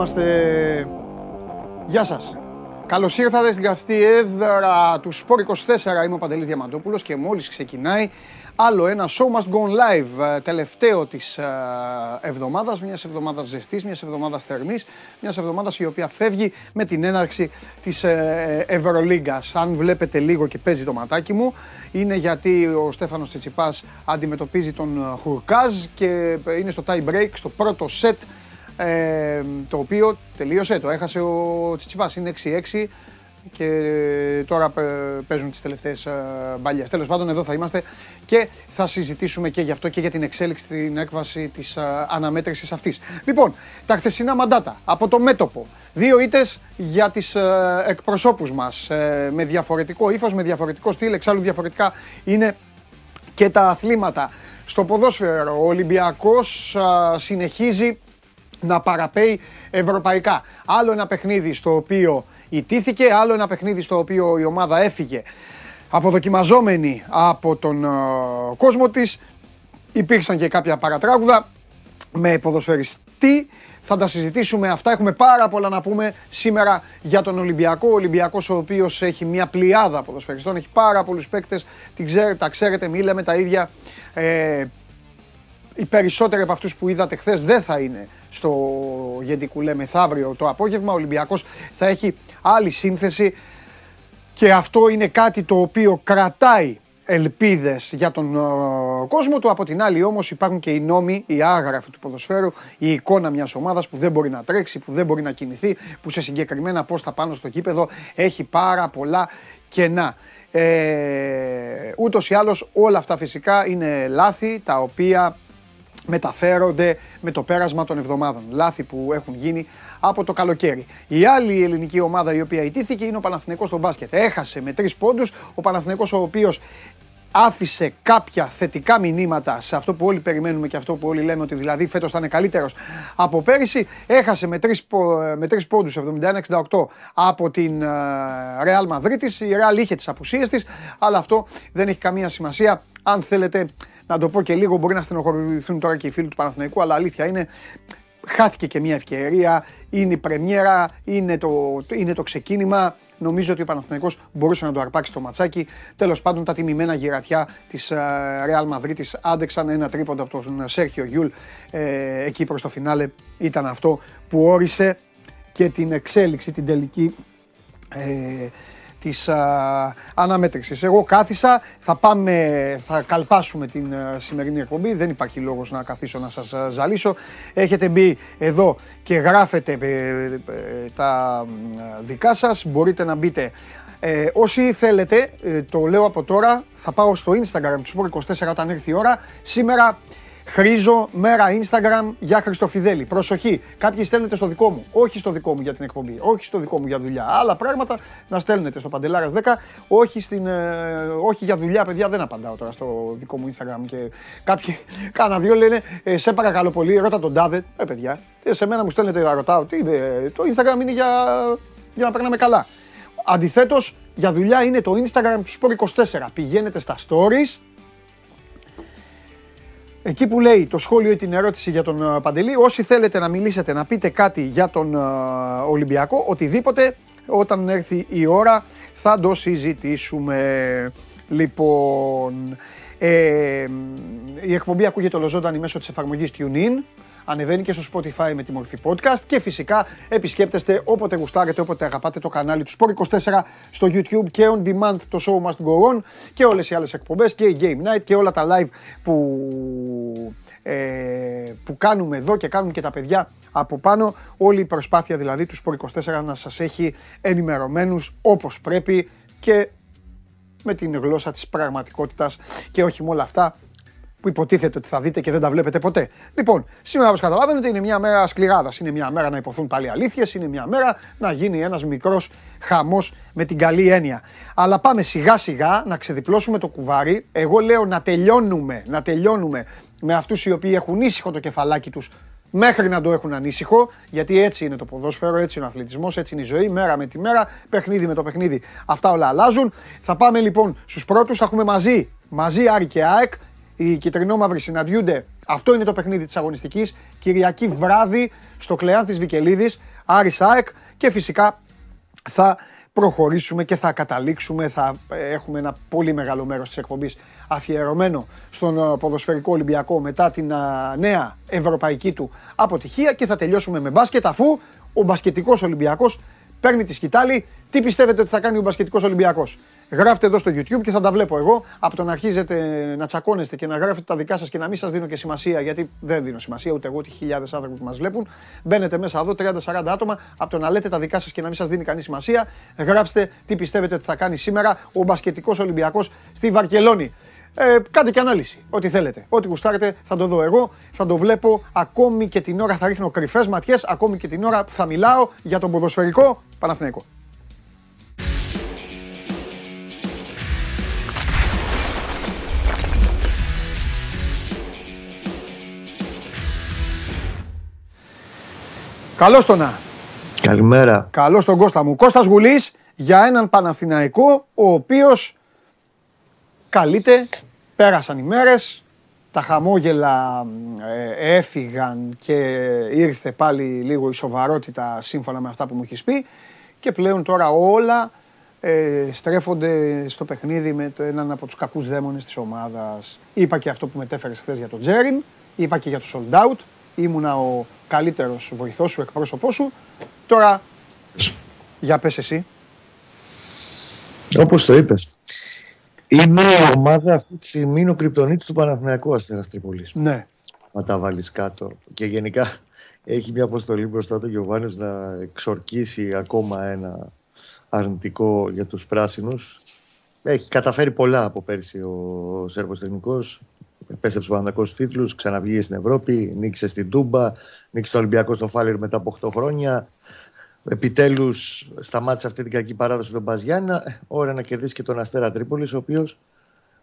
Εδώ είμαστε. Γεια σας. Καλώς ήρθατε στην καυτή έδρα του Σπορ 24. Είμαι ο Παντελής Διαμαντόπουλος και μόλις ξεκινάει άλλο ένα Show Must Go Live, ε, τελευταίο της ε, εβδομάδας, μιας εβδομάδας ζεστής, μιας εβδομάδας θερμής, μιας εβδομάδας η οποία φεύγει με την έναρξη της ε, Ευρωλίγκας. Αν βλέπετε λίγο και παίζει το ματάκι μου, είναι γιατί ο Στέφανος Τσιτσιπάς αντιμετωπίζει τον Χουρκάζ και είναι στο tie break, στο πρώτο set ε, το οποίο τελείωσε, το έχασε ο Τσιτσιπάς, είναι 6-6 και τώρα παίζουν τις τελευταίες ε, μπαλιές. Τέλος πάντων εδώ θα είμαστε και θα συζητήσουμε και γι' αυτό και για την εξέλιξη στην έκβαση της ε, αναμέτρησης αυτής. Λοιπόν, τα χθεσινά μαντάτα από το μέτωπο. Δύο ήτες για τις ε, εκπροσώπους μας με διαφορετικό ύφος, με διαφορετικό στυλ, εξάλλου διαφορετικά είναι και τα αθλήματα. Στο ποδόσφαιρο ο Ολυμπιακός συνεχίζει να παραπέει ευρωπαϊκά. Άλλο ένα παιχνίδι στο οποίο ιτήθηκε, άλλο ένα παιχνίδι στο οποίο η ομάδα έφυγε αποδοκιμαζόμενη από τον uh, κόσμο της. Υπήρξαν και κάποια παρατράγουδα με ποδοσφαιριστή. Θα τα συζητήσουμε αυτά. Έχουμε πάρα πολλά να πούμε σήμερα για τον Ολυμπιακό. Ο Ολυμπιακός ο οποίος έχει μια πλειάδα ποδοσφαιριστών, έχει πάρα πολλούς παίκτες, τα ξέρετε, μίλαμε τα ίδια. Ε, οι περισσότεροι από αυτούς που είδατε χθες δεν θα είναι στο Γεντικουλέ μεθαύριο το απόγευμα. Ο Ολυμπιακός θα έχει άλλη σύνθεση και αυτό είναι κάτι το οποίο κρατάει ελπίδες για τον uh, κόσμο του. Από την άλλη όμως υπάρχουν και οι νόμοι, οι άγραφοι του ποδοσφαίρου, η εικόνα μιας ομάδας που δεν μπορεί να τρέξει, που δεν μπορεί να κινηθεί, που σε συγκεκριμένα πόστα πάνω στο κήπεδο έχει πάρα πολλά κενά. Ε, ούτως ή άλλως όλα αυτά φυσικά είναι λάθη τα οποία μεταφέρονται με το πέρασμα των εβδομάδων. Λάθη που έχουν γίνει από το καλοκαίρι. Η άλλη ελληνική ομάδα η οποία ιτήθηκε είναι ο Παναθηναϊκός στο μπάσκετ. Έχασε με τρεις πόντους. Ο Παναθηναϊκός ο οποίος άφησε κάποια θετικά μηνύματα σε αυτό που όλοι περιμένουμε και αυτό που όλοι λέμε ότι δηλαδή φέτος θα είναι καλύτερος από πέρυσι. Έχασε με τρεις με τρεις πόντους 71-68 από την ε, Real Madrid. Η Real είχε τις απουσίες της, αλλά αυτό δεν έχει καμία σημασία. Αν θέλετε να το πω και λίγο, μπορεί να στενοχωρηθούν τώρα και οι φίλοι του Παναθηναϊκού, αλλά αλήθεια είναι, χάθηκε και μια ευκαιρία, είναι η πρεμιέρα, είναι το, είναι το ξεκίνημα. Νομίζω ότι ο Παναθηναϊκός μπορούσε να το αρπάξει το ματσάκι. Τέλος πάντων τα τιμημένα γυρατιά της ε, Real Madrid άντεξαν ένα τρίποντα από τον Σέρχιο Γιούλ ε, εκεί προς το φινάλε. Ήταν αυτό που όρισε και την εξέλιξη, την τελική ε, της α, αναμέτρησης. Εγώ κάθισα, θα πάμε, θα καλπάσουμε την σημερινή εκπομπή, δεν υπάρχει λόγος να καθίσω να σας ζαλίσω. Έχετε μπει εδώ και γράφετε ε, ε, τα δικά σας, μπορείτε να μπείτε ε, όσοι θέλετε, το λέω από τώρα, θα πάω στο Instagram του Sport24 όταν έρθει η ώρα. Σήμερα Χρήζω μέρα Instagram για Χριστοφιδέλη. Προσοχή. Κάποιοι στέλνετε στο δικό μου. Όχι στο δικό μου για την εκπομπή. Όχι στο δικό μου για δουλειά. Άλλα πράγματα να στέλνετε στο Παντελάρας 10. Όχι, στην, ε, όχι για δουλειά, παιδιά. Δεν απαντάω τώρα στο δικό μου Instagram. Και κάποιοι, κάνα δύο λένε, ε, σε παρακαλώ πολύ, ρώτα τον τάδε. Ε, παιδιά. Ε, σε μένα μου στέλνετε να ρωτάω. Τι, ε, το Instagram είναι για, για να περνάμε καλά. Αντιθέτως, για δουλειά είναι το Instagram του Sport24. Πηγαίνετε στα stories Εκεί που λέει το σχόλιο ή την ερώτηση για τον ε, Παντελή, όσοι θέλετε να μιλήσετε, να πείτε κάτι για τον ε, Ολυμπιακό, οτιδήποτε, όταν έρθει η ώρα θα το συζητήσουμε. Λοιπόν, ε, η εκπομπή ακούγεται ολοζώντανη μέσω της εφαρμογής TuneIn ανεβαίνει και στο Spotify με τη μορφή podcast και φυσικά επισκέπτεστε όποτε γουστάρετε, όποτε αγαπάτε το κανάλι του Sport24 στο YouTube και on demand το show must go on και όλες οι άλλες εκπομπές και η Game Night και όλα τα live που, ε, που κάνουμε εδώ και κάνουν και τα παιδιά από πάνω. Όλη η προσπάθεια δηλαδή του Sport24 να σας έχει ενημερωμένους όπως πρέπει και με την γλώσσα της πραγματικότητας και όχι με όλα αυτά που υποτίθεται ότι θα δείτε και δεν τα βλέπετε ποτέ. Λοιπόν, σήμερα όπως καταλαβαίνετε είναι μια μέρα σκληράδας. Είναι μια μέρα να υποθούν πάλι αλήθειες, είναι μια μέρα να γίνει ένας μικρός χαμός με την καλή έννοια. Αλλά πάμε σιγά σιγά να ξεδιπλώσουμε το κουβάρι. Εγώ λέω να τελειώνουμε, να τελειώνουμε με αυτούς οι οποίοι έχουν ήσυχο το κεφαλάκι τους μέχρι να το έχουν ανήσυχο, γιατί έτσι είναι το ποδόσφαιρο, έτσι είναι ο αθλητισμός, έτσι είναι η ζωή, μέρα με τη μέρα, παιχνίδι με το παιχνίδι. Αυτά όλα αλλάζουν. Θα πάμε λοιπόν στους πρώτους, θα έχουμε μαζί, μαζί Άρη και ΑΕΚ, οι κυτρινόμαυροι συναντιούνται. Αυτό είναι το παιχνίδι της αγωνιστικής. Κυριακή βράδυ στο Κλεάνθης Βικελίδης, Άρης ΑΕΚ και φυσικά θα προχωρήσουμε και θα καταλήξουμε, θα έχουμε ένα πολύ μεγάλο μέρος της εκπομπής αφιερωμένο στον ε, ποδοσφαιρικό Ολυμπιακό μετά την ε, νέα ευρωπαϊκή του αποτυχία και θα τελειώσουμε με μπάσκετ αφού ο μπασκετικός Ολυμπιακός παίρνει τη σκητάλη. Τι πιστεύετε ότι θα κάνει ο μπασκετικός Ολυμπιακός; Γράφτε εδώ στο YouTube και θα τα βλέπω εγώ. Από το να αρχίζετε να τσακώνεστε και να γράφετε τα δικά σας και να μην σας δίνω και σημασία, γιατί δεν δίνω σημασία ούτε εγώ ούτε χιλιάδες άνθρωποι που μας βλέπουν. Μπαίνετε μέσα εδώ, 30-40 άτομα. Από το να λέτε τα δικά σας και να μην σας δίνει κανείς σημασία, γράψτε τι πιστεύετε ότι θα κάνει σήμερα ο μπασκετικός Ολυμπιακός στη Βαρκελόνη. Ε, κάντε και ανάλυση. Ό,τι θέλετε. Ό,τι γουστάρετε θα το δω εγώ. Θα το βλέπω ακόμη και την ώρα θα ρίχνω κρυφές ματιές, ακόμη και την ώρα που θα μιλάω για τον ποδοσφαιρικό Παναθηναϊκό. Καλώς τον να. Καλημέρα. Καλώς τον Κώστα μου. Κώστας Γουλής για έναν Παναθηναϊκό ο οποίος καλείται, πέρασαν οι μέρες, τα χαμόγελα ε, έφυγαν και ήρθε πάλι λίγο η σοβαρότητα σύμφωνα με αυτά που μου έχεις πει και πλέον τώρα όλα ε, στρέφονται στο παιχνίδι με το, έναν από τους κακούς δαίμονες της ομάδας. Είπα και αυτό που μετέφερες χθες για τον Τζέριν, είπα και για το sold out, ήμουνα ο καλύτερος βοηθός σου, εκπρόσωπός σου. Τώρα, για πες εσύ. Όπως το είπες. Είναι η ομάδα αυτή τη στιγμή είναι ο κρυπτονίτης του Παναθηναϊκού Αστέρας Τρίπολης. Ναι. Να τα βάλεις κάτω. Και γενικά έχει μια αποστολή μπροστά του Γιωβάνης να εξορκίσει ακόμα ένα αρνητικό για τους πράσινους. Έχει καταφέρει πολλά από πέρσι ο Σέρβος τεχνικός. Επέστρεψε ο Παναθηναϊκός στους τίτλους, ξαναβγήκε στην Ευρώπη, νίκησε στην Τούμπα, νίκησε το Ολυμπιακό στο Φάλιρ μετά από 8 χρόνια. Επιτέλους σταμάτησε αυτή την κακή παράδοση των Μπαζιάννα. Ε, ώρα να κερδίσει και τον Αστέρα Τρίπολης, ο οποίος,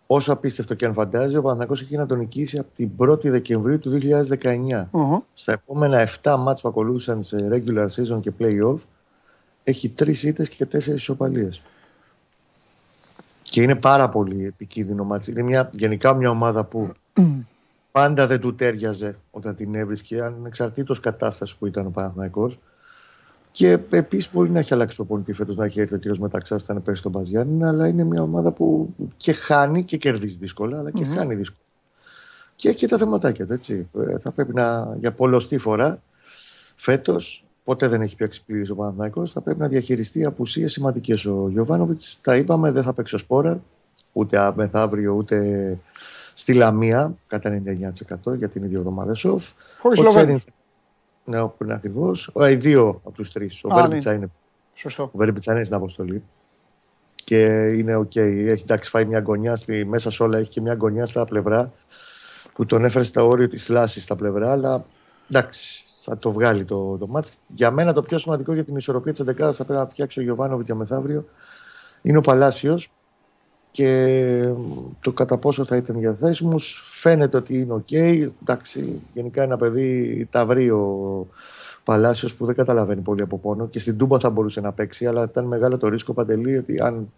όσο απίστευτο και αν φαντάζει, ο Παναθυνακό έχει να τον νικήσει από την 1η Δεκεμβρίου του 2019. uh Στα επόμενα 7 μάτς που ακολούθησαν σε regular season και playoff, έχει 3 ήττες και 4 ισοπαλίες. Και είναι πάρα πολύ επικίνδυνο μάτς. Είναι μια, γενικά μια ομάδα που πάντα δεν του τέριαζε όταν την έβρισκε, ανεξαρτήτως κατάστασης που ήταν ο Παναθηναϊκός. Και επίσης μπορεί να έχει αλλάξει προπονητή φέτος, να έχει έρθει ο κ. Μεταξάς, ήταν πέρσι στον Παζιάννη, αλλά είναι μια ομάδα που και χάνει και κερδίζει δύσκολα, αλλά και mm-hmm. χάνει δύσκολα. Και έχει και τα θεματάκια του, έτσι. Ε, θα πρέπει να, για πολλωστή φορά, φέτος, ποτέ δεν έχει πιάξει πλήρης ο Παναθυναϊκό, θα πρέπει να διαχειριστεί απουσίες σημαντικές. Ο Γιωβάνοβιτς, τα είπαμε, δεν θα παίξει ο Σπόρα, ούτε μεθαύριο, ούτε στη Λαμία, κατά 99% για την ίδια εβδομάδα σοφ. Χωρίς λόγο. Ναι, που είναι ακριβώς. Οι δύο από τους τρεις. Ο Βέρμπιτσα είναι. Σωστό. Ο Βέρμπιτσα είναι στην αποστολή. Και είναι OK. Okay. Έχει εντάξει, φάει μια αγκωνιά στη, μέσα σε όλα. Έχει και μια αγκωνιά στα πλευρά που τον έφερε στα όρια της θλάσης στα πλευρά. Αλλά εντάξει, θα το βγάλει το, το ματς. Για μένα το πιο σημαντικό για την ισορροπία της 11 θα πρέπει να φτιάξει ο Γιωβάνοβιτς για μεθαύριο είναι ο Παλάσιος και το κατά πόσο θα ήταν διαθέσιμος. Φαίνεται ότι είναι οκ. Εντάξει, γενικά ένα παιδί ταυρί ο Παλάσιος που δεν καταλαβαίνει πολύ από πόνο και στην Τούμπα θα μπορούσε να παίξει, αλλά ήταν μεγάλο το ρίσκο Παντελή ότι αν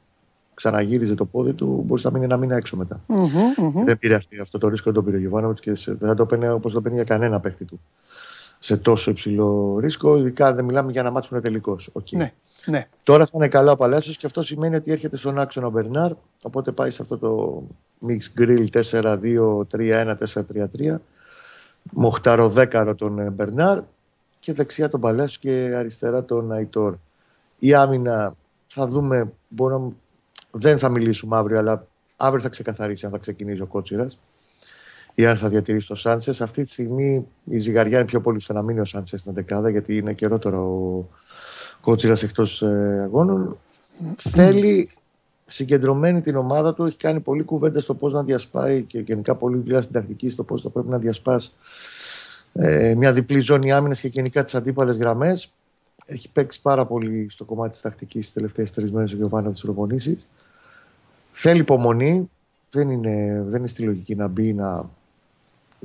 ξαναγύριζε το πόδι του, μπορούσε να μείνει ένα μήνα έξω μετά. Mm-hmm, Δεν πήρε αυτό το ρίσκο, τον πήρε ο Γιωβάνοβιτς και δεν θα το παίρνει όπως το παίρνει για κανένα παίχτη του. Σε τόσο υψηλό ρίσκο, ειδικά δεν μιλάμε για ένα ματς που είναι τελικός. Okay. Ναι. Ναι. Τώρα θα είναι καλά ο Παλάσιος και αυτό σημαίνει ότι έρχεται στον άξονα ο Μπερνάρ. Οπότε πάει σε αυτό το mix grill 4-2-3-1-4-3-3. Μοχταροδέκαρο τον ε, Μπερνάρ και δεξιά τον Παλάσιος και αριστερά τον Αϊτόρ. Η άμυνα θα δούμε, μπορώ, δεν θα μιλήσουμε αύριο, αλλά αύριο θα ξεκαθαρίσει αν θα ξεκινήσει ο Κότσιρας ή αν θα διατηρήσει το Σάντσες. Αυτή τη στιγμή η ζυγαριά είναι πιο πολύ στο να μείνει ο Σάντσες στην δεκάδα, γιατί είναι καιρότερο ο, κότσιρας εκτός ε, αγώνων. Θέλει συγκεντρωμένη την ομάδα του. Έχει κάνει πολλή κουβέντα στο πώς να διασπάει και γενικά πολλή δουλειά στην τακτική στο πώς θα πρέπει να διασπάς ε, μια διπλή ζώνη άμυνας και γενικά τις αντίπαλες γραμμές. Έχει παίξει πάρα πολύ στο κομμάτι της τακτικής τις τελευταίες τρεις μέρες ο Γιωβάνα της προπονήσει. Θέλει υπομονή. Δεν είναι, δεν είναι στη λογική να μπει να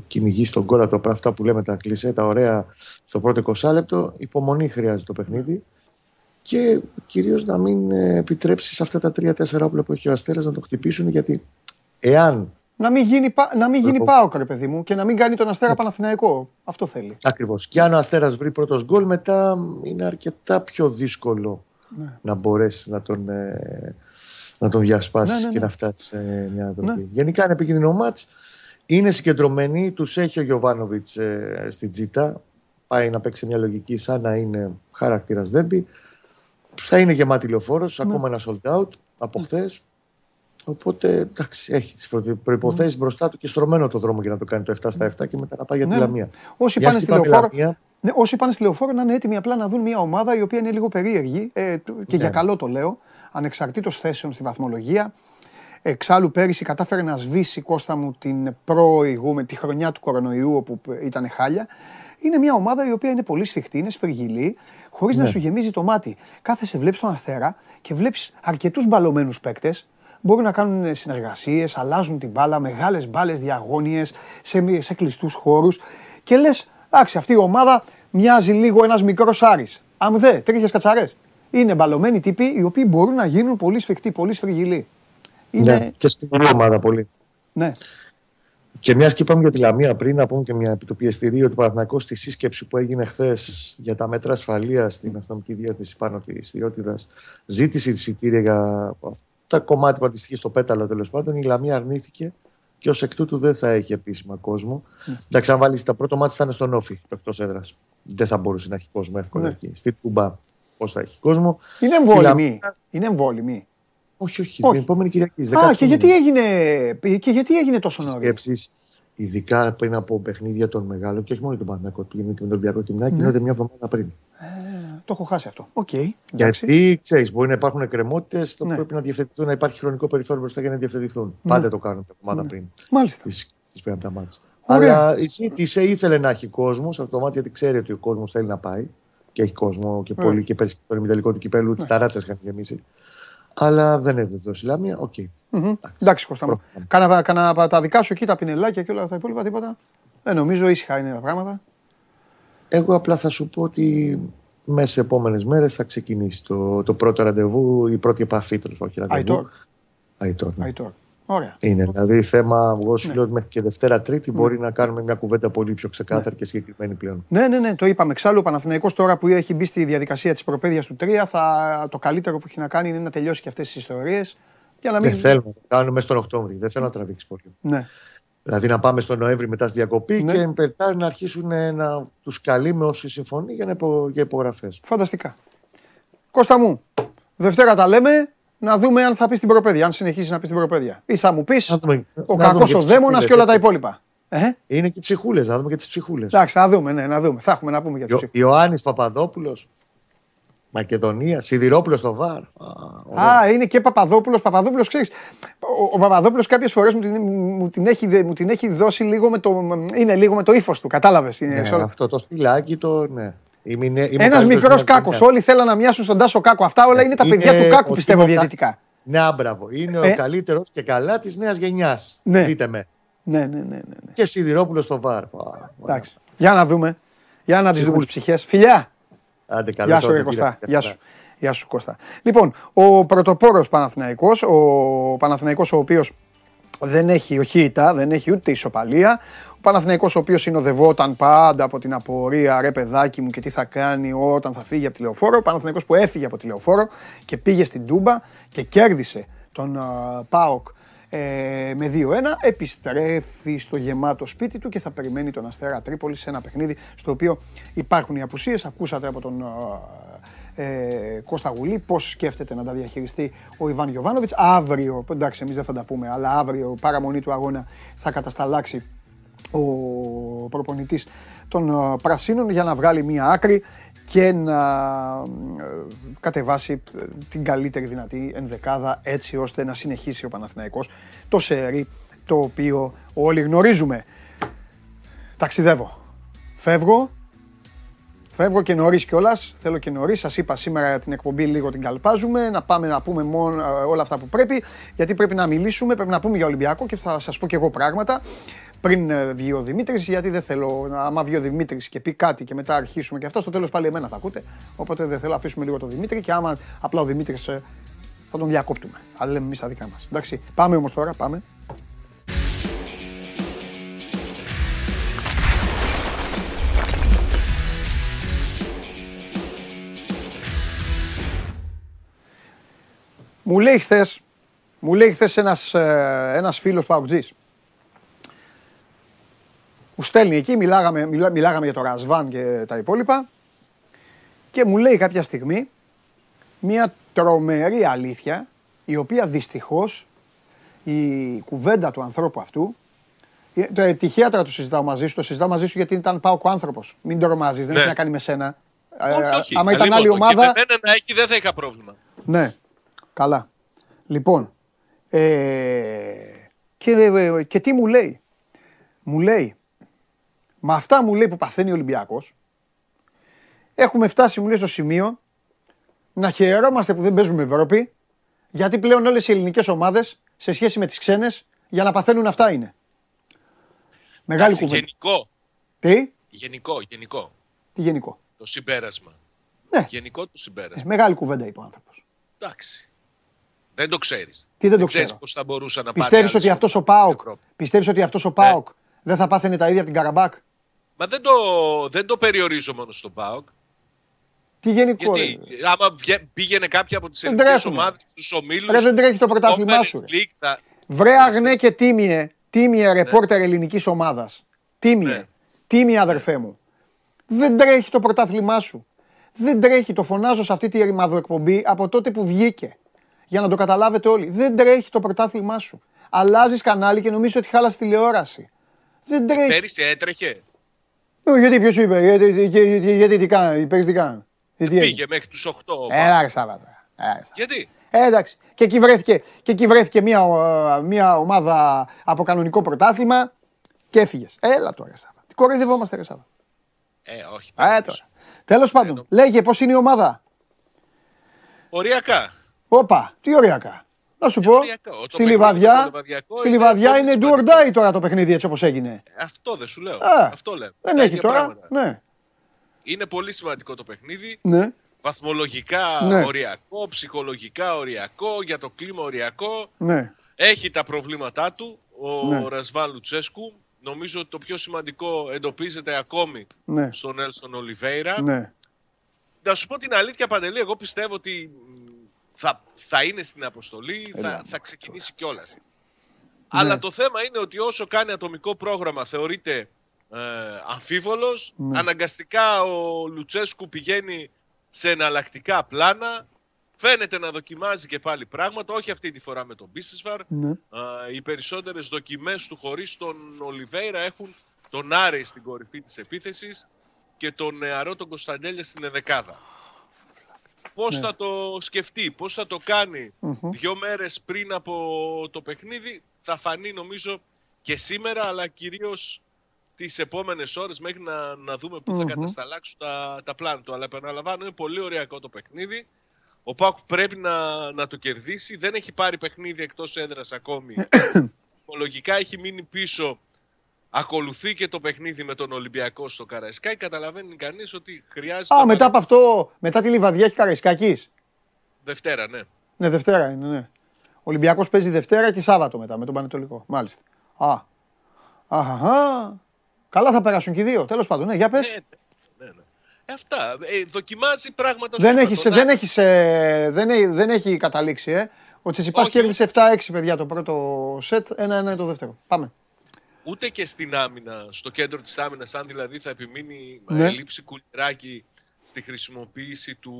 κυνηγήσει τον κόλλα το αυτά που λέμε τα κλεισέ, τα ωραία στο πρώτο 20 λεπτό. Υπομονή χρειάζεται το παιχνίδι και κυρίως να μην ε, επιτρέψεις σε αυτά τα τρία-τέσσερα όπλα που έχει ο Αστέρας να το χτυπήσουν γιατί εάν Να μην γίνει, να μην γίνει πάοκ, ρε παιδί μου, και να μην κάνει τον Αστέρα Παναθηναϊκό. Αυτό θέλει. Ακριβώς. Και αν ο Αστέρας βρει πρώτος γκολ, μετά είναι αρκετά πιο δύσκολο ναι. να μπορέσει να τον, ε, να τον διασπάσει ναι, ναι, και να φτάσει σε μια δρόμη. Γενικά είναι επικίνδυνο μάτς. Είναι συγκεντρωμένοι, τους έχει ο Γιωβάνοβιτς ε, στην Τζίτα. Πάει να παίξει μια λογική σαν να είναι χαρακτήρας δέμπι. Θα είναι γεμάτη λεωφόρος, ακόμα ένα sold out από χθες. Οπότε εντάξει, έχει τις προποθέσει mm. μπροστά του και στρωμένο το δρόμο για να το κάνει το 7 στα 7 και μετά να πάει για τη ναι. Λαμία. Όσοι πάνε, στη λεωφόρο, ναι, όσοι πάνε στη λεωφόρο να είναι έτοιμοι απλά να δουν μια ομάδα η οποία είναι λίγο περίεργη ε, και ναι. για καλό το λέω, ανεξαρτήτως θέσεων στη βαθμολογία. Εξάλλου πέρυσι κατάφερε να σβήσει Κώστα μου την προηγούμενη, τη χρονιά του κορονοϊού όπου ήταν χάλια. Είναι μια ομάδα η οποία είναι πολύ σφιχτή, είναι σφριγγυλή, χωρίς να ναι. σου γεμίζει το μάτι. Κάθεσαι, βλέπεις τον αστέρα και βλέπεις αρκετούς μπαλωμένους παίκτες μπορούν να κάνουν συνεργασίες, αλλάζουν την μπάλα, μεγάλες μπάλες διαγώνιες σε, σε κλειστούς χώρους. Και λες, εντάξει, αυτή η ομάδα μοιάζει λίγο ένας μικρός Άρης. Αν δε, τρίχες κατσαρές. Είναι μπαλωμένοι τύποι οι οποίοι μπορούν να γίνουν πολύ σφιχτοί, πολύ σφριγγυλοί. Είναι... Ναι, και σκληρή ομάδα πολύ. Ναι. Και μιας και είπαμε για τη Λαμία πριν, να πούμε και μια επιτοπιεστηρία του Παναθηναϊκού στη σύσκεψη που έγινε χθες για τα μέτρα ασφαλείας στην αστυνομική διεύθυνση πάνω τη Ιδιότητας. Ζήτησε εισιτήρια για τα κομμάτια που αντιστοιχεί στο πέταλο τέλος πάντων. Η Λαμία αρνήθηκε και ως εκ τούτου δεν θα έχει επίσημα κόσμο. Ναι. Εντάξει, αν βάλεις τα πρώτο μάτια θα είναι στον Όφη, το εκτός έδρας. Δεν θα μπορούσε να έχει κόσμο εύκολα ναι. εκεί. Στη Τούμπα, πώς θα έχει κόσμο. Είναι εμβόλυμη. Είναι εμβόλυμη. Όχι, όχι, όχι. Την επόμενη Κυριακή. Α, και γιατί, έγινε, και γιατί έγινε τόσο νωρίς; Σκέψεις, ειδικά πριν από παιχνίδια των μεγάλων και όχι μόνο τον Παναγιακό που γίνεται και με τον Ολυμπιακό και ναι. γίνονται μια εβδομάδα πριν. Ε, το έχω χάσει αυτό. Okay, Γιατί ξέρεις, μπορεί να υπάρχουν εκκρεμότητες, το ναι. πρέπει να διευθετηθούν, να υπάρχει χρονικό περιθώριο μπροστά για να διευθετηθούν. Ναι. Πάντα το κάνουν τα ομάδα ναι. πριν. Μάλιστα. Τις, πριν από τα μάτια. Αλλά η ΣΥΤΙΣΕ ήθελε να έχει κόσμος σε αυτό το μάτι γιατί ξέρει ότι ο κόσμος θέλει να πάει. Και έχει κόσμο και πολύ και πέρσι το ημιτελικό του κυπέλου, τις ταράτσες είχαν γεμίσει. Αλλά δεν έδωσε το Ισλάμια. Οκ. Εντάξει, Κώστα μου. Κάνα τα δικά σου εκεί, τα πινελάκια και όλα τα υπόλοιπα τίποτα. Δεν νομίζω, ήσυχα είναι τα πράγματα. Εγώ απλά θα σου πω ότι μέσα σε επόμενες μέρες θα ξεκινήσει το, το πρώτο ραντεβού, η πρώτη επαφή του. Όχι ραντεβού. Αϊτόρ. Ναι. Ωραία. Είναι δηλαδή θέμα, εγώ σου ναι. λέω ότι μέχρι και Δευτέρα Τρίτη ναι. μπορεί να κάνουμε μια κουβέντα πολύ πιο ξεκάθαρη ναι. και συγκεκριμένη πλέον. Ναι, ναι, ναι, το είπαμε. Εξάλλου ο Παναθηναϊκός τώρα που έχει μπει στη διαδικασία της προπαίδειας του 3, θα, το καλύτερο που έχει να κάνει είναι να τελειώσει και αυτές τις ιστορίες. Μην... Δεν θέλουμε να το κάνουμε στον Οκτώβριο. Δεν θέλω να τραβήξει πολύ. Ναι. Δηλαδή να πάμε στον Νοέμβρη μετά στη διακοπή ναι. και μετά να αρχίσουν να τους καλούμε όσοι συμφωνεί για, υπο, για υπογραφές. Φανταστικά. Κώστα μου, Δευτέρα τα λέμε. Να δούμε αν θα πεις την προπαίδεια, αν συνεχίσεις να πεις την προπαίδεια. Ή θα μου πεις ο κακός ο δαίμονας και όλα τα υπόλοιπα. Ε; Είναι και ψυχούλες, να δούμε και τις ψυχούλες. Εντάξει, να δούμε, ναι, να δούμε. Θα έχουμε να πούμε για τι ψυχούλε. Ιωάννης Παπαδόπουλος. Μακεδονία, Σιδηρόπουλος στο βαρ. Α, είναι και Παπαδόπουλος. Παπαδόπουλος, ξέρεις. Ο, ο Παπαδόπουλος κάποιες φορές μου, την, μου, την έχει, μου την έχει δώσει λίγο με το, είναι λίγο με το ύφος του. Κατάλαβες. Ναι, αυτό το στυλάκι το. Ναι. Ένας μικρός κάκος. Όλοι θέλαν να μοιάσουν στον Τάσο Κάκο. Αυτά όλα είναι τα παιδιά του Κάκου, πιστεύω διαιτητικά. Ναι, άμπραβο. Είναι ο ε. καλύτερος και καλά της νέας γενιάς. Ναι. Δείτε με. Ναι, ναι, ναι, ναι. Και Σιδηρόπουλος στο βαρ. Εντάξει. Για να δούμε. Για να τις δούμε τις ψυχές. Φιλιά! Άντε, Γεια σου, Κωστά. Γεια σου. Γεια σου, Κώστα. Λοιπόν, ο πρωτοπόρος Παναθηναϊκός, ο Παναθηναϊκός ο οποίος δεν έχει οχήτα, δεν έχει ούτε ισοπαλία. Ο Παναθηναϊκός ο οποίος συνοδευόταν πάντα από την απορία, ρε παιδάκι μου, και τι θα κάνει όταν θα φύγει από τη λεωφόρο. Ο Παναθηναϊκός που έφυγε από τη λεωφόρο και πήγε στην Τούμπα και κέρδισε τον uh, ΠΑΟΚ ε, με 2-1, επιστρέφει στο γεμάτο σπίτι του και θα περιμένει τον Αστέρα Τρίπολη σε ένα παιχνίδι στο οποίο υπάρχουν οι απουσίες. Ακούσατε από τον ε, Κώστα Γουλή πώς σκέφτεται να τα διαχειριστεί ο Ιβάν Γιωβάνοβιτς. Αύριο, εντάξει εμείς δεν θα τα πούμε, αλλά αύριο παραμονή του αγώνα θα κατασταλάξει ο προπονητής των ε, Πρασίνων για να βγάλει μία άκρη και να ε, κατεβάσει ε, την καλύτερη δυνατή ενδεκάδα έτσι ώστε να συνεχίσει ο Παναθηναϊκός το σερί το οποίο όλοι γνωρίζουμε. Ταξιδεύω. Φεύγω. Φεύγω και νωρίς κιόλας. Θέλω και νωρίς. Σας είπα σήμερα την εκπομπή λίγο την καλπάζουμε. Να πάμε να πούμε μόνο ε, όλα αυτά που πρέπει. Γιατί πρέπει να μιλήσουμε, πρέπει να πούμε για Ολυμπιακό και θα σας πω κι εγώ πράγματα πριν ε, βγει ο Δημήτρης, γιατί δεν θέλω. Άμα βγει ο Δημήτρης και πει κάτι και μετά αρχίσουμε και αυτό στο τέλος πάλι εμένα θα ακούτε. Οπότε δεν θέλω, αφήσουμε λίγο τον Δημήτρη και άμα απλά ο Δημήτρης ε, θα τον διακόπτουμε. Αλλά λέμε εμείς τα δικά μας. Εντάξει, πάμε όμως τώρα, πάμε. Μου λέει χθες, μου λέει χθες ένας ε, ένας μου στέλνει εκεί, μιλάγαμε, μιλά, μιλάγαμε για το Ρασβάν και τα υπόλοιπα και μου λέει κάποια στιγμή μια τρομερή αλήθεια η οποία δυστυχώς η κουβέντα του ανθρώπου αυτού ε, το, ε, τυχαία τώρα το συζητάω μαζί σου, το συζητάω μαζί σου γιατί ήταν πάω ο άνθρωπος. Μην το ρομάζει, δεν Ναι. έχει να κάνει με σένα. Όχι, Ε, όχι. άμα ήταν Καλή άλλη μόνο. Και ομάδα. με μένα να έχει δεν θα είχα πρόβλημα. Ναι, καλά. Λοιπόν, ε, και, ε, και τι μου λέει; Μου λέει, με αυτά μου λέει που παθαίνει ο Ολυμπιακός, έχουμε φτάσει μου λέει στο σημείο να χαιρόμαστε που δεν παίζουμε Ευρώπη, γιατί πλέον όλες οι ελληνικές ομάδες σε σχέση με τις ξένες για να παθαίνουν αυτά είναι. Μεγάλη Εντάξει, κουβέντα. γενικό, Τι, γενικό, γενικό. τι γενικό; Το συμπέρασμα. Ναι. Γενικό το συμπέρασμα. Μεγάλη κουβέντα είπε ο άνθρωπος. Εντάξει. Δεν το ξέρεις. Τι δεν το ξέρεις ξέρω. πώς θα μπορούσα να πάρει. Πιστεύεις άλλες ότι αυτός ο ομάδες στην ΠΑΟΚ, Ευρώπη. πιστεύεις ότι αυτός ο ΠΑΟΚ δεν θα πάθαινε τα ίδια από την Καραμπάκ; Μα δεν το, δεν το περιορίζω μόνο στον ΠΑΟΚ. Τι γενικό. Γιατί ρε; άμα βγε- πήγαινε κάποια από τις Δεν ελληνικέ τρέχουνε. ομάδες στου ομίλους. Ρε, δεν τρέχει το πρωτάθλημά σου, ρε. Θα... Βρε αγνέ και τίμιε, τίμιε ρεπόρτερ ελληνικής ομάδας. Τίμιε, Ναι. τίμιε αδερφέ μου. Δεν τρέχει το πρωτάθλημά σου. Δεν τρέχει, το φωνάζω σε αυτή τη ρημαδοεκπομπή από τότε που βγήκε. Για να το καταλάβετε όλοι. Δεν τρέχει το πρωτάθλημά σου. Αλλάζεις κανάλι και νομίζεις ότι χάλασε τηλεόραση. Δεν τρέχει. Πέρυσι έτρεχε. Ε, Γιατί ποιος σου είπε, γιατί, γιατί, γιατί, γιατί τι κάνει, πέρυσι τι κάνει. Γιατί έγινε. Πήγε μέχρι τους 8. Έλα ρε Σάββατο. Έλα, ρε, Σάββατο. Γιατί; Ε, εντάξει. Και εκεί βρέθηκε, και εκεί βρέθηκε μια, ε, μια ομάδα από κανονικό πρωτάθλημα και έφυγες. Έλα τώρα, Σάβα. Τι κοροϊδευόμαστε, ρε Σάβα. Ε, όχι. δεν Ε, νομίζω. τώρα. Τέλος πάντων, Εννοώ. λέγε πώς είναι η ομάδα. Οριακά. Όπα, τι ωριακά. Να σου Ε, πω, οριακά. Το στη παιχνίδι Λιβαδιά, με το Λιβαδιακό στη είναι Λιβαδιά πολύ είναι do or σημαντικό. die τώρα το παιχνίδι έτσι όπως έγινε. Αυτό δεν σου λέω. Α, Αυτό λέω. Δεν Τα έχει ίδια τώρα. πράγματα. Ναι, Είναι πολύ σημαντικό το παιχνίδι. ναι. Βαθμολογικά Ναι. οριακό, ψυχολογικά οριακό, για το κλίμα οριακό. ναι. Έχει τα προβλήματά του ο Ναι. Ρασβάν Λουτσέσκου. Νομίζω ότι το πιο σημαντικό εντοπίζεται ακόμη Ναι, στον Έλσον Ολιβέηρα. ναι. Να σου πω την αλήθεια, Παντελή, εγώ πιστεύω ότι μ, θα, θα είναι στην αποστολή, Έλα, θα, μωρέ, θα ξεκινήσει κιόλας. Αλλά το θέμα είναι ότι όσο κάνει ατομικό πρόγραμμα θεωρείται ε, αμφίβολος, Ναι. αναγκαστικά ο Λουτσέσκου πηγαίνει σε εναλλακτικά πλάνα, φαίνεται να δοκιμάζει και πάλι πράγματα, όχι αυτή τη φορά με τον Μπίσεσβαρ. ναι. οι περισσότερες δοκιμές του χωρίς τον Ολιβέηρα έχουν τον Άρη στην κορυφή της επίθεσης και τον νεαρό τον Κωνσταντέλια στην εδεκάδα. Πώς Ναι. θα το σκεφτεί, πώς θα το κάνει Μμμ. δύο μέρες πριν από το παιχνίδι θα φανεί νομίζω και σήμερα αλλά κυρίως τις επόμενες ώρες μέχρι να, να δούμε πού θα Μμμ. κατασταλάξουν τα, τα πλάνα του. Αλλά επαναλαμβάνω είναι πολύ ωραίο το παιχνίδι. Ο Πάουκ πρέπει να, να το κερδίσει. Δεν έχει πάρει παιχνίδι εκτός έδρας ακόμη. Λογικά έχει μείνει πίσω. Ακολουθεί και το παιχνίδι με τον Ολυμπιακό στο Καραϊσκάι. Καταλαβαίνει κανείς ότι χρειάζεται... Α, να μετά πάρει- από αυτό, μετά τη Λιβαδιά έχει Καραϊσκάκης. Δευτέρα, ναι. Ναι, Δευτέρα είναι, ναι. Ο Ολυμπιακός παίζει Δευτέρα και Σάββατο μετά με τον Πανετολικό. Μάλιστα. Α. Αχα. Καλά θα περάσουν και οι δύο. Τέλος πάντων, ναι, για πες. Ναι, ναι, ναι. Ε, αυτά. Ε, δοκιμάζει πράγματα. Δεν σου έχεις, είπα, τον δεν, έχεις, ε, δεν, έχει, δεν έχει καταλήξει, ε. Ο Τσιτσιπάς Όχι, κέρδισε 7-6 παιδιά το πρώτο σετ, 1-1 το δεύτερο. Πάμε. Ούτε και στην άμυνα, στο κέντρο της άμυνας, αν δηλαδή θα επιμείνει Ναι. ναι. λήψη κουλεράκι στη χρησιμοποίηση του,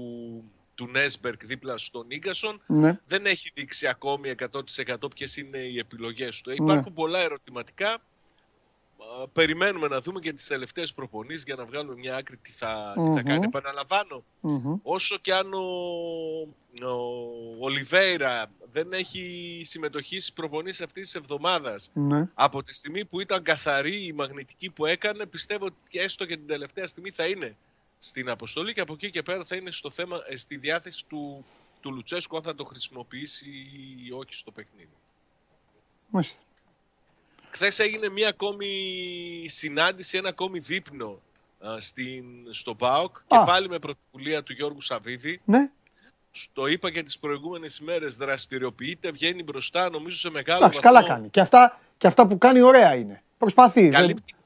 του Νέσμπερκ δίπλα στον Ίγκασον, Ναι. δεν έχει δείξει ακόμη 100% ποιες είναι οι επιλογές του. Ε, Ναι. Υπάρχουν πολλά ερωτηματικά. Α, Περιμένουμε να δούμε και τις τελευταίες προπονήσεις για να βγάλουμε μια άκρη τι θα, τι θα Μμμ. κάνει. Επαναλαμβάνω, Μμμ. όσο και αν ο, ο Ολιβέηρα δεν έχει συμμετοχή στις προπονήσεις αυτής της εβδομάδας Ναι. από τη στιγμή που ήταν καθαρή η μαγνητική που έκανε, πιστεύω ότι και έστω και την τελευταία στιγμή θα είναι στην αποστολή και από εκεί και πέρα θα είναι στο θέμα, ε, στη διάθεση του, του Λουτσέσκου αν θα το χρησιμοποιήσει ή όχι στο παιχνίδι. Μάλιστα. Χθες έγινε μια ακόμη συνάντηση, ένα ακόμη δείπνο α, στην, στο ΠΑΟΚ και Α. πάλι με πρωτοβουλία του Γιώργου Σαββίδη. Ναι. Το είπα και τις προηγούμενες ημέρες, δραστηριοποιείται, βγαίνει μπροστά νομίζω σε μεγάλο Εντάξει, βαθμό. καλά κάνει. Και αυτά, και αυτά που κάνει ωραία είναι. Προσπαθεί. δεν- Καλύπτει- Σου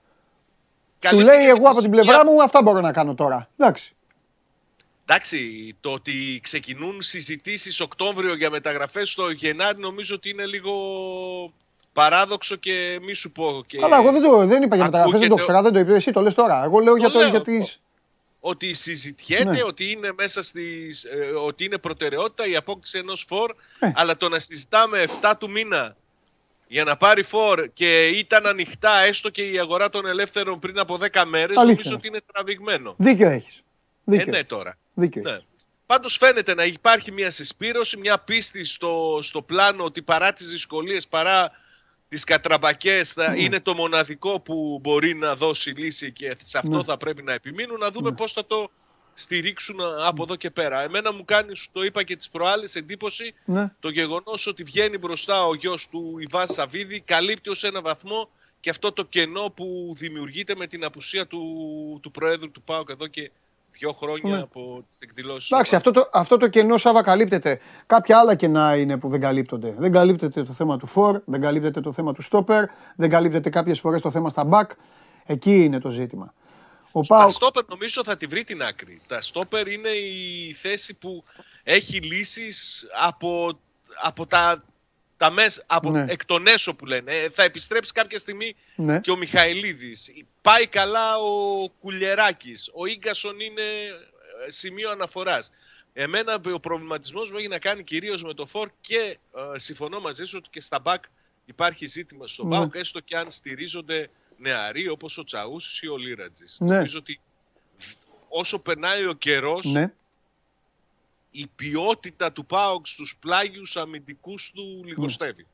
καλύπτει λέει και εγώ τη από την φυσική πλευρά μου αυτά μπορώ να κάνω τώρα. Εντάξει. Εντάξει, το ότι ξεκινούν συζητήσεις Οκτώβριο για μεταγραφές στο Γενάρη νομίζω ότι είναι λίγο παράδοξο και μη σου πω. Και... Καλά, εγώ δεν, το, δεν είπα για μεταγραφές, δεν το ξέρα, δεν το είπε εσύ, το λες τώρα. Εγώ λέω για, το, λέω. για τις... Ότι συζητιέται, Ναι. ότι είναι μέσα στις, ε, ότι είναι προτεραιότητα η απόκτηση ενός φορ, Ε. αλλά το να συζητάμε 7 του μήνα για να πάρει φορ και ήταν ανοιχτά έστω και η αγορά των ελεύθερων πριν από 10 μέρες, Αλήθεια. νομίζω ότι είναι τραβηγμένο. Δίκιο έχεις. Ε, Δίκιο, ναι τώρα. δίκιο Ναι. έχεις. Πάντως φαίνεται να υπάρχει μια συσπήρωση, μια πίστη στο, στο πλάνο ότι παρά τις δυσκολίες, παρά τις κατραμπακές θα Ναι. είναι το μοναδικό που μπορεί να δώσει λύση και σε αυτό Ναι. θα πρέπει να επιμείνουν, να δούμε πώς θα το στηρίξουν από εδώ και πέρα. Εμένα μου κάνει, σου το είπα και τις προάλλες, εντύπωση Ναι. το γεγονός ότι βγαίνει μπροστά ο γιος του Ιβάν Σαββίδη, καλύπτει ως ένα βαθμό και αυτό το κενό που δημιουργείται με την απουσία του, του Προέδρου του ΠΑΟΚ εδώ και δύο χρόνια Ναι. από τις εκδηλώσεις. Εντάξει, του αυτό το, αυτό το κενό Σάβα καλύπτεται. Κάποια άλλα κενά είναι που δεν καλύπτονται. Δεν καλύπτεται το θέμα του φορ, δεν καλύπτεται το θέμα του στόπερ, δεν καλύπτεται κάποιες φορές το θέμα στα μπακ. Εκεί είναι το ζήτημα. Ο Τα Πάοκ. στόπερ νομίζω θα τη βρει την άκρη. Τα στόπερ είναι η θέση που έχει λύσεις από, από τα, τα μες, από Ναι. εκ των έσω που λένε. Ε, θα επιστρέψει κάποια στιγμή Ναι. και ο Μιχαηλίδης. Πάει καλά ο Κουλιεράκης. Ο Ίγκασον είναι ε, σημείο αναφοράς. Εμένα ο προβληματισμός μου έχει να κάνει κυρίως με το φόρ και ε, συμφωνώ μαζί σου ότι και στα μπακ υπάρχει ζήτημα στο Ναι. ΠΑΟΚ έστω και αν στηρίζονται νεαροί όπως ο Τσαούσης ή ο Λίρατζης. Ναι. Νομίζω ότι όσο περνάει ο καιρός Ναι. Η ποιότητα του ΠΑΟΚ στους πλάγιους αμυντικούς του λιγοστεύει.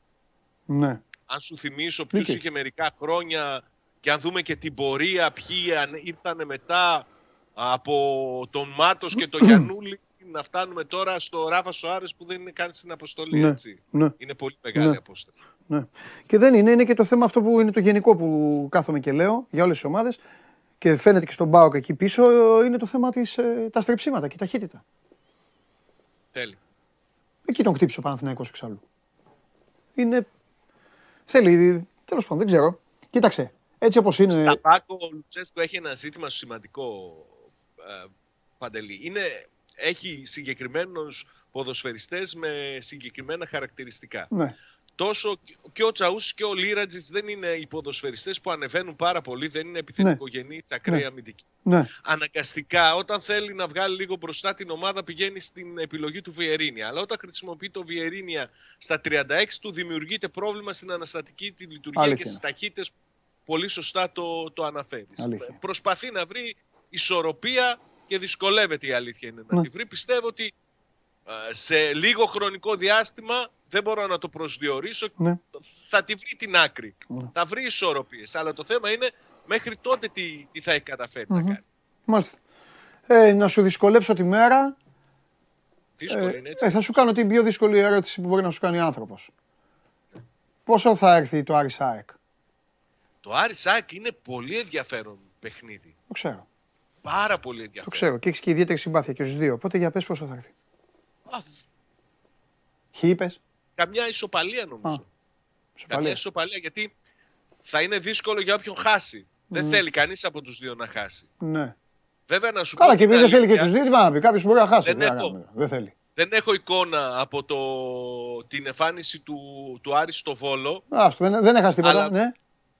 ναι. Αν σου θυμίσω ποιους Δίκιο. είχε μερικά χρόνια και αν δούμε και την πορεία, ποιοι αν- ήρθανε μετά από τον Μάτος και τον Γιαννούλη να φτάνουμε τώρα στο Ράφα Σοάρες που δεν είναι καν στην αποστολή, Ναι. έτσι. Ναι. Είναι πολύ μεγάλη Ναι. απόσταση. Ναι. Και δεν είναι, είναι και το θέμα αυτό που είναι το γενικό που κάθομαι και λέω για όλες τις ομάδες και φαίνεται και στον Πάοκ εκεί πίσω είναι το θέμα της, ε, τα στρεψίματα και η ταχύτητα. Θέλει. Εκεί τον χτύπησε ο Παναθηναϊκός εξάλλου. Είναι, θέλει, τέλος πάντων, δεν ξέρω. Κοίταξε, έτσι όπως είναι, Στα Πάκο ο Λουτσέσκο έχει ένα ζήτημα σημαντικό, ε, Παντελή. Είναι, έχει συγκεκριμένους ποδοσφαιριστές με συγκεκριμένα χαρακτηριστικά. ναι, τόσο και ο Τσαούσης και ο Λίρατζης δεν είναι οι ποδοσφαιριστές που ανεβαίνουν πάρα πολύ, δεν είναι επιθετικογενείς, ακραίοι Ναι. αμυντικοί. ναι, Αναγκαστικά όταν θέλει να βγάλει λίγο μπροστά την ομάδα πηγαίνει στην επιλογή του Βιερίνια. Αλλά όταν χρησιμοποιεί το Βιερίνια στα 36 του δημιουργείται πρόβλημα στην αναστατική τη λειτουργία Αλήθεια και στις είναι. ταχύτητες πολύ σωστά το, το αναφέρεις. Αλήθεια. Προσπαθεί να βρει ισορροπία και δυσκολεύεται η αλήθεια είναι να Ναι. τη βρει. Πιστεύω ότι ε, σε λίγο χρονικό διάστημα, δεν μπορώ να το προσδιορίσω, ναι. θα τη βρει την άκρη. Ναι. Θα βρει ισορροπίες. Αλλά το θέμα είναι μέχρι τότε τι, τι θα έχει καταφέρει να κάνει. Μάλιστα. Ε, να σου δυσκολέψω τη μέρα. Δύσκολο Ε, είναι έτσι. ε, θα σου κάνω την πιο δύσκολη ερώτηση που μπορεί να σου κάνει άνθρωπος. Πόσο θα έρθει το Άρης ΑΕΚ; Το Άρης Σάκ είναι πολύ ενδιαφέρον παιχνίδι. Το ξέρω. Πάρα πολύ Το ενδιαφέρον. ξέρω. Και έχεις και ιδιαίτερη συμπάθεια και στους δύο. Οπότε για πες πόσο θα έρθει. Α, Χ είπες; καμιά ισοπαλία νομίζω. Α, Καμιά Σοπαλία. ισοπαλία γιατί θα είναι δύσκολο για όποιον χάσει. Δεν θέλει κανείς από τους δύο να χάσει. Ναι. Βέβαια να σου Καλά πω και την επειδή δεν θέλει και αλήθεια, τους δύο, τι πάει να πει. Κάποιος μπορεί να χάσει. Δεν Τι να έχω. κάνουμε. Δεν θέλει. Δεν έχω εικόνα από το, την εμφάνιση του, του Άρη στο Βόλο. Άστο, δεν, δεν έχασε τίποτα. Αλλά- Ναι,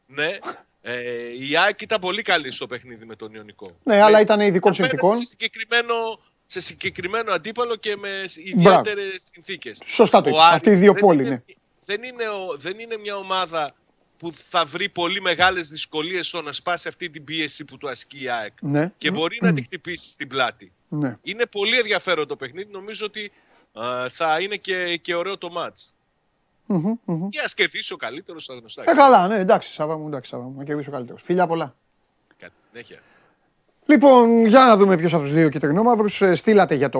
Ναι. Ε, η ΑΕΚ ήταν πολύ καλή στο παιχνίδι με τον Ιωνικό. ναι αλλά Με- ήταν ειδικών απέναντι συνθήκων. Σε συγκεκριμένο, σε συγκεκριμένο αντίπαλο και με ιδιαίτερες συνθήκες. Σωστά το είπες. Αυτοί οι δύο πόλοι, ναι. Δεν είναι, ο- δεν είναι μια ομάδα που θα βρει πολύ μεγάλες δυσκολίες στο να σπάσει αυτή την πίεση που του ασκεί η ΑΕΚ. Ναι. Και μπορεί να τη χτυπήσει στην πλάτη. Ναι. Είναι πολύ ενδιαφέρον το παιχνίδι. Νομίζω ότι α, θα είναι και, και ωραίο το μάτς. Μμμ, μμμ. Και ας κερδίσει ο καλύτερος στα γνωστά. Ε, καλά, ναι, εντάξει, Σάβα μου, εντάξει, Σάβα μου, να κερδίσω καλύτερος. Φιλιά πολλά. Κάτι συνέχεια. Λοιπόν, για να δούμε ποιος από τους δύο κυτρινόμαυρους ε, στείλατε για το...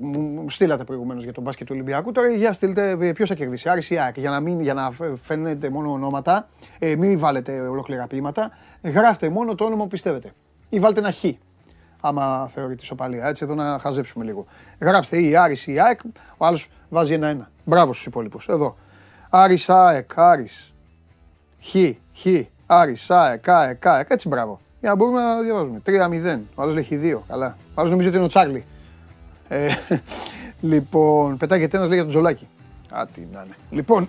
μου Στείλατε προηγουμένως για τον μπάσκετ του Ολυμπιακού. Τώρα για στείλτε ε, ποιος θα κερδίσει. Άρης ή ΑΕΚ. Για να, μην, για να φ- φαίνεται μόνο ονόματα, ε, μην βάλετε ολόκληρα ποίηματα. Ε, γράφτε μόνο το όνομα που πιστεύετε. Ή βάλτε ένα χ. Άμα θεωρείτε ισοπαλία. Έτσι εδώ να χαζέψουμε λίγο. Γράψτε ή Άρης ή ΑΕΚ. Ο άλλος βάζει ένα-ένα. Μπράβο στους υπόλοιπους. Εδώ. Άρης ΑΕΚ. Άρης. Χ, Χ, Άρης, ΑΕΚ, ΑΕΚ, ΑΕΚ. Έτσι μπράβο. Για να μπορούμε να διαβάζουμε. 3-0. Ο άλλος λέει 2. Καλά. Ο άλλος νομίζω ότι είναι ο Τσάρλι. Ε, λοιπόν, πετάγεται ένας λέει για τον Ζολάκη. Α, τι να είναι. Λοιπόν,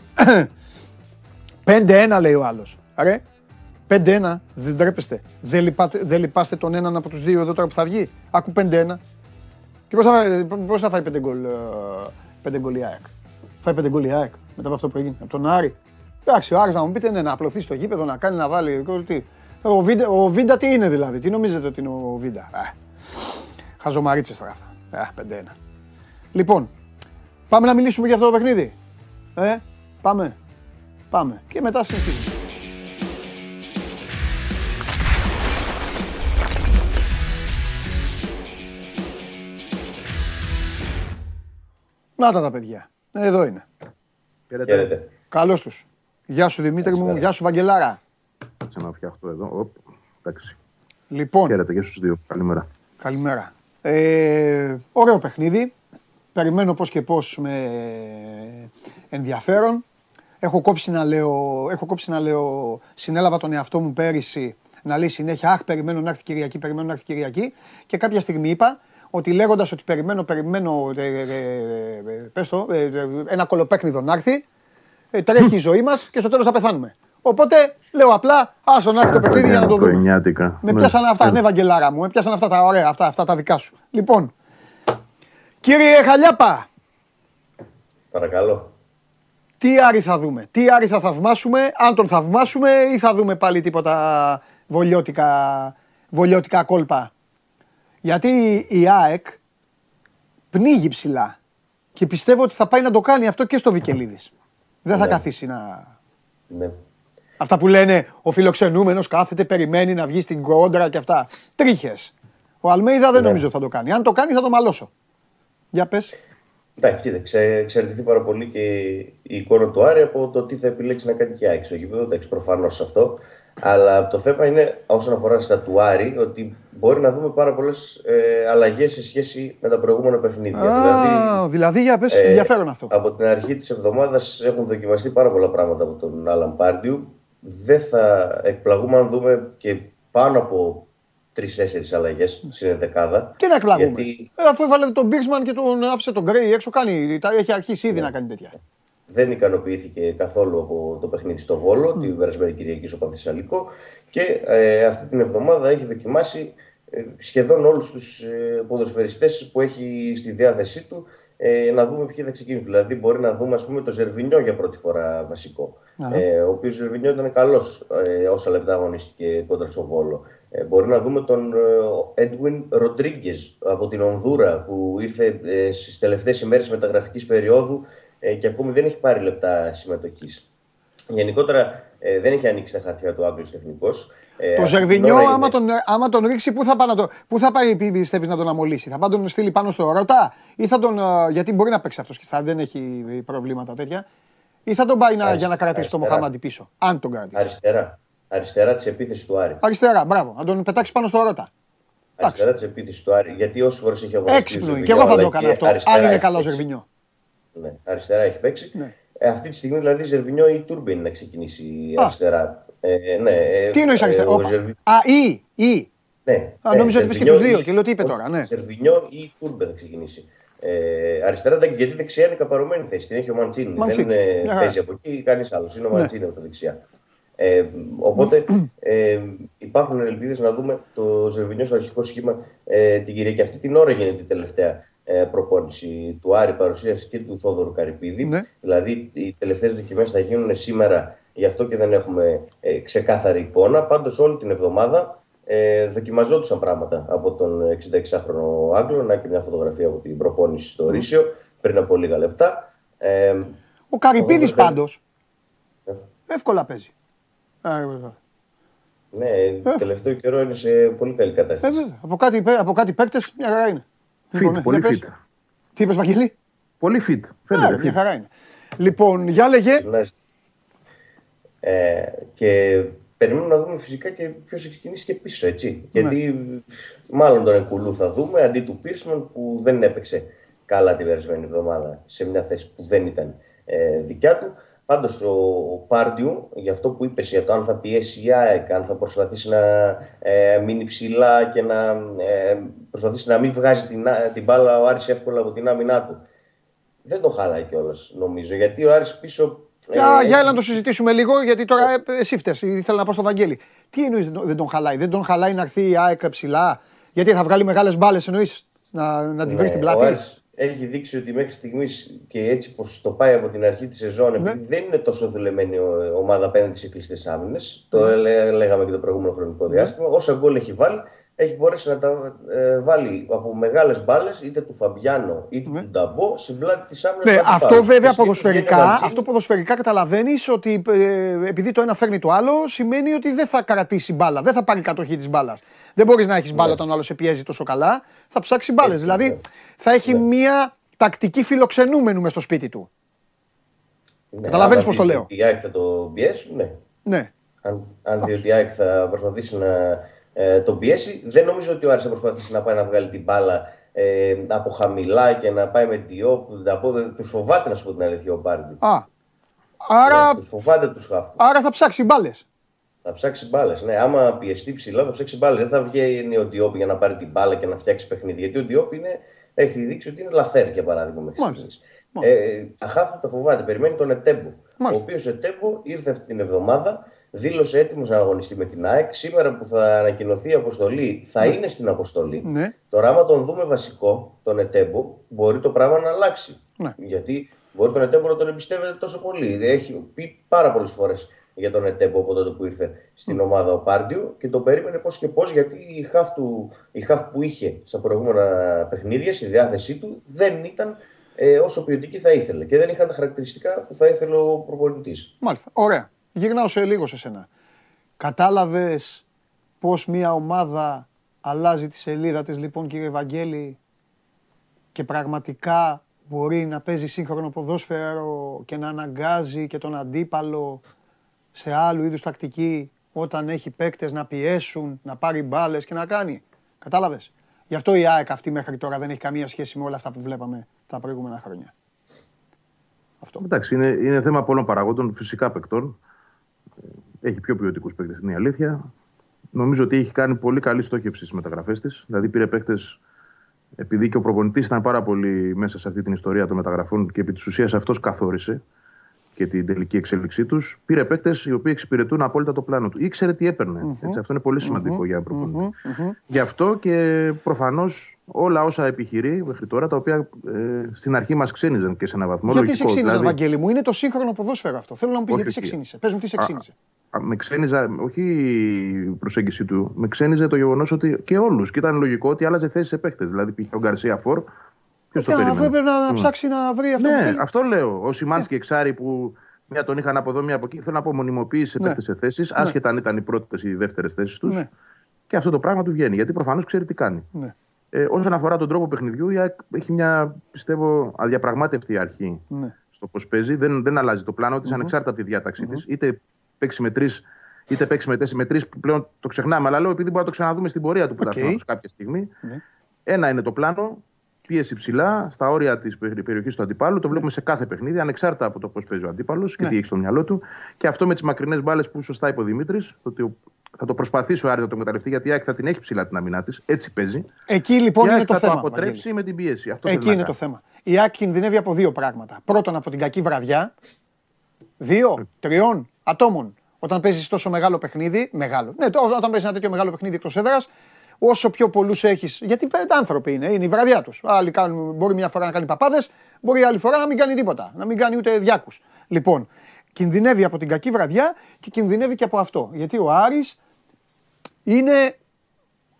5-1 λέει ο άλλος. Ρε, 5-1, δεν τρέπεστε. Δεν, λυπάτε, δεν λυπάστε τον έναν από τους δύο εδώ τώρα που θα βγει. Άκου 5-1. Και πώς θα, πώς θα φάει 5 γκολ, 5 ε, γκολ η ΑΕΚ; Φάει 5 γκολ η ΑΕΚ μετά από αυτό που έγινε. Από τον Άρη. Εντάξει, ο Άρης να μου πείτε ναι, να απλωθεί στο γήπεδο, να κάνει να βάλει γκολ. Τι. Ο, Βίντα, ο Βίντα τι είναι δηλαδή, τι νομίζετε ότι είναι ο Βίντα; Ε, χαζομαρίτσες τώρα αυτά. Ε, 5-1. Λοιπόν, πάμε να μιλήσουμε για αυτό το παιχνίδι. Ε, πάμε. Πάμε. Και μετά συνεχίζουμε. Να τα τα παιδιά. Εδώ είναι. Χαίρετε. Καλώς τους. Γεια σου Δημήτρη μου, γεια σου Βαγγελάρα. Κάτσε να φτιαχτώ εδώ. Οπ, εντάξει. Λοιπόν, Χαίρετε και στους δύο. Καλημέρα. καλημέρα. Ε, ωραίο παιχνίδι. Περιμένω πώς και πώς με ενδιαφέρον. Έχω κόψει να λέω, έχω κόψει να λέω, συνέλαβα τον εαυτό μου πέρυσι να λέει συνέχεια «Αχ, περιμένω να έρθει Κυριακή, περιμένω να έρθει Κυριακή» και κάποια στιγμή είπα ότι λέγοντας ότι περιμένω, περιμένω, ε, ε, ε, πες το, ε, ε, ένα κολοπέκνιδο να έρθει, ε, τρέχει η ζωή μας και στο τέλος θα πεθάνουμε. Οπότε λέω απλά, άσο να έρθει το παιχνίδι για να το δούμε. Χριστουγεννιάτικα. Με Ναι. πιάσαν αυτά, Ε, ναι, Βαγγελάρα μου. Με πιάσαν αυτά τα ωραία, αυτά, αυτά τα δικά σου. Λοιπόν, κύριε Χαλιάπα, Παρακαλώ. τι Άρη θα δούμε, τι Άρη θα θαυμάσουμε, αν τον θαυμάσουμε ή θα δούμε πάλι τίποτα βολιώτικα, βολιώτικα κόλπα. Γιατί η ΑΕΚ πνίγει ψηλά και πιστεύω ότι θα πάει να το κάνει αυτό και στο Βικελίδης. Δεν θα Ναι. καθίσει να... Ναι. Αυτά που λένε ο φιλοξενούμενος κάθεται, περιμένει να βγει στην κόντρα και αυτά. Τρίχες. Ο Αλμέιδα δεν Ναι. νομίζω θα το κάνει. Αν το κάνει θα το μαλώσω. Για πες. Εντάξει, κοίταξε, εξαρτηθεί πάρα πολύ και η εικόνα του Άρη από το τι θα επιλέξει να κάνει και η ΑΕΚ στο γήπεδο. Εντάξει, προφανώς αυτό. Αλλά το θέμα είναι όσον αφορά στα του Άρη ότι μπορεί να δούμε πάρα πολλές ε, αλλαγές σε σχέση με τα προηγούμενα παιχνίδια. δηλαδή, Α, δηλαδή για πες, ε, ενδιαφέρον αυτό. Από την αρχή της εβδομάδας έχουν δοκιμαστεί πάρα πολλά πράγματα από τον Άλαν Πάρντιου. Δεν θα εκπλαγούμε αν δούμε και πάνω από τρει-τέσσερι αλλαγές στην δεκάδα. Τι να εκπλαγούμε; γιατί- Ε, αφού έβαλε τον Μπίξμαν και τον άφησε τον Γκρέι έξω, κάνει, τα, έχει αρχίσει Ναι. ήδη να κάνει τέτοια. δεν ικανοποιήθηκε καθόλου από το παιχνίδι στο Βόλο, την περασμένη Κυριακή στο Πανθεσσαλικό και ε, αυτή την εβδομάδα έχει δοκιμάσει ε, σχεδόν όλους τους ε, ποδοσφαιριστές που έχει στη διάθεσή του ε, να δούμε ποιοι θα ξεκινήσουν. Δηλαδή μπορεί να δούμε ας πούμε το Ζερβινιό για πρώτη φορά βασικό. Ε, ο οποίος Ζερβινιό ήταν καλός ε, όσα λεπτά αγωνίστηκε κόντρα στο Βόλο. Ε, μπορεί να δούμε τον ε, Edwin Rodriguez από την Ονδούρα που ήρθε ε, στις τελευταίες ημέρες μεταγραφικής περίοδου ε, και ακόμη δεν έχει πάρει λεπτά συμμετοχής. Γενικότερα ε, δεν έχει ανοίξει τα χαρτιά του Άγγλος τεχνικός. Ε, Το αυτή την Ζερβινιό, ώρα είναι- άμα τον, άμα τον ρίξει, πού θα, πάει να το, πού θα πάει, πιστεύεις να τον αμολύσει; Θα πάει να τον στείλει πάνω στο Ρώτα, ή θα τον. ε, Γιατί μπορεί να παίξει αυτός και θα δεν έχει προβλήματα τέτοια. Ή θα τον πάει να, Αρισ- για να κρατήσει το αριστερά. Μοχάμαντι πίσω. Αν τον κρατήσει. Αριστερά. Αριστερά της επίθεσης του Άρη. Αριστερά, μπράβο. Να τον πετάξει πάνω στο Ρώτα. Αριστερά της επίθεσης του Άρη. Γιατί όσε φορές έχει αγωνιστεί. ο Έξυπνο. είναι. Ζερβινιό, Και εγώ θα αλλά το έκανα και αυτό. αριστερά Αν είναι έχει καλός παίξει. Ζερβινιό. Ναι, αριστερά έχει παίξει. Ναι. Ε, αυτή τη στιγμή δηλαδή Ζερβινιό ή Τούρμπιν να ξεκινήσει Α. αριστερά. Ε, ναι, ε, Τι εννοείς ε, αριστερά; ο Όπα. Ζερβι- Α, ή, ή. Ναι, Α, ναι, νόμιζα ότι είπες και Ζερβινιό τους δύο ή- και λέω τι είπε όχι, τώρα, ναι. Ζερβινιό ή Τούρμπε θα ξεκινήσει. Ε, αριστερά, δεν- γιατί δεξιά είναι καπαρωμένη θέση. Την έχει ο Μαντσίνη. Μαντσίνη, Δεν είναι μια χαρά. θέση από εκεί κανεί άλλος. Είναι ο Ναι. Μαντσίνη από τα δεξιά. Ε, οπότε ε, υπάρχουν ελπίδες να δούμε το Ζερβινιός στο αρχικό σχήμα ε, την Κυριακή. Αυτή την ώρα γίνεται η τελευταία ε, προπόνηση του Άρη, παρουσίαση και του Θόδωρου Καρυπίδη. Ναι. Δηλαδή οι τελευταίες δοκιμές θα γίνουν σήμερα, γι' αυτό και δεν έχουμε ε, ξεκάθαρη εικόνα. Πάντως όλη την εβδομάδα ε, δοκιμαζόντουσαν πράγματα από τον 66χρονο Άγγλο. Να και μια φωτογραφία από την προπόνηση στο Ρήσιο πριν από λίγα λεπτά. Ε, Ο Καρυπίδης Εγώ δεν- πάντως ε, εύκολα παίζει. Ε, ε, ναι, τελευταίο καιρό είναι σε πολύ καλή ε, κατάσταση. βέβαια. από κάτι, από κάτι παίκτες μια χαρά είναι. Fit, Λοιπόν, πολύ για πες. fit. Τι είπες, Βαγγελή. Πολύ fit. Ναι, Φαίνεται μια fit. χαρά είναι. Λοιπόν, για λέγε. Ναι. Ε, και περιμένουμε να δούμε φυσικά και ποιος έχει ξεκινήσει και πίσω, έτσι. Ναι. Γιατί μάλλον τον Εκουλού θα δούμε αντί του Πίρσμαν που δεν έπαιξε καλά την περασμένη εβδομάδα σε μια θέση που δεν ήταν ε, δικιά του. Πάντως ο, ο Πάρντιου, για αυτό που είπες για το αν θα πιέσει η ΑΕΚ, αν θα προσπαθήσει να ε, μείνει ψηλά και να ε, προσπαθήσει να μην βγάζει την, την μπάλα ο Άρης εύκολα από την άμυνά του. Δεν το χαλάει κιόλας νομίζω. Γιατί ο Άρης πίσω. Για, ε, για έλα να το συζητήσουμε λίγο, γιατί τώρα ε, εσύ φταίει. Ήθελα να πω στο Βαγγέλη. Τι εννοείς δεν τον χαλάει, δεν τον χαλάει να έρθει η ΑΕΚ ψηλά, γιατί θα βγάλει μεγάλες μπάλες εννοείς να, να τη βρει στην πλάτη; έχει δείξει ότι μέχρι στιγμής και έτσι πως το πάει από την αρχή της σεζόν, ναι. επειδή δεν είναι τόσο δουλεμένη ομάδα απέναντι σε κλειστές άμυνες, το ναι. λέγαμε και το προηγούμενο χρονικό ναι. διάστημα, όσα γκολ έχει βάλει, έχει μπορέσει να τα ε, βάλει από μεγάλες μπάλες, είτε του Φαμπιάνο είτε ναι. του Νταμπό, στην πλάτη τη άμυνα. Ναι, αυτό βέβαια ποδοσφαιρικά, αυτό ποδοσφαιρικά καταλαβαίνεις ότι ε, επειδή το ένα φέρνει το άλλο, σημαίνει ότι δεν θα κρατήσει μπάλα, δεν θα πάρει κατοχή της μπάλας. Δεν μπορείς να έχεις μπάλα ναι. όταν ο άλλος σε πιέζει τόσο καλά, θα ψάξει μπάλες. Δηλαδή ναι. θα έχει ναι. μία τακτική φιλοξενούμενου μες στο σπίτι του. Ναι, Καταλαβαίνεις πώς το λέω. Η ΑΕΚ θα το πιέσει, ναι. ναι. Αν, αν δει ότι η ΑΕΚ θα προσπαθήσει να ε, τον πιέσει, δεν νομίζω ότι ο Άρης θα προσπαθήσει να πάει να βγάλει την μπάλα ε, από χαμηλά και να πάει με διό. Τους φοβάται να σου πω την αλήθεια ο Πάρντι. Α. Άρα, ναι, τους φοβάται τους χάφτου. Άρα θα ψάξει μπάλες. Θα ψάξει μπάλες. Ναι, άμα πιεστεί ψηλά θα ψάξει μπάλες. Δεν θα βγει ο Διόπ για να πάρει την μπάλα και να φτιάξει παιχνίδι. Γιατί ο Διόπ είναι, έχει δείξει ότι είναι λαθέρ για παράδειγμα μέχρι Ε, αχάφτου τα φοβάται. Περιμένει τον Ετέμπο. Ο οποίος Ετέμπο ήρθε αυτή την εβδομάδα, δήλωσε έτοιμος να αγωνιστεί με την ΑΕΚ. Σήμερα που θα ανακοινωθεί η αποστολή, θα ναι. είναι στην αποστολή. Ναι. Τώρα, άμα τον δούμε βασικό, τον Ετέμπο, μπορεί το πράγμα να αλλάξει. Ναι. Γιατί μπορεί τον Ετέμπο να τον εμπιστεύεται τόσο πολύ. Έχει πει πάρα πολλές φορές για τον Ετέμπο από τότε που ήρθε στην ομάδα ο Πάρντιο και τον περίμενε πώς και πώς γιατί η χαφ, του, η χαφ που είχε στα προηγούμενα παιχνίδια, στη διάθεσή του, δεν ήταν ε, όσο ποιοτική θα ήθελε και δεν είχαν τα χαρακτηριστικά που θα ήθελε ο προπονητής. Μάλιστα. Ωραία. Γυρνάω σε λίγο σε σένα. Κατάλαβες πώς μια ομάδα αλλάζει τη σελίδα της λοιπόν κύριε Βαγγέλη και πραγματικά μπορεί να παίζει σύγχρονο ποδόσφαιρο και να αναγκάζει και τον αντίπαλο σε άλλου είδους τακτική όταν έχει παίκτες να πιέσουν, να πάρει μπάλες και να κάνει. Κατάλαβες; Γι' αυτό η ΑΕΚ αυτή μέχρι τώρα δεν έχει καμία σχέση με όλα αυτά που βλέπαμε τα προηγούμενα χρόνια. Αυτό. Εντάξει, είναι, είναι θέμα πολλών παραγόντων, φυσικά παικτών. Έχει πιο ποιοτικούς παίκτες, είναι η αλήθεια. Νομίζω ότι έχει κάνει πολύ καλή στόχευση στις μεταγραφές της. Δηλαδή πήρε παίκτες, επειδή και ο προπονητής ήταν πάρα πολύ μέσα σε αυτή την ιστορία των μεταγραφών και επί της ουσίας αυτός καθόρισε και την τελική εξέλιξή τους, πήρε παίκτες οι οποίοι εξυπηρετούν απόλυτα το πλάνο του. Ήξερε τι έπαιρνε. Mm-hmm. Έτσι, αυτό είναι πολύ σημαντικό mm-hmm. για ένα προπονητή. Mm-hmm. Γι' αυτό και προφανώς όλα όσα επιχειρεί μέχρι τώρα, τα οποία ε, στην αρχή μας ξένιζαν και σε έναν βαθμό. Γιατί σε ξύνιζαν, δηλαδή... Βαγγέλη μου, είναι το σύγχρονο ποδόσφαιρο αυτό. Θέλω να μου πεις γιατί σε ξύνιζε. Πες μου τι σε ξύνιζε. Με ξένιζα, όχι η προσέγγιση του, με ξένιζε το γεγονός ότι και όλους. Και ήταν λογικό ότι άλλαζε θέσεις σε παίκτες. Δηλαδή πήγε ο Γκαρσία Φορ, Ποιος το περίμενε; Έπρεπε να, mm. ψάξει να βρει αυτό ναι, που θέλει. αυτό λέω. Ο Σιμάνσκι και Εξάρι που μια τον είχαν από εδώ, μια από εκεί. Θέλω να πω μονιμοποίηση ναι. σε θέσεις, ναι. άσχετα αν ήταν οι πρώτες ή οι δεύτερες θέσεις τους. Ναι. Και αυτό το πράγμα του βγαίνει. Γιατί προφανώς ξέρει τι κάνει. Ναι. Ε, όσον αφορά τον τρόπο παιχνιδιού, η έχει μια πιστεύω αδιαπραγμάτευτη αρχή ναι. στο πώς παίζει. Δεν, δεν αλλάζει το πλάνο της mm-hmm. ανεξάρτητα από τη διάταξή mm-hmm. της. Είτε παίξει με τρεις είτε παίξει με τέσσερις με τρεις που πλέον το ξεχνάμε. Αλλά λέω επειδή μπορεί να το ξαναδούμε στην πορεία του okay. κάποια στιγμή. Ναι. Ένα είναι το πλάνο, πίεση ψηλά, στα όρια της περιοχής του αντιπάλου. Το βλέπουμε σε κάθε παιχνίδι, ανεξάρτητα από το πώς παίζει ο αντίπαλος και ναι. τι έχει στο μυαλό του. Και αυτό με τις μακρινές μπάλες που σωστά είπε ο Δημήτρης, ότι θα το προσπαθήσει ο Άρη να το μεταλλευτεί, γιατί η Άκη θα την έχει ψηλά την αμυνά της. Έτσι παίζει. Εκεί λοιπόν είναι το θα θέμα. Θα το αποτρέψει με την πίεση. Αυτό Εκεί είναι το θέμα. Η Άκη κινδυνεύει από δύο πράγματα. Πρώτον, από την κακή βραδιά. Δύο, τριών ατόμων. Όταν παίζεις τόσο μεγάλο παιχνίδι, μεγάλο. Ναι, όταν παίζεις ένα τέτοιο μεγάλο παιχνίδι εκτός έδρας, όσο πιο πολλούς έχεις. Γιατί πέντε άνθρωποι είναι, είναι η βραδιά τους. Άλλοι κάνουν, μπορεί μια φορά να κάνει παπάδες, μπορεί άλλη φορά να μην κάνει τίποτα, να μην κάνει ούτε διάκους. Λοιπόν, κινδυνεύει από την κακή βραδιά και κινδυνεύει και από αυτό. Γιατί ο Άρης είναι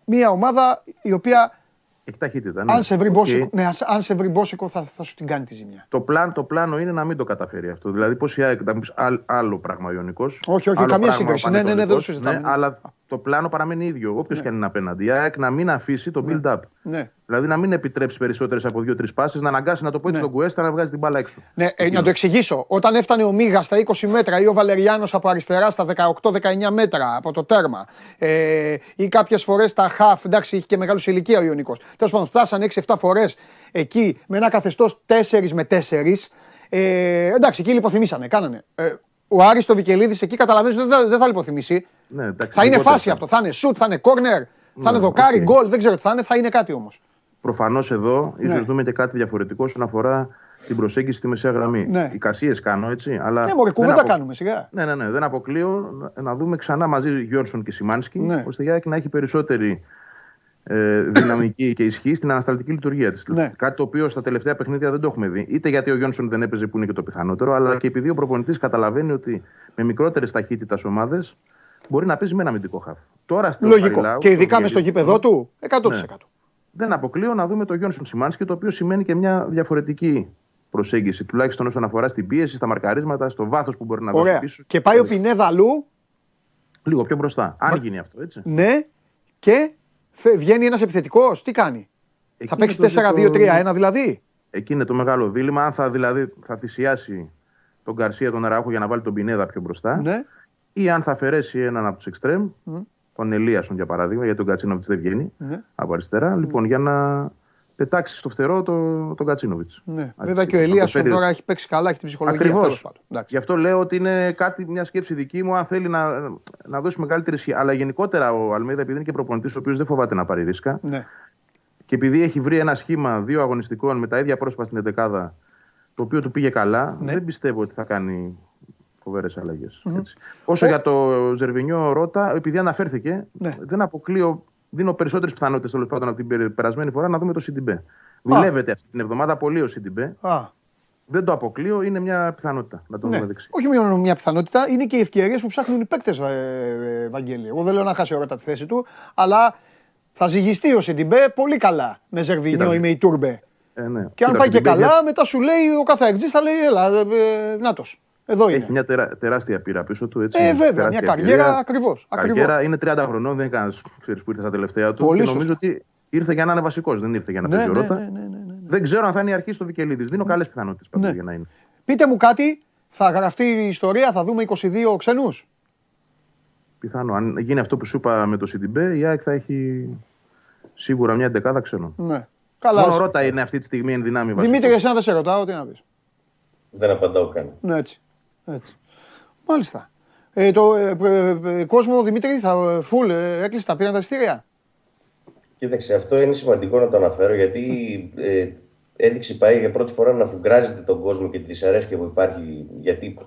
μια ομάδα η οποία έχει ταχύτητα. Ναι. Αν σε βρει, okay. μπόσικο, ναι, αν σε βρει μπόσικο θα, θα σου την κάνει τη ζημιά. Το, πλάν, το πλάνο είναι να μην το καταφέρει αυτό. Δηλαδή, πώς η ΑΕΚ άλλο πράγμα Ιωνικός. Όχι, όχι, καμία σύγκριση. Ναι, ναι, ναι, δεν το συζητάμε. Ναι, αλλά το πλάνο παραμένει ίδιο. Όποιος ναι. και αν είναι απέναντι. Η ΑΕΚ να μην αφήσει το ναι. build-up. Ναι. Δηλαδή να μην επιτρέψει περισσότερες από δύο-τρεις πάσει, να αναγκάσει να το πω έτσι ναι. τον Κουέστα να βγάζει την μπάλα έξω. Ναι, ε, να το εξηγήσω. Όταν έφτανε ο Μίγας στα 20 μέτρα ή ο Βαλεριάνος από αριστερά στα 18-19 μέτρα από το τέρμα ε, ή κάποιες φορές τα χαφ, εντάξει, είχε και μεγάλο ηλικία ο Ιωνικός. Τέλος πάντων, φτάσαν 6-7 φορές εκεί με ένα καθεστώς 4 με 4 Ε, εντάξει, εκεί λιποθυμήσανε, κάνανε. Ε, ο Άρης στο Βικελίδης εκεί καταλαβαίνεις ότι δεν θα, δεν θα λιποθυμήσει. Ναι, εντάξει, θα είναι λιγότερο φάση θα- αυτό. Θα είναι σουτ, θα είναι κόρνερ, θα είναι Ναι, δοκάρι, οκ. γκολ. Δεν ξέρω τι θα είναι, θα είναι κάτι όμως. Προφανώς εδώ ίσως Ναι. δούμε και κάτι διαφορετικό όσον αφορά την προσέγγιση στη μεσαία γραμμή. Ναι. Εικασίες κάνω έτσι. Αλλά Ναι, μωρέ, δεν κουβέντα απο- κάνουμε σιγά. Ναι, ναι, ναι. Δεν αποκλείω να- να δούμε ξανά μαζί Γιόνσον και Σιμάνσκι, Ναι. ώστε η ΑΕΚ να έχει περισσότερη ε, δυναμική και ισχύ στην ανασταλτική λειτουργία της. Ναι. Κάτι το οποίο στα τελευταία παιχνίδια δεν το έχουμε δει. Είτε γιατί ο Γιόνσον δεν έπαιζε που είναι και το πιθανότερο, αλλά και επειδή ο προπονητής καταλαβαίνει ότι με μικρότερες ταχύτητας ομάδες μπορεί να παίζει με ένα αμυντικό χαφ. Τώρα στο Λογικό. Χαριλάου, Και ειδικά στο μες στο Βιγελίδη, γήπεδο του, 100%. Ναι. δεν αποκλείω να δούμε το Γιόνσον Σιμάνσκι, το οποίο σημαίνει και μια διαφορετική προσέγγιση, τουλάχιστον όσον αφορά στην πίεση, στα μαρκαρίσματα, στο βάθος που μπορεί να δώσει Ωραία. πίσω. Και πάει ο Πινέδα αλλού, Λίγο πιο μπροστά. Αν γίνει αυτό, έτσι. ναι, και θε- βγαίνει ένας επιθετικός. Τι κάνει; Εκεί θα παίξει είναι το- 4-2-3-1 δηλαδή; Εκεί είναι το μεγάλο δίλημα. Αν θα, δηλαδή, θα θυσιάσει τον Γκαρσία, τον Αραούχο για να βάλει τον Πινέδα πιο μπροστά. Ναι. Ή αν θα αφαιρέσει έναν από τους εξτρέμ, τον Ελίασον για παράδειγμα, γιατί τον Κατσίνοβιτς δεν βγαίνει Ναι. από αριστερά. Λοιπόν, για να πετάξει στο φτερό το, τον Κατσίνοβιτς. ναι. Βέβαια και ο Ελίασον τώρα έχει παίξει καλά, έχει την ψυχολογία. Ακριβώς. τέλος πάντων. Εντάξει. Γι' αυτό λέω ότι είναι κάτι, μια σκέψη δική μου, αν θέλει να, να δώσει μεγαλύτερη ισχύ. Αλλά γενικότερα ο Αλμίδα, επειδή είναι και προπονητής, ο οποίος δεν φοβάται να πάρει ρίσκα, Ναι. και επειδή έχει βρει ένα σχήμα δύο αγωνιστικών με τα ίδια πρόσωπα στην 11 το οποίο του πήγε καλά, Ναι. δεν πιστεύω ότι θα κάνει φοβερές Όσο για το Ζερβινιό Ρότα, επειδή αναφέρθηκε, Ναι. δεν αποκλείω, δίνω περισσότερες πιθανότητες τέλος πάντων από την περ- περασμένη φορά να δούμε το Σιντιμπέ. Δουλεύεται αυτή την εβδομάδα πολύ ο Σιντιμπέ. Α, Δεν το αποκλείω, είναι μια πιθανότητα να το ναι. δούμε δεξί. Όχι μόνο μια πιθανότητα, είναι και οι ευκαιρίες που ψάχνουν οι παίκτες, Βαγγέλη. Εγώ δεν λέω να χάσει ο Ρότα τη θέση του, αλλά θα ζυγιστεί ο Σιντιμπέ πολύ καλά με Ζερβινιό Κοίτα. ή με Ιτούρμπε. Ε, ναι. Και αν Κοίτα, πάει και Σιντιμπέ καλά, μετά σου λέει ο κάθε ΑΕΚτζής θα λέει: Ελά, ε, ε, νάτος, Εδώ είναι. Έχει μια τερά- τεράστια πείρα πίσω του. Έτσι, Ε, βέβαια, τεράστια μια καριέρα εμπειρία. ακριβώς, ακριβώς. Καριέρα είναι 30 χρονών, δεν είναι κανένας που ήρθε στα τελευταία του. Πολύ και σωστά. νομίζω ότι ήρθε για να είναι βασικός, δεν ήρθε για να Ναι, παίζει ναι, ο Ρότα. ναι, ναι, ναι, ναι. Δεν ξέρω αν θα είναι η αρχή στο Βικελίδης. Δίνω καλές πιθανότητες πάντως Ναι. για να είναι. Πείτε μου κάτι, θα γραφτεί η ιστορία, θα δούμε 22 ξένου. Πιθανό. Αν γίνει αυτό που σου είπα με το Σιντιμπέ, η ΑΕΚ θα έχει σίγουρα μια δεκάδα ξένων. Ναι. Καλά. Μόνο εσύ. Ρώτα είναι αυτή τη στιγμή εν δυνάμει βασικός. Δημήτρη, εσένα δεν σε ρωτάω, τι να πεις. Δεν απαντάω καν. Ναι, έτσι. Έτσι. Μάλιστα. Ε, το ε, ε, ε, κόσμο, Δημήτρη, θα φουλ, ε, έκλεισε τα πήραν τα εισιτήρια. Κοίταξε, αυτό είναι σημαντικό να το αναφέρω γιατί ε, έδειξε πάει για πρώτη φορά να φουγκράζεται τον κόσμο και τη δυσαρέσκεια που υπάρχει. Γιατί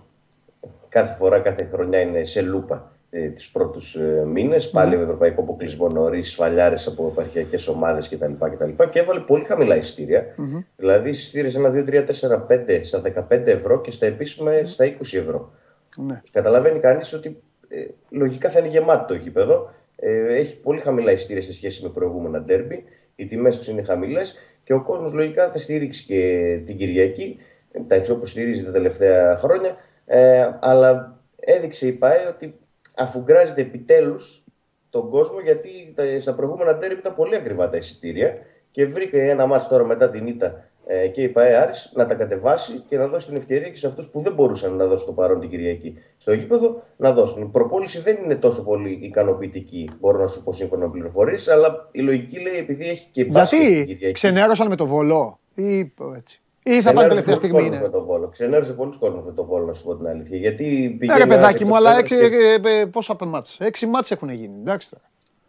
κάθε φορά, κάθε χρονιά είναι σε λούπα ε, του πρώτους ε, μήνες. Πάλι με ευρωπαϊκό αποκλεισμό νωρίς, σφαλιάρες από επαρχιακές ομάδες κτλ, κτλ. Και έβαλε πολύ χαμηλά εισιτήρια. Δηλαδή εισιτήρια σε ένα 2, 3, 4, 5 στα 15 ευρώ και στα επίσημα στα 20 ευρώ. Ναι. Καταλαβαίνει κανείς ότι ε, λογικά θα είναι γεμάτο το γήπεδο. Ε, έχει πολύ χαμηλά εισιτήρια σε σχέση με προηγούμενα ντέρμπι. Οι τιμές τους είναι χαμηλές και ο κόσμος λογικά θα στηρίξει και την Κυριακή. Εντάξει, όπως στηρίζει τα τελευταία χρόνια. Ε, αλλά έδειξε η ΠΑΕ ότι αφουγκράζεται επιτέλους τον κόσμο γιατί τα, στα προηγούμενα ντέρμπι ήταν πολύ ακριβά τα εισιτήρια και βρήκε ένα μάτσο τώρα μετά την ήττα ε, και η ΠΑΕ Άρης να τα κατεβάσει και να δώσει την ευκαιρία και σε αυτούς που δεν μπορούσαν να δώσουν το παρόν την Κυριακή στο γήπεδο να δώσουν. Η προπόληση δεν είναι τόσο πολύ ικανοποιητική, μπορώ να σου πω σύμφωνα με πληροφορίες, αλλά η λογική λέει επειδή έχει και μπάσκετ την Γιατί Κυριακή. ξενέρωσαν με το βολό ή έτσι. Ή θα πάνε Ξενέρωσε τελευταία πολλούς στιγμή κόσμος είναι. Με το βόλο. Ξενέρωσε πολλού κόσμου με το βόλο, να σου πω την αλήθεια. Γιατί Ναι, πηγαίνει ρε παιδάκι ένας μου, αλλά 20 έξι, και- ε, ε, πόσα μάτς. Έξι μάτς έχουν γίνει. Εντάξει τώρα.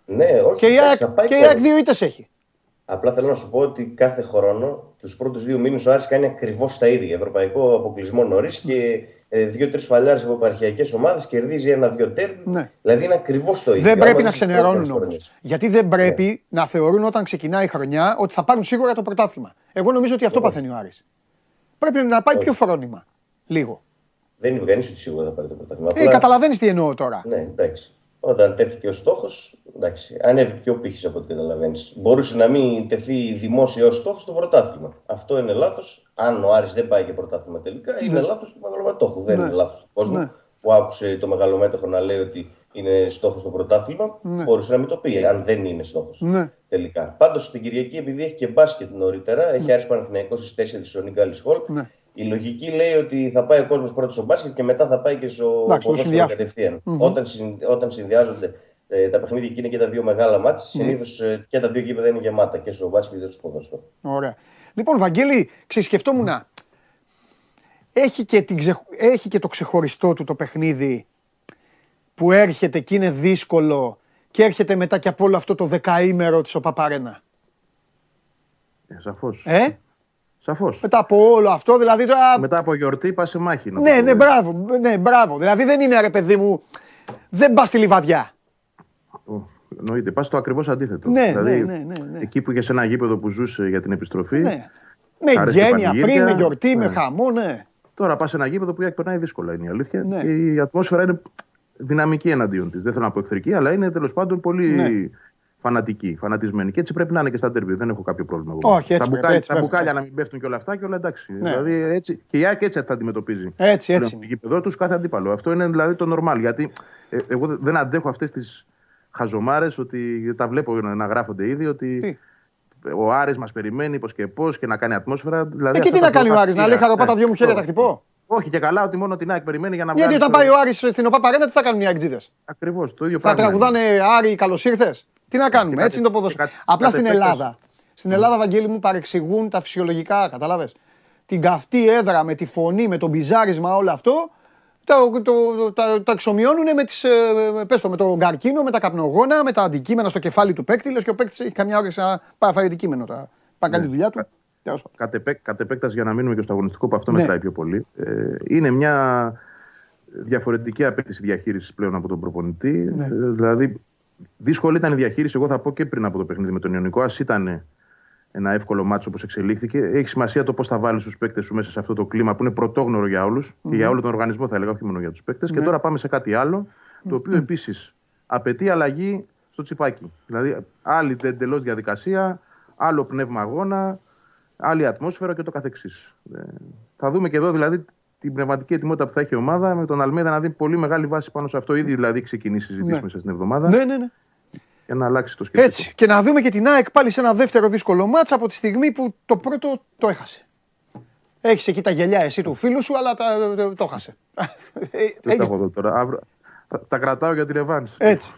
Ναι, όχι. Και η εντάξει, ΑΕΚ θα πάει και η κόσμος. ΑΕΚ δύο ήττες έχει. Απλά θέλω να σου πω ότι κάθε χρόνο, τους πρώτους δύο μήνες, ο Άρης κάνει ακριβώς τα ίδια. Ευρωπαϊκό αποκλεισμό νωρίς και ε, δύο-τρεις φαλιάρες από επαρχιακές ομάδες κερδίζει ένα-δυο τέρμι. Ναι. Δηλαδή είναι ακριβώς το ίδιο. Δεν Άμα πρέπει να δεις τις ξενερώνουν πρώτες όμως. χρονιές. Γιατί δεν πρέπει να θεωρούν όταν ξεκινάει η χρονιά ότι θα πάρουν σίγουρα το πρωτάθλημα. Εγώ νομίζω ότι αυτό παθαίνει ο Άρης. Πρέπει να πάει πιο φρόνημα. Λίγο. Δεν είναι κανεί ότι σίγουρα θα πάρει το πρωτάθλημα. Ε, Απλά- καταλαβαίνεις τι εννοώ τώρα. Ναι, εντάξει. Όταν τέθηκε ο στόχος, εντάξει, ανέβηκε και ο πύχης από ό,τι καταλαβαίνεις. Μπορούσε να μην τεθεί δημόσιο ως στόχος το πρωτάθλημα. Αυτό είναι λάθος. Αν ο Άρης δεν πάει και πρωτάθλημα τελικά, είναι λάθος του μεγαλομετόχου. Δεν Ναι. είναι λάθος του κόσμου Ναι. που άκουσε το μεγαλομέτωχο να λέει ότι είναι στόχος το πρωτάθλημα. Μπορούσε να μην το πει, αν δεν είναι στόχος. Ναι. Τελικά. Πάντως την Κυριακή, επειδή έχει και μπάσκετ νωρίτερα, έχει Άρης Παναθηναϊκός στις 4 στο Νίγκαλι Χολ. Ναι. Η λογική λέει ότι θα πάει ο κόσμος πρώτος στο μπάσκετ και μετά θα πάει και στο Εντάξει, το ποδόσφαιρο συνδυάσουν. κατευθείαν. Όταν, συν- όταν συνδυάζονται ε, τα παιχνίδια και είναι και τα δύο μεγάλα μάτια, συνήθως ε, και τα δύο γήπεδα είναι γεμάτα και στο μπάσκετ και στο ποδόσφαιρο. Ωραία. Λοιπόν, Βαγγέλη, ξεσκεφτόμουν. έχει και, την ξε... έχει και το ξεχωριστό του το παιχνίδι που έρχεται και είναι δύσκολο και έρχεται μετά και από όλο αυτό το δεκαήμερο της ο Παπαρένα. Ε, σαφώς. Ε; Σαφώς. Μετά από όλο αυτό, δηλαδή τώρα... Μετά από γιορτή πας σε μάχη. να Ναι, το πω ναι, έτσι. μπράβο, ναι, μπράβο. Δηλαδή δεν είναι ρε παιδί μου, δεν πας στη λιβαδιά. Ω, Εννοείται. Πας στο ακριβώς αντίθετο. Ναι, δηλαδή, ναι, ναι, ναι, ναι. Εκεί που είχες ένα γήπεδο που ζούσε για την επιστροφή, Ναι. Με Άρεσε γένεια πριν, πανηγύρια. με γιορτή, με Ναι. χαμό, ναι. τώρα πας σε ένα γήπεδο που περνάει δύσκολα είναι η αλήθεια. Ναι. Και η ατμόσφαιρα είναι δυναμική εναντίον της. Δεν θέλω να πω εχθρική, αλλά είναι τέλος πάντων πολύ Ναι. φανατική, φανατισμένη. Και έτσι πρέπει να είναι και στα ντέρμπι. Δεν έχω κάποιο πρόβλημα. εγώ. Όχι, έτσι τα πρέπει, μπουκάλια, έτσι τα πρέπει. μπουκάλια να μην πέφτουν και όλα αυτά και όλα εντάξει. Ναι. Δηλαδή έτσι, και η ΑΕΚ έτσι θα αντιμετωπίζει. Έτσι, έτσι. Το γήπεδο τους κάθε αντίπαλο. Αυτό είναι δηλαδή το normal. Γιατί ε, εγώ δε- δεν αντέχω αυτές τις χαζομάρες ότι τα βλέπω να, να γράφονται ήδη ότι ο Άρης μας περιμένει πώς και πώς και να κάνει ατμόσφαιρα. Δηλαδή, Ε, και αυτά τι τα να κάνει ο Άρης, να λέει προπατήρια. χαροπά τα δυο μου χέρια τα αυτό. χτυπώ. Όχι και καλά ότι μόνο την ΑΕΚ περιμένει για να Γιατί βγάλει όταν το- πάει ο Άρης στην ΟΠΑ Παρένα, τι θα κάνουν οι Αγκτζίδες. Ακριβώς, το ίδιο Θα πράγμα. είναι. τραγουδάνε Άρη, καλώς ήρθες. Τι να κάνουμε, κάτι- έτσι είναι το ποδόσφαιρο. και κάτι- Απλά κάτι στην επέκταση. Ελλάδα. Στην Ελλάδα, Βαγγέλη μου, παρεξηγούν τα φυσιολογικά, κατάλαβες; Την καυτή έδρα με τη φωνή, με το μπιζάρισμα, όλο αυτό. Το, το, το, τα, τα εξομοιώνουν με, τις, ε, πες το, με τον καρκίνο, με τα καπνογόνα, με τα αντικείμενα στο κεφάλι του παίκτη. Λες και ο παίκτης έχει καμιά ώρα και σαν πάει να φάει αντικείμενο. τώρα. Πάει να κάνει τη δουλειά του. Τέλος πάντων. Κατ' επέ- κατ' επέκταση για να μείνουμε και στο αγωνιστικό που αυτό Ναι. μετράει πιο πολύ. Ε, είναι μια διαφορετική απέτηση διαχείρισης πλέον από τον προπονητή. Ναι. Ε, δηλαδή, δύσκολη ήταν η διαχείριση, εγώ θα πω και πριν από το παιχνίδι με τον Ιωνικό. Α ήταν ένα εύκολο μάτσο όπως εξελίχθηκε. Έχει σημασία το πώς θα βάλεις τους παίκτες σου μέσα σε αυτό το κλίμα που είναι πρωτόγνωρο για όλους και για όλο τον οργανισμό, θα έλεγα, όχι μόνο για τους παίκτες. Και τώρα πάμε σε κάτι άλλο, το οποίο επίσης απαιτεί αλλαγή στο τσιπάκι. Δηλαδή, άλλη εντελώς διαδικασία, άλλο πνεύμα αγώνα, άλλη ατμόσφαιρα και το καθεξής. Ε, θα δούμε και εδώ δηλαδή την πνευματική ετοιμότητα που θα έχει η ομάδα με τον Αλμέδα να δει πολύ μεγάλη βάση πάνω σε αυτό. Ήδη δηλαδή έχει ξεκινήσει συζητήσει Ναι. μέσα στην εβδομάδα Ναι, ναι, ναι. για να αλλάξει το σκεπτικό. Έτσι. Και να δούμε και την ΑΕΚ πάλι σε ένα δεύτερο δύσκολο μάτσα από τη στιγμή που το πρώτο το έχασε. Έχεις εκεί τα γυαλιά εσύ του φίλου σου, αλλά τα, το, το έχασε. Ε, Δεν τα έχεις- έχω εδώ τώρα. Αύριο, τα, τα κρατάω για την ρεβάνς. Έτσι.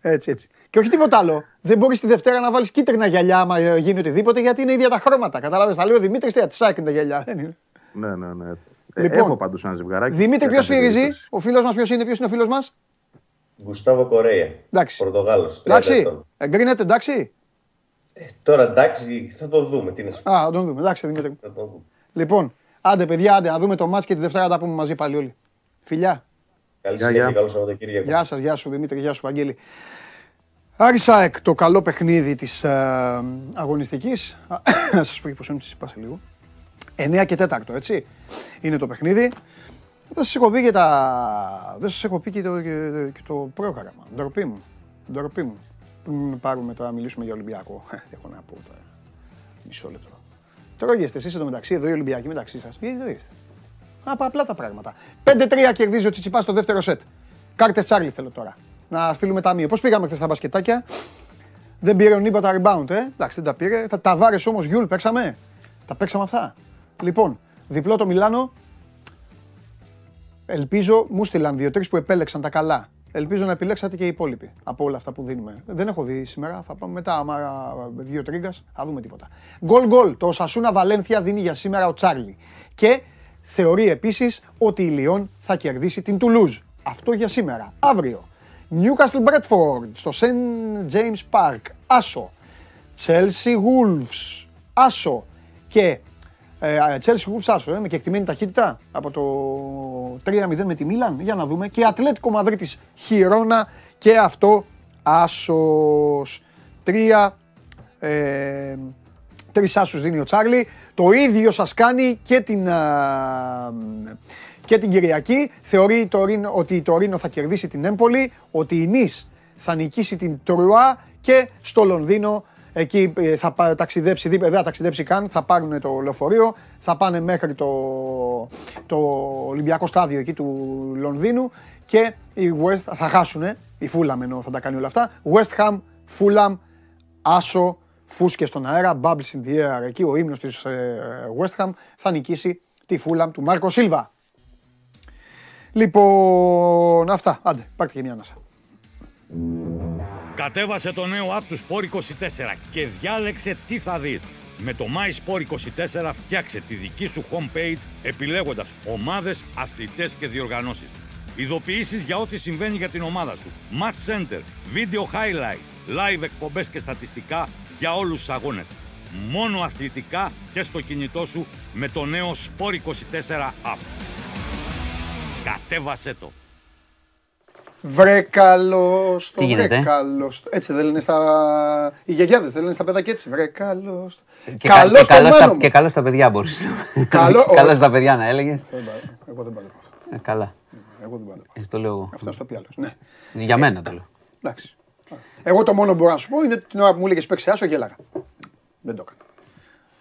έτσι, έτσι. Και όχι τίποτα άλλο. Δεν μπορείς τη Δευτέρα να βάλεις κίτρινα γυαλιά άμα ε, γίνει οτιδήποτε, γιατί είναι ίδια τα χρώματα. Κατάλαβε. Θα λέει ο Δημήτρης, τι τη ΑΕΚ είναι τα γυαλιά. Δεν είναι. ναι, ναι, ναι. Λοιπόν, Ε, έχω πάντως ένα ζευγαράκι. Δημήτρη, για ποιος κάθε φύριζει. περίπτωση. Ο φίλος μας ποιος είναι, ποιος είναι ο φίλος μας; Γκουστάβο Κορέα. Εντάξει. Πορτογάλος. Εντάξει. Εγκρίνεται, εντάξει. Τώρα εντάξει, θα το δούμε. Τι είναι σου. Α, θα τον δούμε. Εντάξει, Δημήτρη. Θα το δούμε. Λοιπόν, άντε παιδιά, άντε να δούμε το μάτς και τη Δευτέρα να τα πούμε μαζί πάλι όλοι. Φιλιά. Καλή Γεια, συνέχεια, γεια. καλό Σαββατοκύριακο. Γεια σας, γεια σου Δημήτρη, γεια σου Βαγγέλη. Άρη Σάεκ, το καλό παιχνίδι της ε, αγωνιστικής. Α, Να σας πω και πώς είναι, είπα σε λίγο. 9 και 4, έτσι. Είναι το παιχνίδι. Δεν σας έχω πει και, τα... δεν σας έχω πει και, το, και, και το πρόγραμμα. Ντροπή μου. Ντροπή μου. Πριν πάρουμε τώρα, μιλήσουμε για Ολυμπιακό. Τι έχω να πω τώρα. Μισό λεπτό. Τρώγεστε εσείς εδώ μεταξύ, εδώ οι Ολυμπιακοί μεταξύ σας. Γιατί τρώγεστε. Από απλά τα πράγματα. 5-3 κερδίζει ο Τσιτσιπάς στο δεύτερο σετ. Κάρτε Τσάρλι θέλω τώρα. Να στείλουμε ταμείο. Πώς πήγαμε χθες στα μπασκετάκια; Δεν πήρε ο Νίμπα τα rebound, ε. Εντάξει, δεν τα πήρε. Τα, τα βάρε όμως Γιούλ παίξαμε. Τα παίξαμε αυτά. Λοιπόν, διπλό το Μιλάνο. Ελπίζω, μου στείλαν δύο-τρεις που επέλεξαν τα καλά. Ελπίζω να επιλέξατε και οι υπόλοιποι από όλα αυτά που δίνουμε. Δεν έχω δει σήμερα. Θα πάμε μετά. Άμα δύο τρίγκας, θα δούμε τίποτα. Γκολ γκολ. Το Σασούνα Βαλένθια δίνει για σήμερα ο Τσάρλι. Και θεωρεί επίσης ότι η Λιόν θα κερδίσει την Τουλούζ. Αυτό για σήμερα. Αύριο. Newcastle Bradford στο St. James Park. Άσο. Chelsea Wolves. Άσο. Και ε, Chelsea Wolves άσο, ε, με κεκτημένη ταχύτητα από το 3-0 με τη Μίλαν. Για να δούμε. Και Ατλέτικο Μαδρίτης Χιρόνα και αυτό άσος. Τρία, ε, τρεις άσους δίνει ο Τσάρλι. Το ίδιο σας κάνει και την, α, και την Κυριακή. Θεωρεί το Ρήνο, ότι η Τωρίνο θα κερδίσει την Έμπολη, ότι η Νις θα νικήσει την Τρουά και στο Λονδίνο εκεί ε, θα πα- ταξιδέψει, δίπλα- δεν θα ταξιδέψει καν, θα πάρουν το λεωφορείο, θα πάνε μέχρι το, το Ολυμπιακό στάδιο εκεί του Λονδίνου και η West, θα χάσουν, η Φούλαμ ενώ θα τα κάνει όλα αυτά, West Ham, Fulham, Άσο, φούσκες στον αέρα, bubbles in the air, εκεί ο ύμνος της ε, West Ham θα νικήσει τη Fulham του Μάρκο Σίλβα. Λοιπόν, αυτά. Άντε, πάρτε και μια ανάσα. Κατέβασε το νέο app του Sport 24 και διάλεξε τι θα δεις. Με το MySport24 φτιάξε τη δική σου homepage επιλέγοντας ομάδες, αθλητές και διοργανώσεις. Ειδοποιήσεις για ό,τι συμβαίνει για την ομάδα σου. Match Center, Video Highlight, Live εκπομπές και στατιστικά για όλους τους αγώνες. Μόνο αθλητικά και στο κινητό σου με το νέο Sport24 App. Κατέβασέ το. Βρε καλό στο. Τι γίνεται; Βρε καλό στο. Έτσι δεν λένε στα. Οι γιαγιάδες δεν λένε στα παιδάκια έτσι. Βρε καλό στο. Και, Καλό κα- και, στο καλό στα, μέλλον μου. και καλό στα παιδιά μπορείς. Καλό- καλό στα παιδιά να έλεγες. Δεν παλεύω. Εγώ δεν παλεύω. αυτό. Ε, καλά. Εγώ δεν παλεύω. Έτσι το λέω εγώ. Αυτό στο πει άλλος. Ναι. Για μένα το λέω. Εντάξει. Εγώ το μόνο που μπορώ να σου πω είναι ότι την ώρα που μου έλεγες παίξε άσο γέλαγα. Δεν το έκανα.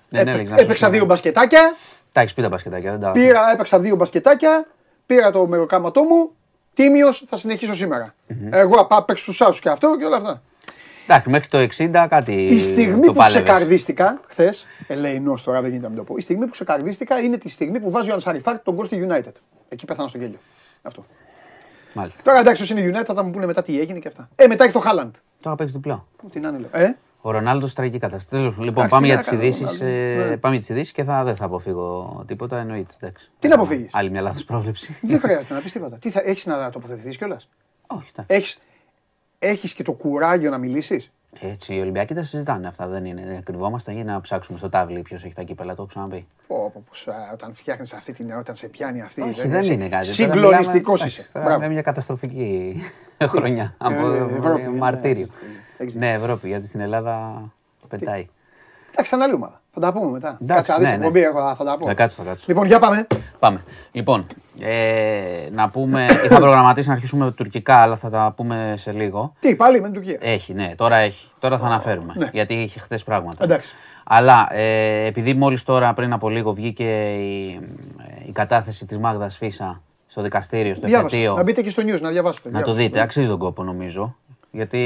Δεν Έπαι- έλεγες να σου Έπαιξα πω. δύο μπασκετάκια, Τα έχεις πει τα μπασκετάκια, δεν τα... πήρα, έπαιξα δύο μπασκετάκια, πήρα το μεροκάματό μου, τίμιος, θα συνεχίσω σήμερα. Εγώ απά παίξω τους άσους και αυτό και όλα αυτά. Εντάξει, μέχρι το 60 κάτι Η στιγμή το που πάλευες. ξεκαρδίστηκα, χθες, ελεηνό τώρα δεν γίνεται να μην το πω. Η στιγμή που ξεκαρδίστηκα είναι τη στιγμή που βάζει ο Ανσαριφάρ τον γκολ στη United. Εκεί πέθανα στο γέλιο. Αυτό. Μάλιστα. Τώρα εντάξει, όσοι είναι United θα μου πούνε μετά τι έγινε και αυτά. Ε, μετά έχει το Χάλαντ. Τώρα παίξει διπλό. Πού την άνε, λέω. Ε, Ο Ρονάλντος τραγική κατάσταση. Τέλος, Λοιπόν, Εντάξει, πάμε τι για να τις κάνω, ειδήσεις. Ρονάλντο. Ναι. Πάμε για τις ειδήσεις και θα, δεν θα αποφύγω τίποτα. Εννοείται. Εντάξει. Τι να αποφύγεις; Άλλη μια λάθος πρόβλεψη. δεν χρειάζεται να πεις τίποτα. Τι θα έχεις να τοποθετηθείς κιόλας; Όχι, εντάξει. Έχεις έχεις και το κουράγιο να μιλήσεις; Έτσι, οι Ολυμπιακοί τα συζητάνε αυτά. Δεν είναι. Δεν κρυβόμαστε για να ψάξουμε στο τάβλι ποιο έχει τα κύπελα. Το έχω ξαναπεί. Όταν φτιάχνει αυτή την όταν σε πιάνει αυτή. Όχι, δεν είσαι είναι κάτι. Συγκλονιστικό Τώρα μιλάμε- είσαι. εντάξει, τώρα Μπράβο. μιλάμε μια καταστροφική χρονιά. Από Ευρώπη, ναι, μαρτύριο. έχεις δίκιο. Ναι, Ευρώπη, γιατί στην Ελλάδα πετάει. Εντάξει, θα είναι άλλη ομάδα. Θα τα πούμε μετά. Εντάξει, Κάτσε να δεις ναι, την ναι. εκπομπή, εγώ θα τα πω. Θα κάτσω, θα κάτσω. Λοιπόν, για πάμε. Πάμε. Λοιπόν, ε, να πούμε. Είχα προγραμματίσει να αρχίσουμε με τουρκικά, αλλά θα τα πούμε σε λίγο. Τι, πάλι με την Τουρκία; Έχει, ναι, τώρα έχει. Τώρα θα αναφέρουμε. Ναι. Γιατί είχε χθες πράγματα. Εντάξει. Αλλά ε, επειδή μόλις τώρα πριν από λίγο βγήκε η, η κατάθεση της Μάγδας Φίσα στο δικαστήριο, στο Διάβασε. εφετείο. Να μπείτε και στο news να διαβάσετε. Να το Διάβασε. δείτε, αξίζει τον κόπο νομίζω. Γιατί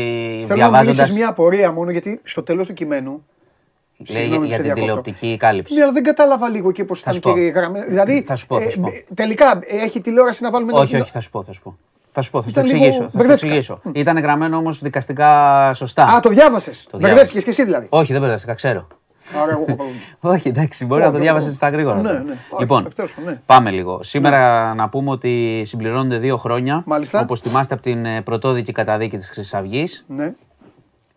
Θέλω να μου διαβάζοντα. λύσεις μια απορία μόνο γιατί στο τέλος του κειμένου. Λέει Συγγνώμη για που σε την διακόπτω. τηλεοπτική κάλυψη. Ναι, αλλά δεν κατάλαβα λίγο και πώς Θα ήταν σου πω. και γραμμένο. Δηλαδή, Θα σου πω, θα σου πω. ε, τελικά ε, έχει τηλεόραση να βάλουμε όχι, ένα- όχι, θα σου πω, θα σου πω. Θα σου πω, θα σου το Ήταν λίγο- εξηγήσω. Θα σου το μπερδεύτηκα. εξηγήσω. Ήταν γραμμένο όμως δικαστικά σωστά. Α, το διάβασες. Το Μπερδεύτηκες και εσύ δηλαδή. Όχι, δεν μπερδεύτηκα, ξέρω. Άρα εγώ έχω πρόβλημα. Όχι, εντάξει, μπορεί να το Όχι, διάβασες όχι. στα γρήγορα. Ναι, τώρα. ναι. Όχι, Λοιπόν, τέλος πάντων, ναι. πάμε λίγο. Σήμερα να πούμε ότι συμπληρώνονται δύο χρόνια. Μάλιστα. Όπως θυμάστε από την ε, πρωτόδικη καταδίκη της Χρυσή Αυγή, Ναι.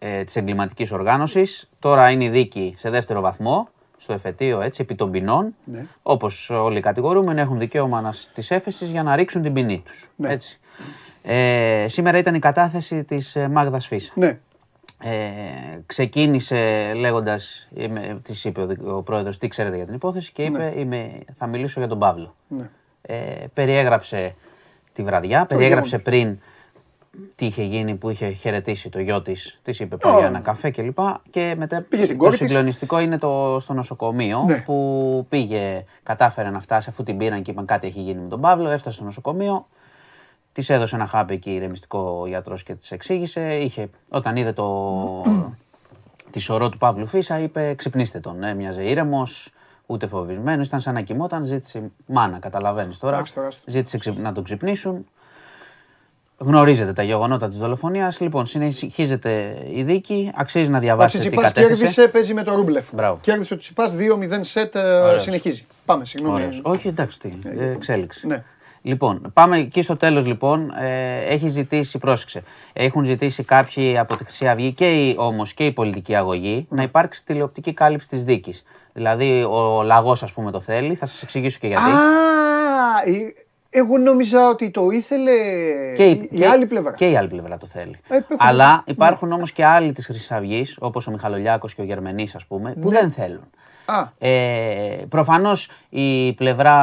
Ε, της εγκληματικής οργάνωσης. Τώρα είναι η δίκη σε δεύτερο βαθμό, στο εφετείο έτσι, επί των ποινών. Ναι. Όπως όλοι οι κατηγορούμενοι έχουν δικαίωμα της έφεσης για να ρίξουν την ποινή τους. Ναι. Έτσι. Ε, σήμερα ήταν η κατάθεση της ε, Μάγδας Φίσα. Ναι. Ε, ξεκίνησε λέγοντας, είμαι, της είπε ο, δι- ο πρόεδρος τι ξέρετε για την υπόθεση και είπε είμαι, θα μιλήσω για τον Παύλο. Ναι. Ε, περιέγραψε τη βραδιά, περιέγραψε πριν τι είχε γίνει που είχε χαιρετήσει το γιο της, της είπε πάει για ένα καφέ κλπ. Και μετά Πήγε στην το κόρη της. συγκλονιστικό είναι το, στο νοσοκομείο Ναι. που πήγε, κατάφερε να φτάσει αφού την πήραν και είπαν κάτι έχει γίνει με τον Παύλο, έφτασε στο νοσοκομείο. Της έδωσε ένα χάπι εκεί ηρεμιστικό ο γιατρός και της εξήγησε. Είχε, όταν είδε το, τη σωρό του Παύλου Φίσα, είπε: Ξυπνήστε τον. Έμοιαζε ήρεμος, ούτε φοβισμένος. Ήταν σαν να κοιμόταν. Ζήτησε μάνα, καταλαβαίνεις τώρα. Εντάξει, τώρα, άστο. Ζήτησε ξυπ- να τον ξυπνήσουν. Γνωρίζετε τα γεγονότα της δολοφονίας. Λοιπόν, συνεχίζεται η δίκη. Αξίζει να Ο διαβάσετε τι Τσιτσιπάς κατέθεσε. κέρδισε, παίζει με το Ρούμπλεφ. Μπράβο. Κέρδισε ο Τσιτσιπάς 2-0 σετ, ε, Ωραίος. συνεχίζει. Πάμε, συγγνώμη. Ωραίος. Όχι, εντάξει, τι, ε, εξέλιξη. Ναι. Λοιπόν, πάμε εκεί στο τέλος λοιπόν. Ε, έχει ζητήσει, πρόσεξε, έχουν ζητήσει κάποιοι από τη Χρυσή Αυγή και η, όμως και η πολιτική αγωγή να υπάρξει τηλεοπτική κάλυψη της δίκης. Δηλαδή ο λαγός ας πούμε το θέλει, θα σας εξηγήσω και γιατί. Α, ε, εγώ νόμιζα ότι το ήθελε και, η, η και- άλλη πλευρά. Και η άλλη πλευρά το θέλει. Ε, έχουμε- Αλλά υπάρχουν όμως και άλλοι της Χρυσής Αυγής, όπως ο Μιχαλολιάκος και ο Γερμενής ας πούμε, που δεν θέλουν. Α, Ε, Προφανώς η πλευρά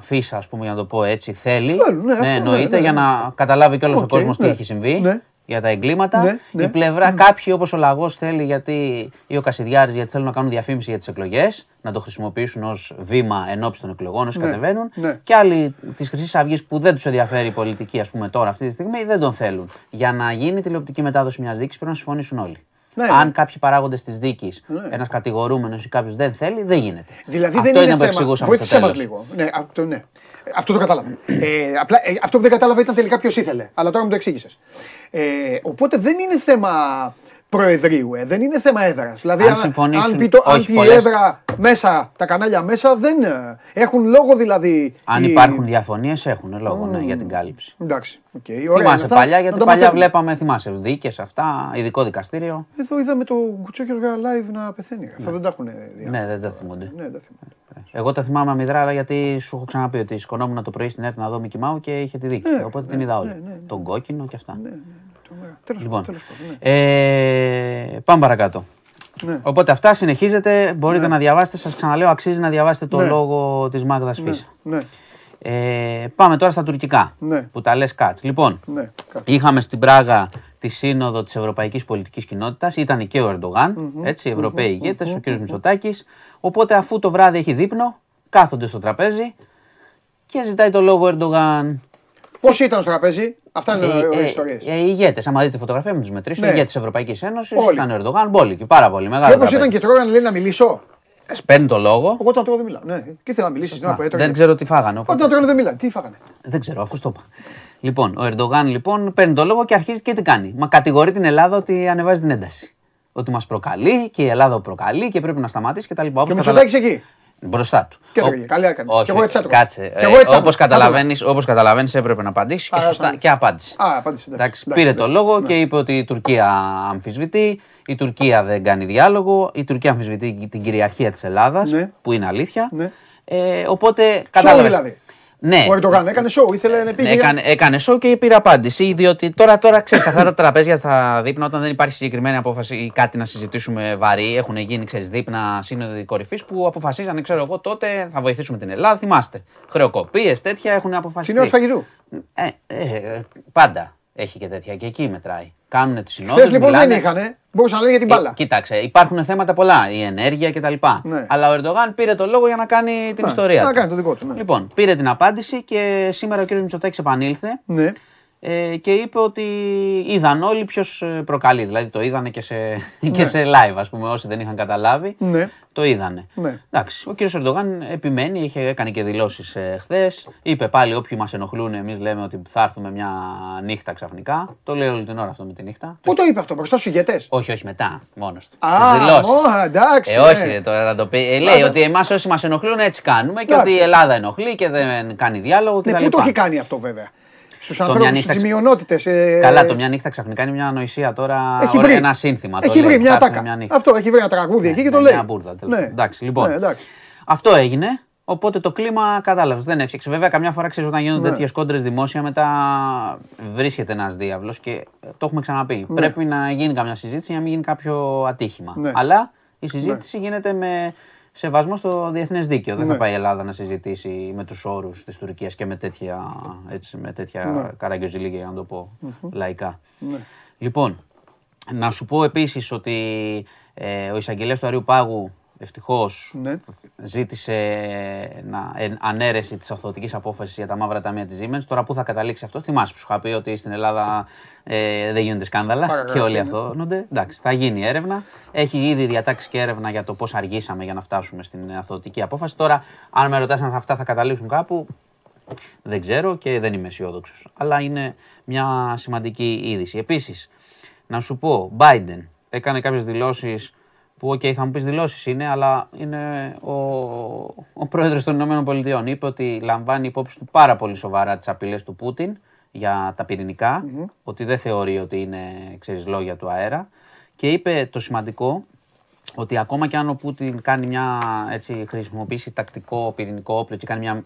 Φύσσα, ας πούμε, για να το πω έτσι, θέλει. Θέλουν, ναι, αυτό, ναι, εννοείται, ναι, για ναι. να καταλάβει κιόλας ο Οκ, κόσμος τι ναι. έχει συμβεί Ναι. Για τα εγκλήματα. Ναι, ναι. Η πλευρά, κάποιοι όπως ο Λαγός θέλει γιατί, ή ο Κασιδιάρης, γιατί θέλουν να κάνουν διαφήμιση για τις εκλογές, να το χρησιμοποιήσουν ως βήμα εν όψει των εκλογών, όσο Ναι, κατεβαίνουν. ναι. Και άλλοι της Χρυσής Αυγής που δεν τους ενδιαφέρει η πολιτική, ας πούμε, τώρα αυτή τη στιγμή, δεν τον θέλουν. Για να γίνει τηλεοπτική μετάδοση μιας δίκης πρέπει να συμφωνήσουν όλοι. Ναι, Αν ναι. κάποιοι παράγοντες της δίκης, ένας κατηγορούμενος ή κάποιος δεν θέλει, δεν γίνεται. δηλαδή Αυτό δεν είναι, που θέμα. εξηγούσαμε στο Βοήθησέ μας τέλος. λίγο. Ναι, αυτό, ναι. Αυτό το κατάλαβα. ε, απλά, ε, αυτό που δεν κατάλαβα ήταν τελικά ποιος ήθελε. Αλλά τώρα μου το εξήγησες. Ε, οπότε δεν είναι θέμα Προεδρείου. Ε. Δεν είναι θέμα έδρας. Δηλαδή, Αν αν, συμφωνήσουν- αν πει, το, αν όχι πει η πολλές. έδρα μέσα, τα κανάλια μέσα, δεν ε, έχουν λόγο δηλαδή. Αν οι- υπάρχουν διαφωνίες, έχουν λόγο ναι, για την κάλυψη. Εντάξει. οκ, ωραία είναι θυμάσαι αυτά. παλιά, Να γιατί τα παλιά μαθαίνουμε. βλέπαμε, θυμάσαι, δίκες αυτά, ειδικό δικαστήριο. Εδώ είδαμε το Κουτσόκιοργα live να πεθαίνει. Αυτά δεν τα έχουν δει. Ναι, δεν τα θυμούνται. Ναι, δεν θυμάμαι. Εγώ τα θυμάμαι αμυδρά, αλλά γιατί σου έχω ξαναπεί ότι σκονόμουν το πρωί στην ΕΡΤ να δω Μικη Μάου και είχε τη δίκη. Ναι, Οπότε ναι, την είδα όλη. ναι, ναι, ναι. Τον κόκκινο και αυτά. Τρομερά. Τέλος Λοιπόν, πάντων, τέλος πάντων, ναι. ε, πάμε παρακάτω. Ναι. Οπότε αυτά συνεχίζετε. Μπορείτε να διαβάσετε. Σας ξαναλέω, αξίζει να διαβάσετε το Ναι. λόγο της Μάγδας Φίσα. Ναι, Ε, πάμε τώρα στα τουρκικά. Ναι. Που τα λες κάτς. Λοιπόν, ναι. κάτσε. είχαμε στην Πράγα τη σύνοδο της Ευρωπαϊκής Πολιτικής Κοινότητας. Ήταν και ο ερντογαν έτσι, οι Ευρωπαίοι ηγέτες, ο κ. Μητσοτάκης. Οπότε, αφού το βράδυ έχει δείπνο, κάθονται στο τραπέζι και ζητάει το λόγο ο Ερντογάν. Πώς ήταν στο τραπέζι, αυτά είναι Ε, οι ε, ιστορίες. ε, οι ηγέτες, άμα δείτε φωτογραφία με τους μετρήσεων, Ναι. οι ηγέτες της Ευρωπαϊκής Ένωσης Όλοι. ήταν ο Ερντογάν, μπόλικοι, πάρα πολύ μεγάλο. Και όπως τραπέζι. ήταν και τρώγανε λέει να μιλήσω. Παίρνει το λόγο. Εγώ όταν τρώω δεν μιλάω. Ναι, και ήθελα να μιλήσεις. Να, πω, έτρωγε. Δεν ξέρω τι φάγανε. οπότε- Όταν τρώγανε δεν μιλάνε. Τι φάγανε; Δεν ξέρω, αφού στο είπα. Λοιπόν, ο Ερντογάν λοιπόν παίρνει το λόγο και αρχίζει και τι κάνει. Μα κατηγορεί την Ελλάδα ότι ανεβάζει την ένταση. Ότι μας προκαλεί και η Ελλάδα προκαλεί και πρέπει να σταματήσει κτλ. Και ο Μητσοτάκης εκεί. Μπροστά του. Και Ο- έτρωγε, καλά έκανε. Όχι, Κι εγώ έτσι έτρωγα. Κάτσε. Κι εγώ έτσι Όπω έτρωγα. καταλαβαίνεις, όπως καταλαβαίνεις, έπρεπε να απαντήσει και Α, σωστά απαντήσει. και απάντησε. Α, απάντησε. εντάξει. Εντάξει, Εντάξει, πήρε το εντάξει. λόγο Ναι. και είπε ότι η Τουρκία αμφισβητεί, η Τουρκία δεν κάνει διάλογο, η Τουρκία αμφισβητεί την κυριαρχία της Ελλάδας, Ναι. που είναι αλήθεια. Ναι. Ε, οπότε κατάλαβες. δηλαδή. Ναι, Ο Ερντογάν έκανε σοου, ήθελε να πήγε. έκανε, έκανε show και πήρε απάντηση. Διότι τώρα, τώρα ξέρεις, αυτά τα τραπέζια στα δείπνα, όταν δεν υπάρχει συγκεκριμένη απόφαση ή κάτι να συζητήσουμε βαρύ, έχουν γίνει ξέρεις, δείπνα σύνοδοι κορυφής που αποφασίζανε, ξέρω εγώ, τότε θα βοηθήσουμε την Ελλάδα. Θυμάστε. Χρεοκοπίες, τέτοια έχουν αποφασιστεί. Την ώρα του φαγητού. Ε, ε, πάντα έχει και τέτοια. Και εκεί μετράει. Κάνουν τις συνόδους. Χθες λοιπόν δεν είχανε. Μπορούσαν να λένε για την μπάλα. Ε, κοίταξε, υπάρχουν θέματα πολλά. Η ενέργεια κτλ. Ναι. Αλλά ο Ερντογάν πήρε το λόγο για να κάνει την Ναι, ιστορία να του. κάνει το δικό του, ναι. Λοιπόν, πήρε την απάντηση και σήμερα ο κ. Μητσοτάκης επανήλθε Ναι. Ε, και είπε ότι είδαν όλοι ποιος προκαλεί. Δηλαδή το είδανε και σε, και σε live, ας πούμε, όσοι δεν είχαν καταλάβει. Ναι. Το είδανε. Ναι. Εντάξει, ο κ. Ερντογάν επιμένει, είχε, έκανε και δηλώσεις ε, χθες. Είπε πάλι: Όποιοι μας ενοχλούν, εμείς λέμε ότι θα έρθουμε μια νύχτα ξαφνικά. Το λέει όλη την ώρα αυτό με τη νύχτα. Πού το είπε αυτό, μπροστά στους ηγέτε. Όχι, όχι, μετά, μόνος του. Α, Στις δηλώσεις. ω, εντάξει, Ε, όχι, ναι. ρε, τώρα θα το πει. Ε, λέει ναι. ότι εμάς όσοι μας ενοχλούν έτσι κάνουμε και Εντάξει. ότι η Ελλάδα ενοχλεί και δεν κάνει διάλογο Ναι, κτλ. πού το έχει κάνει αυτό βέβαια. Στους μια ανθρώπους, νύχτα στις ξε- μειονότητες. Καλά, το μια νύχτα ξαφνικά είναι μια ανοησία τώρα. Έχει ωραία, βρει. Ένα σύνθημα. το Έχει λέει, βρει μια θα έρθουμε τάκα. νύχτα. Αυτό έχει βρει ένα τραγούδι εκεί και το Ναι, λέει. Μια μπουρδα. τέλος Ναι. πάντων. Εντάξει, λοιπόν. Ναι, εντάξει. Αυτό έγινε. Οπότε το κλίμα κατάλαβες. Δεν έφτιαξε. Βέβαια, καμιά φορά ξέρεις όταν γίνονται Ναι. τέτοιες κόντρες δημόσια, μετά βρίσκεται ένας διάβλος και το έχουμε ξαναπεί. Πρέπει να γίνει καμιά συζήτηση για να μην γίνει κάποιο ατύχημα. Ναι. Αλλά η συζήτηση γίνεται με σεβασμός στο διεθνές δίκαιο. Δεν θα Ναι. πάει η Ελλάδα να συζητήσει με τους όρους της Τουρκίας και με τέτοια, έτσι, με τέτοια Ναι. καραγκιόζηλίγια, για να το πω λαϊκά. Ναι. Λοιπόν, να σου πω επίσης ότι ε, ο εισαγγελέας του Αριού Πάγου ευτυχώς Ναι. ζήτησε να, ε, ανέρεση της αυθωτικής απόφασης για τα μαύρα ταμεία της Siemens. Τώρα πού θα καταλήξει αυτό, θυμάσαι που σου είχα πει ότι στην Ελλάδα ε, δεν γίνονται σκάνδαλα Παραγραφή, και όλοι ναι. αθωώνονται. Εντάξει, θα γίνει έρευνα. Έχει ήδη διατάξει και έρευνα για το πώς αργήσαμε για να φτάσουμε στην αθωωτική απόφαση. Τώρα, αν με ρωτάς αν αυτά θα καταλήξουν κάπου, δεν ξέρω και δεν είμαι αισιόδοξος. Αλλά είναι μια σημαντική είδηση. Επίσης, να σου πω, Biden έκανε κάποιες δηλώσεις που, οκ, θα μου πεις δηλώσεις είναι, αλλά είναι ο, ο πρόεδρος των Ηνωμένων Πολιτειών. Είπε ότι λαμβάνει υπόψη του πάρα πολύ σοβαρά τις απειλές του Πούτιν για τα πυρηνικα ότι δεν θεωρεί ότι είναι ξέρεις, λόγια του αέρα. Και είπε το σημαντικό, ότι ακόμα και αν ο Πούτιν κάνει μια, έτσι, χρησιμοποιήσει τακτικό πυρηνικό όπλο και κάνει μια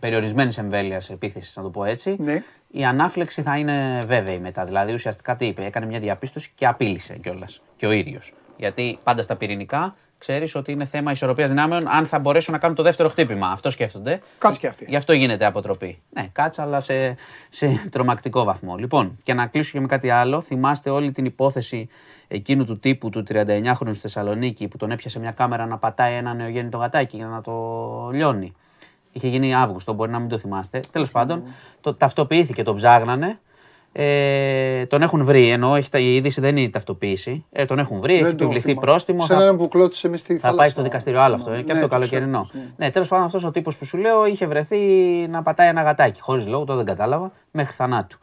περιορισμένη εμβέλεια επίθεση, να το πω έτσι, Ναι. η ανάφλεξη θα είναι βέβαιη μετά. Δηλαδή ουσιαστικά τι είπε, έκανε μια διαπίστωση και απείλησε κιόλας. Και ο ίδιος. Γιατί πάντα στα πυρηνικά ξέρεις ότι είναι θέμα ισορροπίας δυνάμεων αν θα μπορέσουν να κάνουν το δεύτερο χτύπημα. Αυτό σκέφτονται. Κάτσε και αυτή. Γι' αυτό γίνεται αποτροπή. Ναι, κάτσε, αλλά σε, σε τρομακτικό βαθμό. Λοιπόν, και να κλείσω και με κάτι άλλο. Θυμάστε όλη την υπόθεση εκείνου του τύπου του 39χρονου στη Θεσσαλονίκη που τον έπιασε μια κάμερα να πατάει ένα νεογέννητο γατάκι για να το λιώνει. Είχε γίνει Αύγουστο, μπορεί να μην το θυμάστε. Τέλος πάντων, το ταυτοποιήθηκε, τον ψάγνανε. Ε, τον έχουν βρει, ενώ έχει, τα- η είδηση δεν είναι η ταυτοποίηση. Ε, τον έχουν βρει, έχει Δεν το επιβληθεί θυμάμαι. πρόστιμο. Σε θα- έναν που κλώτησε μες στη θα θάλασσα. πάει στο δικαστήριο. Άλλο αυτό. είναι και Ναι, αυτό το ξέρω, καλοκαιρινό. ναι. Ναι, τέλος πάντων αυτός ο τύπος που σου λέω είχε βρεθεί να πατάει ένα γατάκι. Χωρίς λόγο, το δεν κατάλαβα, μέχρι θανάτου.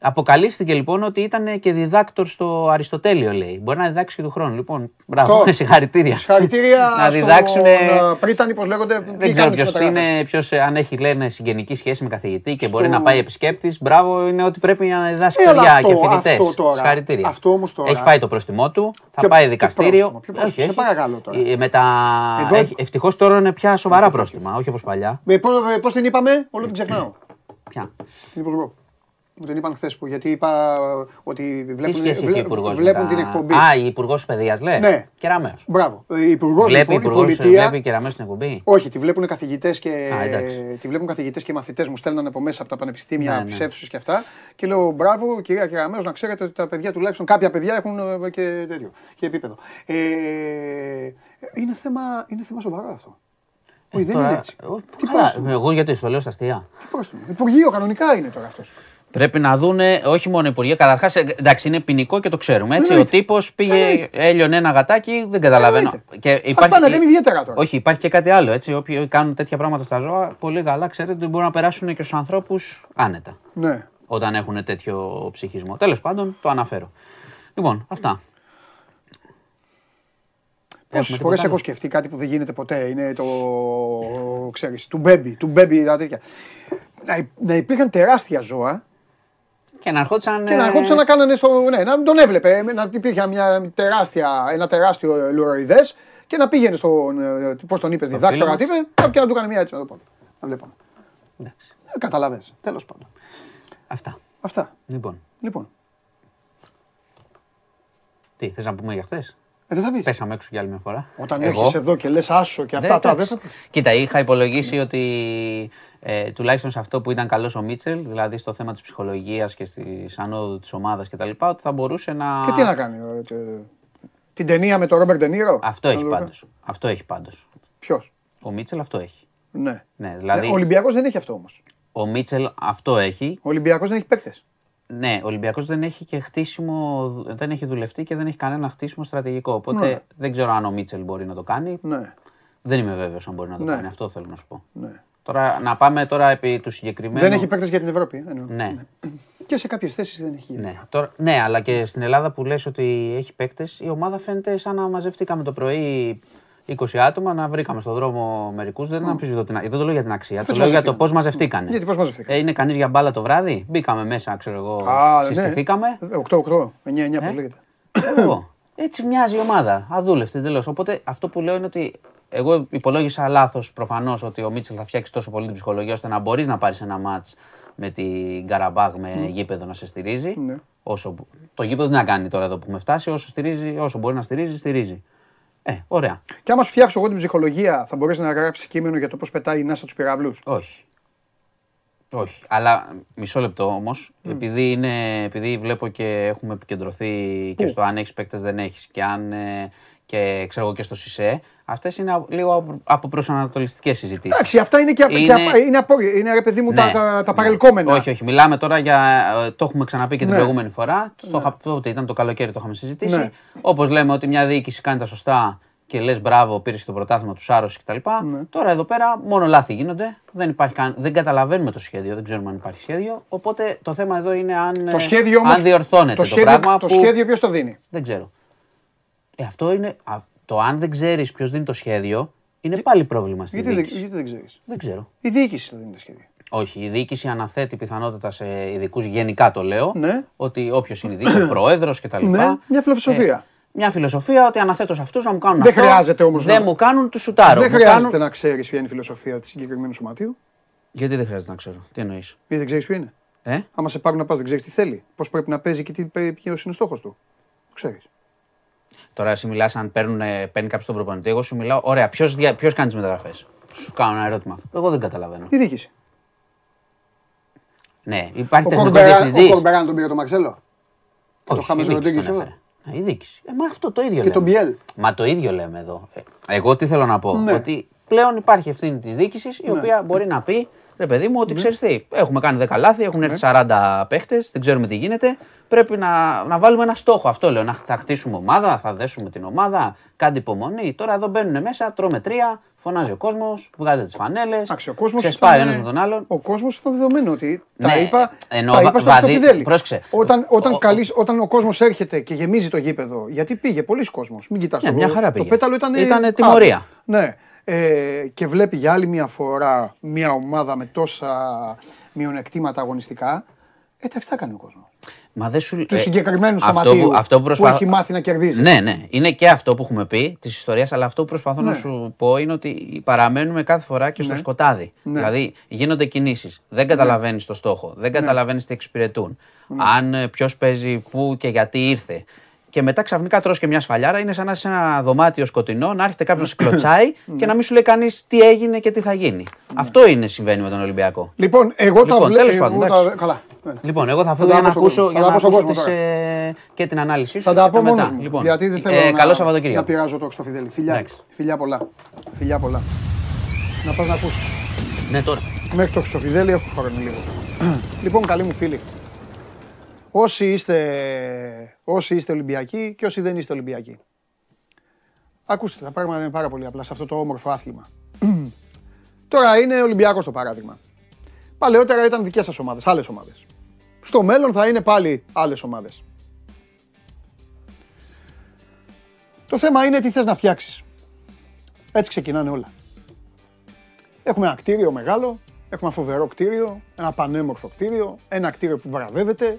Αποκαλύφθηκε λοιπόν ότι ήταν και διδάκτορ στο Αριστοτέλειο, λέει. Μπορεί να διδάξει και του χρόνου. Λοιπόν, μπράβο, Αυτό. συγχαρητήρια. Συγχαρητήρια να στον διδάξουν. Πρίτανη, πώς λέγονται. Δεν ξέρω ποιος είναι, ποιος, ε, αν έχει λένε συγγενική σχέση με καθηγητή και μπορεί να πάει επισκέπτης. Μπράβο, είναι ότι πρέπει να διδάξει Ε, αλλά παιδιά αυτό- και φοιτητές. αυτό τώρα- Συγχαρητήρια. αυτό όμως τώρα- Έχει φάει το πρόστιμό του, θα Ποιο- πάει ποιο δικαστήριο. πρόστιμο, ποιο πρόστιμο, σε παρακαλώ τώρα. Ε, Με τα... Εδώ- Ευτυχώς τώρα είναι πια σοβαρά πρόστιμα, όχι όπως παλιά. Πώ την είπαμε, όλο την ξεχνάω. Πια. Την Υπουργό. Μου την είπαν χθες που γιατί είπα ότι Τι βλέπουν, σχέση έχει βλέ- ο Υπουργός. βλέπουν την εκπομπή. Α, η Υπουργός Παιδείας λες; Ναι. Κεραμαίο. Μπράβο. Η Υπουργός Βλέπει λοιπόν, η Υπουργός, πολιτεία. βλέπει Κεραμαίο στην εκπομπή; Όχι, τη βλέπουν καθηγητές και, Α, εντάξει. τη βλέπουν καθηγητές και μαθητές. Μου στέλνανε από μέσα από τα πανεπιστήμια, Ναι, από ναι. τι αίθουσε και αυτά. Και λέω μπράβο, κυρία Κεραμέως, να ξέρετε ότι τα παιδιά τουλάχιστον κάποια παιδιά έχουν ε, και τέτοιο και επίπεδο. Ε, είναι, θέμα, είναι θέμα σοβαρό αυτό. Όχι, δεν Ε, Τώρα- είναι έτσι. Ω, Τι καλά, πρόστιμο. Εγώ γιατί στο λέω στα αστεία; Τι πρόστιμο; Υπουργείο κανονικά είναι τώρα αυτός. Πρέπει να δούνε, όχι μόνο Υπουργεία, καταρχάς, εντάξει, είναι ποινικό και το ξέρουμε. Έτσι. Ο Εννοείται. τύπος πήγε, Εννοείται. έλειωνε ένα γατάκι, δεν καταλαβαίνω. Εννοείται. Και Αυτά να λένε ιδιαίτερα τώρα. Όχι, υπάρχει και κάτι άλλο. Έτσι. Όποιοι κάνουν τέτοια πράγματα στα ζώα, πολύ καλά ξέρετε ότι μπορούν να περάσουν και στους ανθρώπους άνετα. Ναι. Όταν έχουν τέτοιο ψυχισμό. Τέλος πάντων, το αναφέρω. Λοιπόν, αυτά. Πόσες Έχουμε φορές τίποτα έχω άλλο; σκεφτεί κάτι που δεν γίνεται ποτέ. Είναι το. ξέρεις, του μπέμπι. Του μπέμπι, τα τέτοια. Να, υ- να υπήρχαν τεράστια ζώα Και να ερχόντουσαν. και να ε, ερχόντουσαν να κάνανε στο. Ναι, να μην τον έβλεπε. Να υπήρχε μια τεράστια, ένα τεράστιο λουροειδές και να πήγαινε στον. Πώς τον είπες, διδάκτορα, φίλο τι είπε, και να του κάνει μια έτσι με το πόδι. Να βλέπαμε. εντάξει. Ε, Καταλαβέ. Τέλος πάντων. Αυτά. Αυτά. Λοιπόν, Λοιπόν. τι, θες να πούμε για χθες; Ε, δεν θα πεις. Πέσαμε έξω για άλλη μια φορά. Όταν Εγώ. έχεις εδώ και λες άσο και αυτά, τα δεν εντάξει. θα πεις. Κοίτα, είχα υπολογίσει ότι ε, τουλάχιστον σε αυτό που ήταν καλός ο Μίτσελ, δηλαδή στο θέμα της ψυχολογίας και στη ανόδου της ομάδας κτλ., ότι θα μπορούσε να. Και τι να κάνει. ε, τε- Την ταινία με τον Ρόμπερτ Ντενίρο. Αυτό έχει πάντως. Αυτό έχει πάντως. Ποιος; Ο Μίτσελ αυτό έχει. Ναι. Ναι, δηλαδή Ο Ολυμπιακός δεν έχει αυτό όμως. ο Μίτσελ αυτό έχει. Ο Ολυμπιακός δεν έχει παίκτες. Ναι, ο Ολυμπιακός δεν έχει και χτίσιμο, δεν έχει δουλευτεί και δεν έχει κανένα χτίσιμο στρατηγικό. Οπότε Ναι. δεν ξέρω αν ο Μίτσελ μπορεί να το κάνει. Ναι. Δεν είμαι βέβαιος αν μπορεί να το Ναι. κάνει. Αυτό θέλω να σου πω. ναι. Τώρα να πάμε τώρα επί του συγκεκριμένου. Δεν έχει παίκτες για την Ευρώπη. εννοώ. Ναι. Και σε κάποιες θέσεις δεν έχει. Ναι, τώρα, ναι, αλλά και στην Ελλάδα που λες ότι έχει παίκτες, η ομάδα φαίνεται σαν να μαζευτήκαμε το πρωί 20 άτομα, να βρήκαμε στον δρόμο μερικούς. Δεν αμφισβητώ την αξία. Δεν το λέω για την αξία. Αφού Το λέω για το μαζευτήκαμε. πώς μαζευτήκανε. Γιατί πώς μαζευτήκανε; Ε, είναι κανείς για μπάλα το βράδυ; Μπήκαμε μέσα, ξέρω εγώ. Α, ναι. συστηθήκαμε. 8-8, 9-9 Ε; πώ λέγεται. Εγώ. Έτσι μοιάζει η ομάδα. Αδούλευτη εντελώς. Οπότε αυτό που λέω είναι ότι εγώ υπολόγισα λάθος προφανώς ότι ο Μίτσελ θα φτιάξει τόσο πολύ την ψυχολογία ώστε να μπορείς να πάρεις ένα μάτς με την Καραμπάγ με γήπεδο να σε στηρίζει. Ναι. Όσο, το γήπεδο τι να κάνει τώρα εδώ που με φτάσει, όσο, στηρίζει, όσο μπορεί να στηρίζει, στηρίζει. Ε, ωραία. Και άμα σου φτιάξω εγώ την ψυχολογία, θα μπορέσει να γράψεις κείμενο για το πώς πετάει η Νάσα τους πυραυλούς; Όχι. Όχι. Αλλά μισό λεπτό όμως, επειδή, είναι, επειδή βλέπω και έχουμε επικεντρωθεί και στο αν έχεις παίκτες δεν έχεις και αν. ε, και ξέρω εγώ και στο ΣΥΣΕ, αυτές είναι α- λίγο από- από προσανατολιστικέ συζητήσεις. Εντάξει, αυτά είναι και, απ- και Είναι- απ- είναι, απόρρια. είναι ρε παιδί μου τα, Ναι, τα, τα ναι. παρελκόμενα. Όχι, όχι. Μιλάμε τώρα για. ε, Το έχουμε ξαναπεί και την Ναι. προηγούμενη φορά. Το είχα πει ότι ήταν το καλοκαίρι, το είχαμε συζητήσει. Ναι. Όπως λέμε ότι μια διοίκηση κάνει τα σωστά και λες μπράβο, πήρες το πρωτάθλημα τους Σάρωση κτλ. Ναι. Τώρα εδώ πέρα μόνο λάθη γίνονται. Δεν, υπάρχει καν, δεν καταλαβαίνουμε το σχέδιο, δεν ξέρουμε αν υπάρχει σχέδιο. Οπότε το θέμα εδώ είναι αν, Το ε, σχέδιο όμως, αν διορθώνεται το, το σχέδιο, πράγμα. το που... σχέδιο ποιος το δίνει; Δεν ξέρω. Ε, αυτό είναι. Α, Το αν δεν ξέρεις ποιος δίνει το σχέδιο είναι πάλι πρόβλημα στην Γιατί, δεν- διοίκηση. γιατί δεν ξέρεις; Δεν ξέρω. Η διοίκηση το δίνει τα σχέδια. Όχι, η διοίκηση αναθέτει πιθανότητα σε ειδικούς, γενικά το λέω, Ναι. ότι όποιος είναι ειδικός, ο πρόεδρος κτλ. Ναι, μια φιλοσοφία. μια φιλοσοφία ότι αναθέτω σε αυτούς να μου κάνουν Δεν αυτό. χρειάζεται όμως Δεν να- μου κάνουν τους σουτάρω. δεν Μου χρειάζεται κάνουν- να ξέρεις ποια είναι η φιλοσοφία τη συγκεκριμένου σωματείου. Γιατί δεν χρειάζεται να ξέρω. Τι εννοείς; Γιατί δεν ξέρεις ποιο είναι; Ε; Άμα σε πάρουν να πας, δεν ξέρεις τι θέλει. Πώς πρέπει να παίζει και ποιος είναι ο στόχος του. Το ξέρεις. Τώρα εσύ μιλάς αν παίρνουν, ε, παίρνει κάποιος τον προπονητή. Εγώ σου μιλάω, ωραία, ποιος ποιος κάνει τις μεταγραφές; Σου κάνω ένα ερώτημα. Εγώ δεν καταλαβαίνω. Τι διοίκηση. Ναι, υπάρχει Ο τεχνικό Κορμπεράν διευθυντής. ο Κορμπεράν τον πήρε το Μαρσέλο. το Χάμες Ροντρίγκες εδώ. Η διοίκηση. Ε, μα αυτό το ίδιο Και λέμε. τον Μπιέλ. Μα το ίδιο λέμε εδώ. Ε, Εγώ τι θέλω να πω. Ναι. Ότι πλέον υπάρχει ευθύνη της διοίκησης η οποία μπορεί να πει Ρε παιδί μου, ότι ξέρεις τι, έχουμε κάνει 10 λάθη, έχουν έρθει 40 παίχτες, δεν ξέρουμε τι γίνεται. Πρέπει να, να βάλουμε ένα στόχο. Αυτό λέω. Να θα χτίσουμε ομάδα, θα δέσουμε την ομάδα, κάντε υπομονή. Τώρα εδώ μπαίνουν μέσα, τρώμε τρία, φωνάζει ο κόσμος, βγάζετε τις φανέλες. Εντάξει, ο κόσμος Ξεσπάει ήταν- ένας με τον άλλον. Ο κόσμος ήταν δεδομένο ότι τα Ναι, είπα, εννοώ, τα βα- είπα στο βαδί- Χριστοφιδέλη. πρόσεξε. Όταν, όταν, Ο- καλείς- όταν ο κόσμος έρχεται και γεμίζει το γήπεδο, γιατί πήγε πολλοί κόσμος. Μην κοιτάς Ναι, το, μια χαρά το πήγε. πέταλο ήταν. Ήτανε τιμωρία. Ναι. Ε, και βλέπει για άλλη μια φορά μια ομάδα με τόσα μειονεκτήματα αγωνιστικά. Ε, εντάξει, τι θα κάνει ο κόσμος. Μα δεν σου Του ε, συγκεκριμένου αυτό σωματείου που, αυτό που, προσπα- έχει μάθει να κερδίζει. Ναι, ναι. Είναι και αυτό που έχουμε πει της ιστορίας, αλλά αυτό που προσπαθώ να Ναι. σου πω είναι ότι παραμένουμε κάθε φορά και στο Ναι. σκοτάδι. Ναι. Δηλαδή γίνονται κινήσεις. Δεν καταλαβαίνεις το στόχο. Δεν καταλαβαίνεις τι εξυπηρετούν. Ναι. Αν ποιος παίζει, πού και γιατί ήρθε. Και μετά ξαφνικά τρως και μια σφαλιάρα. Είναι σαν να είσαι σε ένα δωμάτιο σκοτεινό, να έρχεται κάποιος να σε κλωτσάει Ναι. και να μην σου λέει κανείς τι έγινε και τι θα γίνει. Αυτό είναι συμβαίνει με τον Ολυμπιακό. Λοιπόν, εγώ τα Λοιπόν, βλέπω. τέλος πάντων, εντάξει. Καλά. Ναι. Λοιπόν, εγώ θα Θα φύγω τα για να πω στον ακούσω, κόσμο. για Θα να τα πω στον ακούσω κόσμο τις, ε, και την ανάλυση σου. Θα τα και πω μετά. μόνος μου. Λοιπόν, γιατί δεν θέλω ε, να, καλό Σαββατοκύριακο. να πειράζω το Χριστοφιδέλη. Φιλιά, Εντάξει. φιλιά πολλά. Φιλιά πολλά. Να πας να ακούσεις. Ναι, τώρα. Μέχρι το Χριστοφιδέλη έχω χρόνο λίγο. λοιπόν, καλοί μου φίλοι. Όσοι είστε, όσοι είστε Ολυμπιακοί και όσοι δεν είστε Ολυμπιακοί. Ακούστε, τα πράγματα είναι πάρα πολύ απλά σε αυτό το όμορφο άθλημα. Τώρα είναι Ολυμπιακός το παράδειγμα. Παλαιότερα ήταν δικές σας ομάδες, άλλες ομάδες. Στο μέλλον θα είναι πάλι άλλες ομάδες. Το θέμα είναι τι θες να φτιάξεις. Έτσι ξεκινάνε όλα. Έχουμε ένα κτίριο μεγάλο, έχουμε ένα φοβερό κτίριο, ένα πανέμορφο κτίριο, ένα κτίριο που βραβεύεται,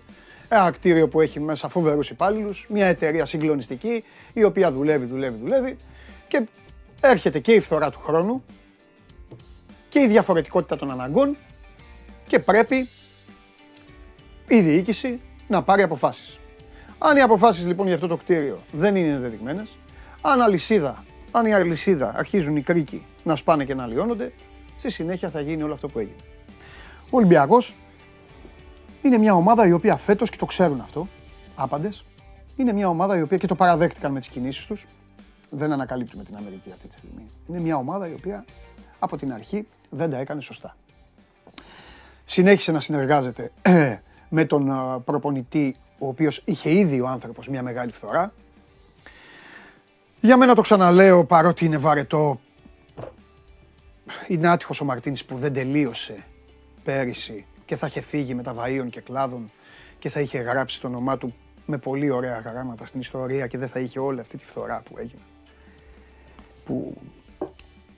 ένα κτίριο που έχει μέσα φοβερούς υπάλληλους, μια εταιρεία συγκλονιστική η οποία δουλεύει, δουλεύει, δουλεύει και έρχεται και η φθορά του χρόνου και η διαφορετικότητα των αναγκών και πρέπει η διοίκηση να πάρει αποφάσεις. Αν οι αποφάσεις λοιπόν για αυτό το κτίριο δεν είναι ενδεδειγμένες, αν αλυσίδα, αν η αλυσίδα αρχίζουν οι κρίκοι να σπάνε και να αλλοιώνονται, στη συνέχεια θα γίνει όλο αυτό που έγινε. Ο Ολυμπιακός είναι μια ομάδα η οποία φέτος, και το ξέρουν αυτό, άπαντες, είναι μια ομάδα η οποία και το παραδέχτηκαν με τις κινήσεις τους, δεν ανακαλύπτουμε την Αμερική αυτή τη στιγμή. Είναι μια ομάδα η οποία από την αρχή δεν τα έκανε σωστά. Συνέχισε να συνεργάζεται με τον ε, προπονητή, ο οποίος είχε ήδη ο άνθρωπος μια μεγάλη φθορά. Για μένα το ξαναλέω, παρότι είναι βαρετό, είναι άτυχος ο Μαρτίνης που δεν τελείωσε πέρυσι και θα είχε φύγει με τα βαΐων και κλάδων και θα είχε γράψει το όνομά του με πολύ ωραία γράμματα στην ιστορία και δεν θα είχε όλη αυτή τη φθορά που έγινε. Που,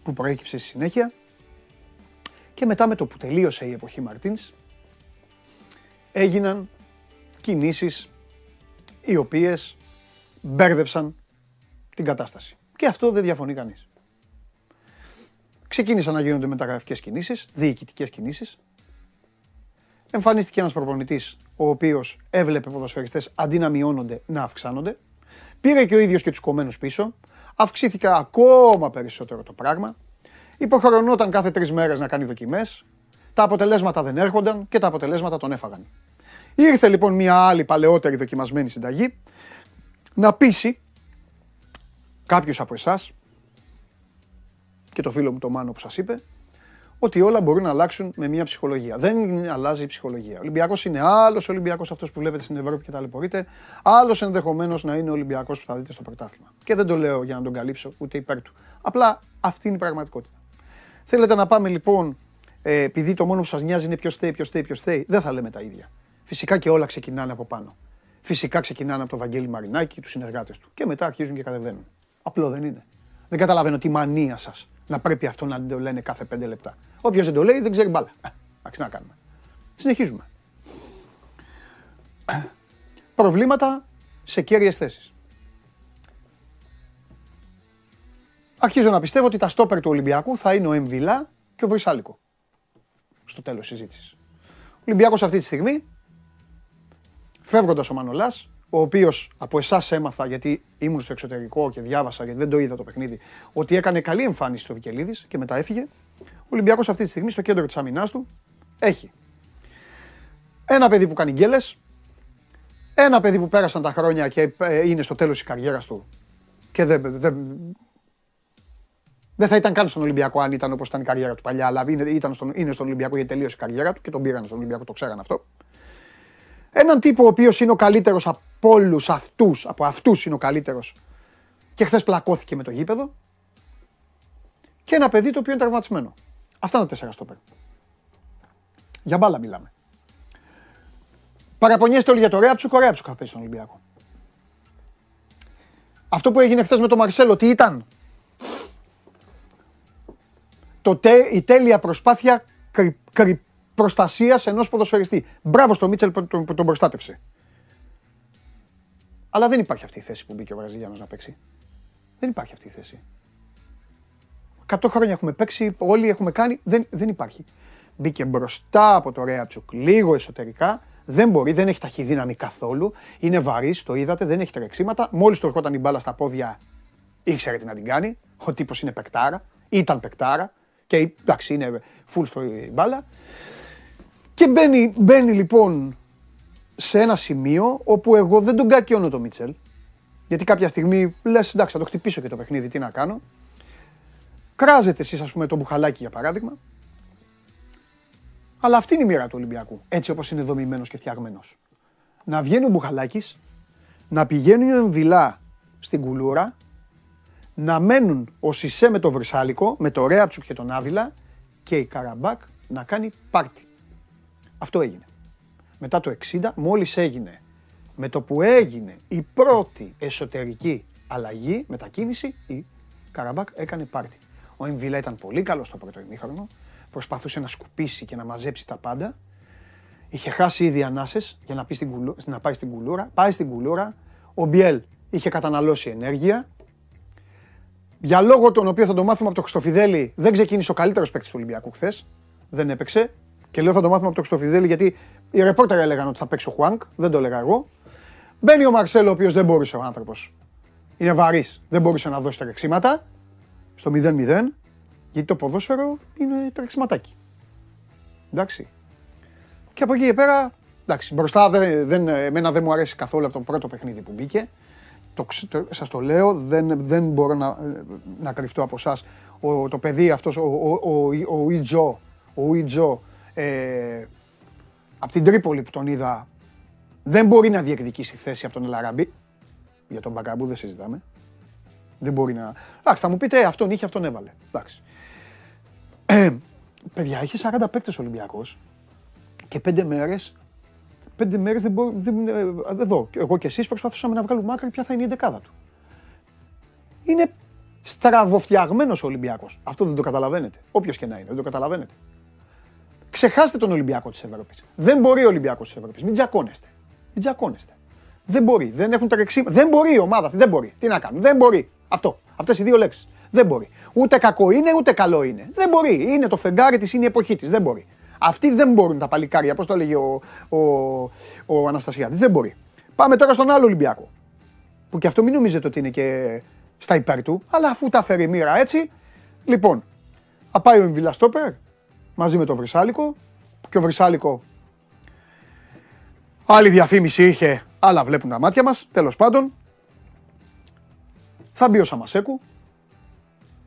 που προέκυψε στη συνέχεια. Και μετά με το που τελείωσε η εποχή Μαρτίνς, έγιναν κινήσεις οι οποίες μπέρδεψαν την κατάσταση. Και αυτό δεν διαφωνεί κανείς. Ξεκίνησαν να γίνονται μεταγραφικές κινήσεις, διοικητικές κινήσεις. Εμφανίστηκε ένας προπονητής ο οποίος έβλεπε ποδοσφαιριστές αντί να μειώνονται να αυξάνονται. Πήρε και ο ίδιος και τους κομμένους πίσω. Αυξήθηκε ακόμα περισσότερο το πράγμα. Υποχρεωνόταν κάθε τρεις μέρες να κάνει δοκιμές. Τα αποτελέσματα δεν έρχονταν και τα αποτελέσματα τον έφαγαν. Ήρθε λοιπόν μια άλλη παλαιότερη δοκιμασμένη συνταγή να πείσει κάποιους από εσάς και το φίλο μου το Μάνο που σας είπε ότι όλα μπορούν να αλλάξουν με μια ψυχολογία. Δεν αλλάζει η ψυχολογία. Ο Ολυμπιακός είναι άλλος Ολυμπιακός αυτός που βλέπετε στην Ευρώπη και ταλαιπωρείτε. Άλλος ενδεχομένως να είναι ο Ολυμπιακός που θα δείτε στο πρωτάθλημα. Και δεν το λέω για να τον καλύψω ούτε υπέρ του. Απλά αυτή είναι η πραγματικότητα. Θέλετε να πάμε λοιπόν, ε, επειδή το μόνο που σας νοιάζει είναι ποιος θέλει, ποιος θέλει, ποιος θέλει, δεν θα λέμε τα ίδια. Φυσικά και όλα ξεκινάνε από πάνω. Φυσικά ξεκινάνε από τον Βαγγέλη Μαρινάκη και τους συνεργάτες του. Και μετά αρχίζουν και κατεβαίνουν. Απλό δεν είναι. Δεν καταλαβαίνω τη μανία σας να πρέπει αυτό να το λένε κάθε πέντε λεπτά. Όποιος δεν το λέει δεν ξέρει μπάλα. Ε, Εντάξει, να κάνουμε. Συνεχίζουμε. Προβλήματα σε κέρυες θέσεις. Αρχίζω να πιστεύω ότι τα στόπερ του Ολυμπιακού θα είναι ο Εμβιλά και ο Βρυσάλικο. Στο τέλος της συζήτησης. Ο Ολυμπιακός αυτή τη στιγμή, φεύγοντας ο Μανολάς, ο οποίος από εσάς έμαθα γιατί ήμουν στο εξωτερικό και διάβασα γιατί δεν το είδα το παιχνίδι, ότι έκανε καλή εμφάνιση στο Βικελίδης και μετά έφυγε. Ο Ολυμπιακός αυτή τη στιγμή στο κέντρο της αμυνάς του έχει ένα παιδί που κάνει γκέλες, ένα παιδί που πέρασαν τα χρόνια και ε, είναι στο τέλος της καριέρας του και δεν, δεν, Δεν θα ήταν καν στον Ολυμπιακό αν ήταν όπως ήταν η καριέρα του παλιά, αλλά είναι, ήταν στον, είναι στον Ολυμπιακό γιατί τελείωσε η καριέρα του και τον πήραν στον Ολυμπιακό, το ξέραν αυτό. Έναν τύπο ο οποίος είναι ο καλύτερος από όλους αυτούς, από αυτούς είναι ο καλύτερος και χθες πλακώθηκε με το γήπεδο. Και ένα παιδί το οποίο είναι τραυματισμένο. Αυτά είναι τα τέσσερα στόπερ. Για μπάλα μιλάμε. Παραπονιέστε όλοι για το Ρέαψουκ, ο Ρέαψουκ θα πέσει στον Ολυμπιακό. Αυτό που έγινε χθες με τον Μαρσέλο, τι ήταν; Το τε, η τέλεια προσπάθεια κρυ, κρυ, προστασίας ενός ποδοσφαιριστή. Μπράβο στο Μίτσελ που τον, που τον προστάτευσε. Αλλά δεν υπάρχει αυτή η θέση που μπήκε ο Βραζιλιάνος να παίξει. Δεν υπάρχει αυτή η θέση. 100 χρόνια έχουμε παίξει, όλοι έχουμε κάνει. Δεν, δεν υπάρχει. Μπήκε μπροστά από το Ρέατσουκ, λίγο εσωτερικά. Δεν μπορεί, δεν έχει ταχυδύναμη καθόλου. Είναι βαρύ, το είδατε, δεν έχει τρεξίματα. Μόλις του ερχόταν η μπάλα στα πόδια, ήξερε τι να την κάνει. Ο τύπος είναι πεκτάρα, ήταν πεκτάρα. Και εντάξει, είναι full στο μπάλα. Και μπαίνει, μπαίνει λοιπόν σε ένα σημείο όπου εγώ δεν τον κακιώνω το Μίτσελ. Γιατί κάποια στιγμή λες, εντάξει, θα το χτυπήσω και το παιχνίδι, τι να κάνω. Κράζετε εσείς, ας πούμε, το μπουχαλάκι για παράδειγμα. Αλλά αυτή είναι η μοίρα του Ολυμπιακού. Έτσι όπως είναι δομημένος και φτιαγμένος. Να βγαίνει ο Μπουχαλάκης, να πηγαίνει ο Εμβιλά στην κουλούρα, να μένουν ο Σισε με το Βρυσάλικο, με το Ρέατσουκ και τον Άβυλα και η Καραμπάκ να κάνει πάρτι. Αυτό έγινε. Μετά το 60, μόλις έγινε, με το που έγινε η πρώτη εσωτερική αλλαγή, μετακίνηση, η Καραμπάκ έκανε πάρτι. Ο Εμβιλά ήταν πολύ καλός στο πρώτο ημίχρονο, προσπαθούσε να σκουπίσει και να μαζέψει τα πάντα. Είχε χάσει ήδη ανάσες για να, πει στην κουλου... να πάει στην κουλούρα. Πάει στην κουλούρα. Ο Μπιέλ είχε καταναλώσει ενέργεια. Για λόγο τον οποίο θα το μάθουμε από το Χριστοφιδέλη, δεν ξεκίνησε ο καλύτερος παίκτης του Ολυμπιακού χθες. Δεν έπαιξε. Και λέω θα το μάθουμε από το Χριστοφιδέλη γιατί οι ρεπόρτερ έλεγαν ότι θα παίξει ο Χουάνκ. Δεν το έλεγα εγώ. Μπαίνει ο Μαρσέλο, ο οποίος δεν μπορούσε ο άνθρωπος. Είναι βαρύς. Δεν μπορούσε να δώσει τρεξίματα. Στο 0-0. Γιατί το ποδόσφαιρο είναι τρεξιματάκι. Εντάξει. Και από εκεί και πέρα, εντάξει, μπροστά δεν, δεν, εμένα δεν μου αρέσει καθόλου από το πρώτο παιχνίδι που μπήκε. Το, το, σας το λέω, δεν, δεν μπορώ να, να κρυφτώ από εσά. Το παιδί αυτός, ο, ο, ο, ο Ιτζο, ο Ιτζο, ε, από την Τρίπολη που τον είδα, δεν μπορεί να διεκδικήσει θέση από τον Ελαραμπή. Για τον Μπακαμπού δεν συζητάμε. Δεν μπορεί να. Εντάξει, θα μου πείτε αυτόν είχε, αυτόν έβαλε. Εντάξει. Ε, παιδιά, είχε 40 παίκτες Ολυμπιακός και πέντε μέρε. Πέντε μέρες δεν μπορεί. Δεν, ε, εδώ, εγώ και εσείς προσπαθούσαμε να βγάλουμε άκρη ποια θα είναι η δεκάδα του. Είναι στραβοφτιαγμένος ο Ολυμπιακός. Αυτό δεν το καταλαβαίνετε. Όποιος και να είναι, δεν το καταλαβαίνετε. Ξεχάστε τον Ολυμπιακό της Ευρώπης. Δεν μπορεί ο Ολυμπιακός της Ευρώπης. Μην τζακώνεστε. Μην τζακώνεστε. Δεν μπορεί. Δεν έχουν τρεξίματα. Δεν μπορεί η ομάδα αυτή. Δεν μπορεί. Τι να κάνουν. Δεν μπορεί. Αυτό. Αυτές οι δύο λέξεις. Δεν μπορεί. Ούτε κακό είναι, ούτε καλό είναι. Δεν μπορεί. Είναι το φεγγάρι της, είναι η εποχή της. Δεν μπορεί. Αυτοί δεν μπορούν τα παλικάρια, πώς το έλεγε ο, ο, ο Αναστασιάδης. Δεν μπορεί. Πάμε τώρα στον άλλο Ολυμπιακό. Που και αυτό μην νομίζετε ότι είναι και στα υπέρ του, αλλά αφού τα φέρει η μοίρα έτσι. Λοιπόν, θα πάει ο Εμβιλά Στόπερ μαζί με τον Βρυσάλικο. Και ο Βρυσάλικο άλλη διαφήμιση είχε, άλλα βλέπουν τα μάτια μας. Τέλος πάντων, θα μπει ο Σαμασέκου,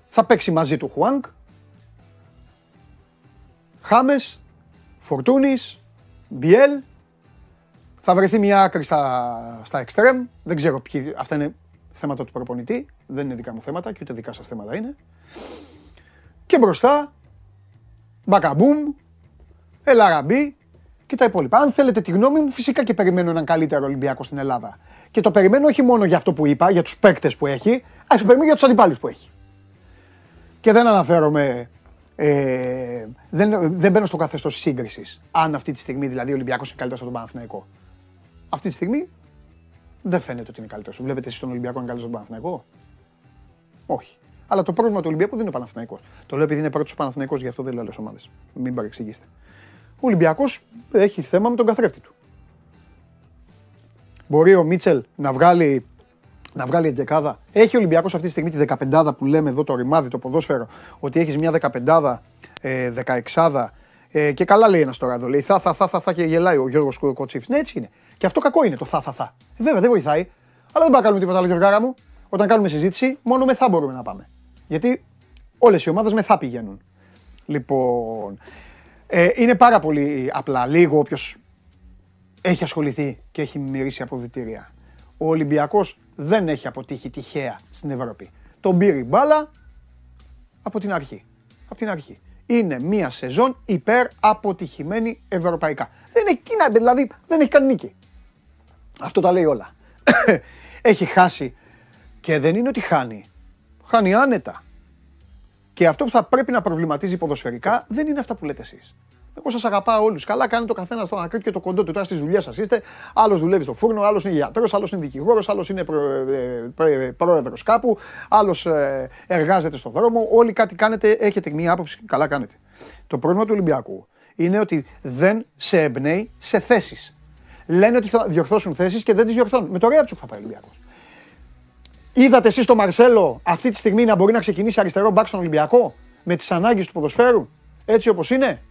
θα παίξει μαζί του Χουάνκ, Χάμες, Φορτούνης, Μπιέλ, θα βρεθεί μια άκρη στα, στα εξτρέμ, δεν ξέρω ποιοι, αυτά είναι θέματα του προπονητή, δεν είναι δικά μου θέματα και ούτε δικά σας θέματα είναι. Και μπροστά, Μπακαμπούμ, Ελαραμπή και τα υπόλοιπα. Αν θέλετε τη γνώμη μου, φυσικά και περιμένω έναν καλύτερο Ολυμπιακό στην Ελλάδα. Και το περιμένω όχι μόνο για αυτό που είπα, για τους παίκτες που έχει, αλλά το περιμένω για τους αντιπάλους που έχει. Και δεν αναφέρομαι. Ε, δεν, δεν μπαίνω στο καθεστώς σύγκρισης. Αν αυτή τη στιγμή δηλαδή ο Ολυμπιακός είναι καλύτερος από τον Παναθηναϊκό. Αυτή τη στιγμή δεν φαίνεται ότι είναι καλύτερος. Βλέπετε εσείς τον Ολυμπιακό είναι καλύτερος από τον Παναθηναϊκό; Όχι. Αλλά το πρόβλημα του Ολυμπιακού δεν είναι ο Παναθηναϊκός. Το λέω επειδή είναι πρώτος ο Παναθηναϊκός, γι' αυτό δεν λέω άλλες ομάδες. Μην παρεξηγήσετε. Ο Ολυμπιακός έχει θέμα με τον καθρέφτη του. Μπορεί ο Μίτσελ να βγάλει να βγάλει εντεκάδα. Έχει ο Ολυμπιακός αυτή τη στιγμή τη 15 που λέμε εδώ το ρημάδι, το ποδόσφαιρο, ότι έχεις μια 15 ε, 16 ε, και καλά λέει ένας τώρα εδώ. Λέει θα, θα, θα, θα, θα και γελάει ο Γιώργος Κοτσίφ. Ναι, έτσι είναι. Και αυτό κακό είναι το θα, θα, θα. Ε, βέβαια δεν βοηθάει. Αλλά δεν πάμε να κάνουμε τίποτα άλλο, Γιώργάρα μου. Όταν κάνουμε συζήτηση, μόνο με θα μπορούμε να πάμε. Γιατί Όλες οι ομάδες με θα πηγαίνουν. Λοιπόν, ε, είναι πάρα πολύ απλά. Λίγο όποιος έχει ασχοληθεί και έχει μυρίσει αποδητήρια. Ο Ολυμπιακός δεν έχει αποτύχει τυχαία στην Ευρώπη. Τον πήρε η μπάλα από την αρχή. Από την αρχή. Είναι μία σεζόν υπέρ αποτυχημένη ευρωπαϊκά. Δεν έχει, τι να- δηλαδή δεν έχει κάνει νίκη. Αυτό τα λέει όλα. έχει χάσει και δεν είναι ότι χάνει. Χάνει άνετα. Και αυτό που θα πρέπει να προβληματίζει ποδοσφαιρικά δεν είναι αυτά που λέτε εσείς. Εγώ σας αγαπάω όλους. Καλά κάνει το καθένας στο ακρίτο και το κοντό του. Τώρα στι δουλειέ σας είστε. Άλλος δουλεύει στο φούρνο, άλλος είναι γιατρός, άλλος είναι δικηγόρος, άλλος είναι πρόεδρος κάπου, άλλος εργάζεται στον δρόμο. Όλοι κάτι κάνετε, έχετε μία άποψη. Καλά κάνετε. Το πρόβλημα του Ολυμπιακού είναι ότι δεν σε εμπνέει σε θέσεις. Λένε ότι θα διορθώσουν θέσεις και δεν τις διορθώνουν. Με το Ρέατσουκ θα πάει ο Ολυμπιακός. Είδατε εσείς τον Μαρσέλο αυτή τη στιγμή να μπορεί να ξεκινήσει αριστερό μπακ στον Ολυμπιακό με τις ανάγκες του ποδοσφαίρου; Έτσι όπως είναι;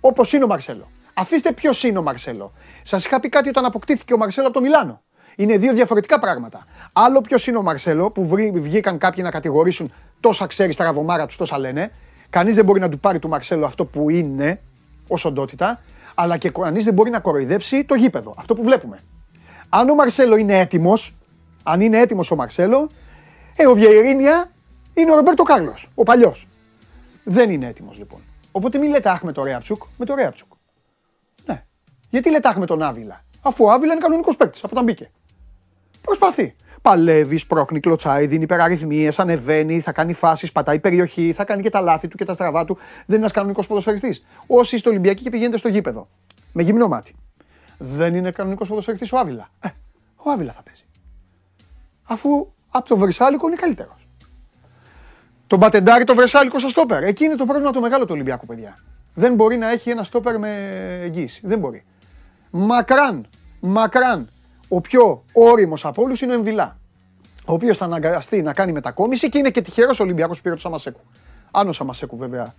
Όπως είναι ο Μαρσέλο. Αφήστε ποιος είναι ο Μαρσέλο. Σας είχα πει κάτι όταν αποκτήθηκε ο Μαρσέλο από το Μιλάνο. Είναι δύο διαφορετικά πράγματα. Άλλο ποιος είναι ο Μαρσέλο που βρή- βγήκαν κάποιοι να κατηγορήσουν τόσα ξέρεις στα ραβομάρα τους, τόσα λένε. Κανείς δεν μπορεί να του πάρει του Μαρσέλο αυτό που είναι ως οντότητα, αλλά και κανείς δεν μπορεί να κοροϊδέψει το γήπεδο. Αυτό που βλέπουμε. Αν ο Μαρσέλο είναι έτοιμος, αν είναι έτοιμος ο Μαρσέλο, ε, ο Βιερίνια είναι ο Ρομπέρτο Κάρλος, ο παλιός. Δεν είναι έτοιμος λοιπόν. Οπότε μην λέτε αχ με το Ρέαψουκ, με το Ρέαψουκ. Ναι. Γιατί λέτε αχ με τον Άβυλα, αφού ο Άβυλα είναι κανονικός παίκτης από όταν μπήκε. Προσπαθεί. Παλεύει, σπρώχνει, κλωτσάει, δίνει υπεραριθμίες, ανεβαίνει, θα κάνει φάσεις, πατάει περιοχή, θα κάνει και τα λάθη του και τα στραβά του. Δεν είναι ένας κανονικός ποδοσφαιριστής. Όσοι είστε Ολυμπιακοί και πηγαίνετε στο γήπεδο. Με γυμνό μάτι. Δεν είναι κανονικός ποδοσφαιριστής ο Άβυλα. Ε, ο Άβυλα θα παίζει. Αφού από το Βρυσάλικο είναι καλύτερος. Τον πατεντάρει το Βρεσάλικο στο στόπερ. Εκεί είναι το πρόβλημα το μεγάλο του Ολυμπιακού, παιδιά. Δεν μπορεί να έχει ένα στόπερ με εγγύηση. Δεν μπορεί. Μακράν, μακράν, ο πιο όριμος από όλους είναι ο Εμβιλά. Ο οποίος θα αναγκαστεί να κάνει μετακόμιση και είναι και τυχερός Ολυμπιακός που πήρε το Σαμασέκου. Αν ο Σαμασέκου βέβαια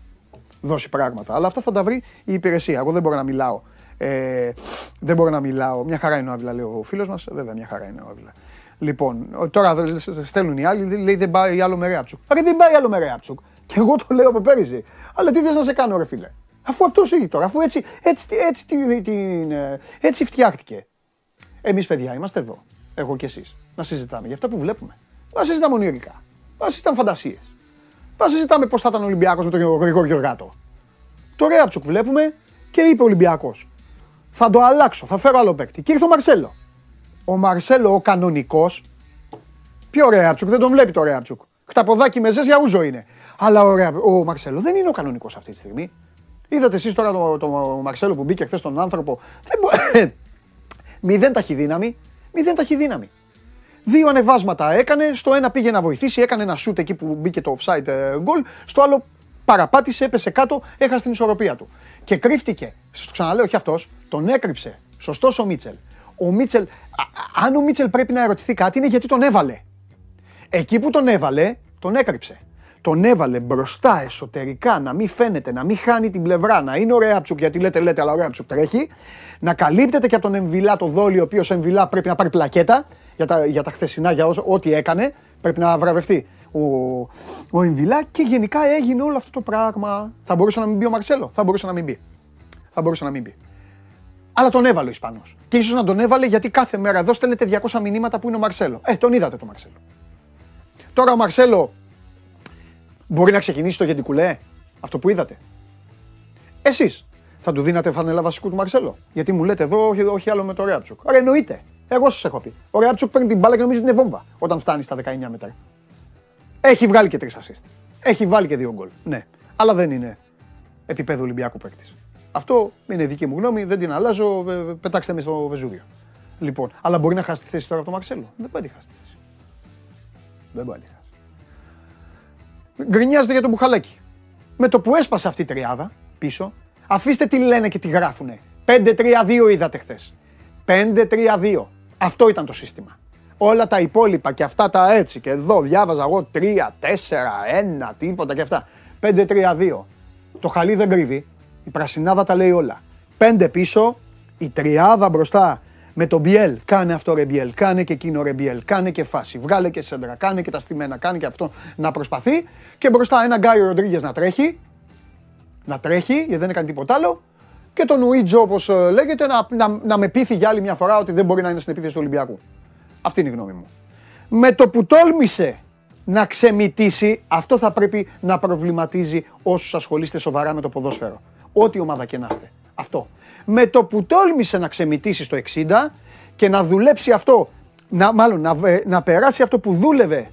δώσει πράγματα. Αλλά αυτά θα τα βρει η υπηρεσία. Εγώ δεν μπορώ να μιλάω. Ε, δεν μπορώ να μιλάω. Μια χαρά είναι ο Άβυλα, λέει ο φίλος μας. Βέβαια, μια χαρά είναι ο Άβυλα. Λοιπόν, τώρα δε- στέλνουν οι άλλοι, λέει δεν πάει άλλο με Ρέαψουκ. Άρα δεν πάει άλλο με Ρέαψουκ. Και εγώ το λέω από πέρυσι. Αλλά τι θες να σε κάνω, ρε φίλε; Αφού αυτός είχε τώρα, αφού έτσι, έτσι, έτσι, έτσι, την, ε, έτσι φτιάχτηκε. Εμείς, παιδιά, είμαστε εδώ. Εγώ και εσείς. Να συζητάμε για αυτά που βλέπουμε. Να συζητάμε ονειρικά. Να συζητάμε φαντασίες. Να συζητάμε πώς θα ήταν ο Ολυμπιακός με τον Γρηγόρη Γεωργάτο. Το Ρέαψουκ βλέπουμε και είπε ο Ολυμπιακός. Θα το αλλάξω, θα φέρω άλλο παίκτη. Και ήρθε ο Μαρσέλο. Ο Μαρσέλο, ο κανονικός, πιο Ρέαψουκ, δεν τον βλέπει το Ρέαψουκ. Χταποδάκι με ζέσια ούζο είναι. Αλλά ο, Ρέα- ο Μαρσέλο δεν είναι ο κανονικός αυτή τη στιγμή. Είδατε εσείς τώρα το, το Μαρσέλο που μπήκε χθες στον άνθρωπο. Δεν μπο- Μηδέν ταχυδύναμη. Μηδέν ταχυδύναμη. Δύο ανεβάσματα έκανε. Στο ένα πήγε να βοηθήσει, έκανε ένα σουτ εκεί που μπήκε το offside ε, goal. Στο άλλο παραπάτησε, έπεσε κάτω, έχασε την ισορροπία του. Και κρύφτηκε. Σας το ξαναλέω, όχι αυτός. Τον έκρυψε. Σωστός ο Μίτσελ. Ο Μίτσελ, α- α- αν ο Μίτσελ πρέπει να ερωτηθεί κάτι, είναι γιατί τον έβαλε. Εκεί που τον έβαλε, τον έκρυψε. Τον έβαλε μπροστά εσωτερικά, να μην φαίνεται, να μην χάνει την πλευρά, να είναι ο Ρέαψουκ, γιατί λέτε, λέτε, αλλά ο Ρέαψουκ τρέχει. Να καλύπτεται και από τον Εμβιλά το δόλιο, ο οποίος Εμβιλά πρέπει να πάρει πλακέτα για τα, για τα χθεσινά, για όσο- ό,τι έκανε. Πρέπει να βραβευτεί ο, ο Εμβιλά και γενικά έγινε όλο αυτό το πράγμα. Θα μπορούσε να μην μπει ο Μαρσέλο, θα μπορούσε να μην μπει. Θα μπορούσε να μην μπει. Αλλά τον έβαλε ο Ισπανός. Και ίσως να τον έβαλε γιατί κάθε μέρα εδώ στέλνετε 200 μηνύματα που είναι ο Μαρσέλο. Ε, τον είδατε τον Μαρσέλο. Τώρα ο Μαρσέλο μπορεί να ξεκινήσει το Γεντικουλέ, αυτό που είδατε. Εσείς θα του δίνατε φανέλα βασικού του Μαρσέλο; Γιατί μου λέτε εδώ, όχι, όχι άλλο με το Ρέαψουκ. Άρα εννοείται. Εγώ σας έχω πει. Ο Ρέαψουκ παίρνει την μπάλα και νομίζει ότι είναι βόμβα όταν φτάνει στα 19 μέτρα. Έχει βγάλει και τρεις assist. Έχει βάλει και δύο γκολ. Ναι. Αλλά δεν είναι επίπεδο Ολυμπιακού παίκτης. Αυτό είναι δική μου γνώμη, δεν την αλλάζω. ε, Πετάξτε με στο Βεζούβιο. Λοιπόν, αλλά μπορεί να χάσει τη θέση τώρα από το Μαρσέλο. Δεν μπορεί να τη χάσει τη θέση. Δεν μπορεί να τη χάσει. Γκρινιάζεται για τον Μπουχαλάκη. Με το που έσπασε αυτή η τριάδα πίσω, αφήστε τι λένε και τι γράφουνε. 5-3-2 είδατε χθες. 5-3-2. Αυτό ήταν το σύστημα. Όλα τα υπόλοιπα και αυτά τα έτσι και εδώ διάβαζα εγώ 3, 4, 1, τίποτα και αυτά. 5-3-2. Το χαλί δεν κρύβει. Η πρασινάδα τα λέει όλα. 5 πίσω, η τριάδα μπροστά με τον Μπιέλ. Κάνε αυτό ρε Μπιέλ, κάνε και εκείνο ρε Μπιέλ, κάνε και φάση. Βγάλε και σέντρα, κάνε και τα στημένα, κάνε και αυτό να προσπαθεί. Και μπροστά ένα Γκάιο Ροντρίγκες να τρέχει. Να τρέχει, γιατί δεν έκανε τίποτα άλλο. Και τον Ουίτζο, όπως λέγεται, να, να, να με πείθει για άλλη μια φορά ότι δεν μπορεί να είναι στην επίθεση του Ολυμπιακού. Αυτή είναι η γνώμη μου. Με το που τόλμησε να ξεμητήσει, αυτό θα πρέπει να προβληματίζει όσους ασχολείστε σοβαρά με το ποδόσφαιρο. Ό,τι ομάδα και να είστε. Αυτό. Με το που τόλμησε να ξεμητήσει στο 60 και να δουλέψει αυτό, να, μάλλον να, βε- να περάσει αυτό που δούλευε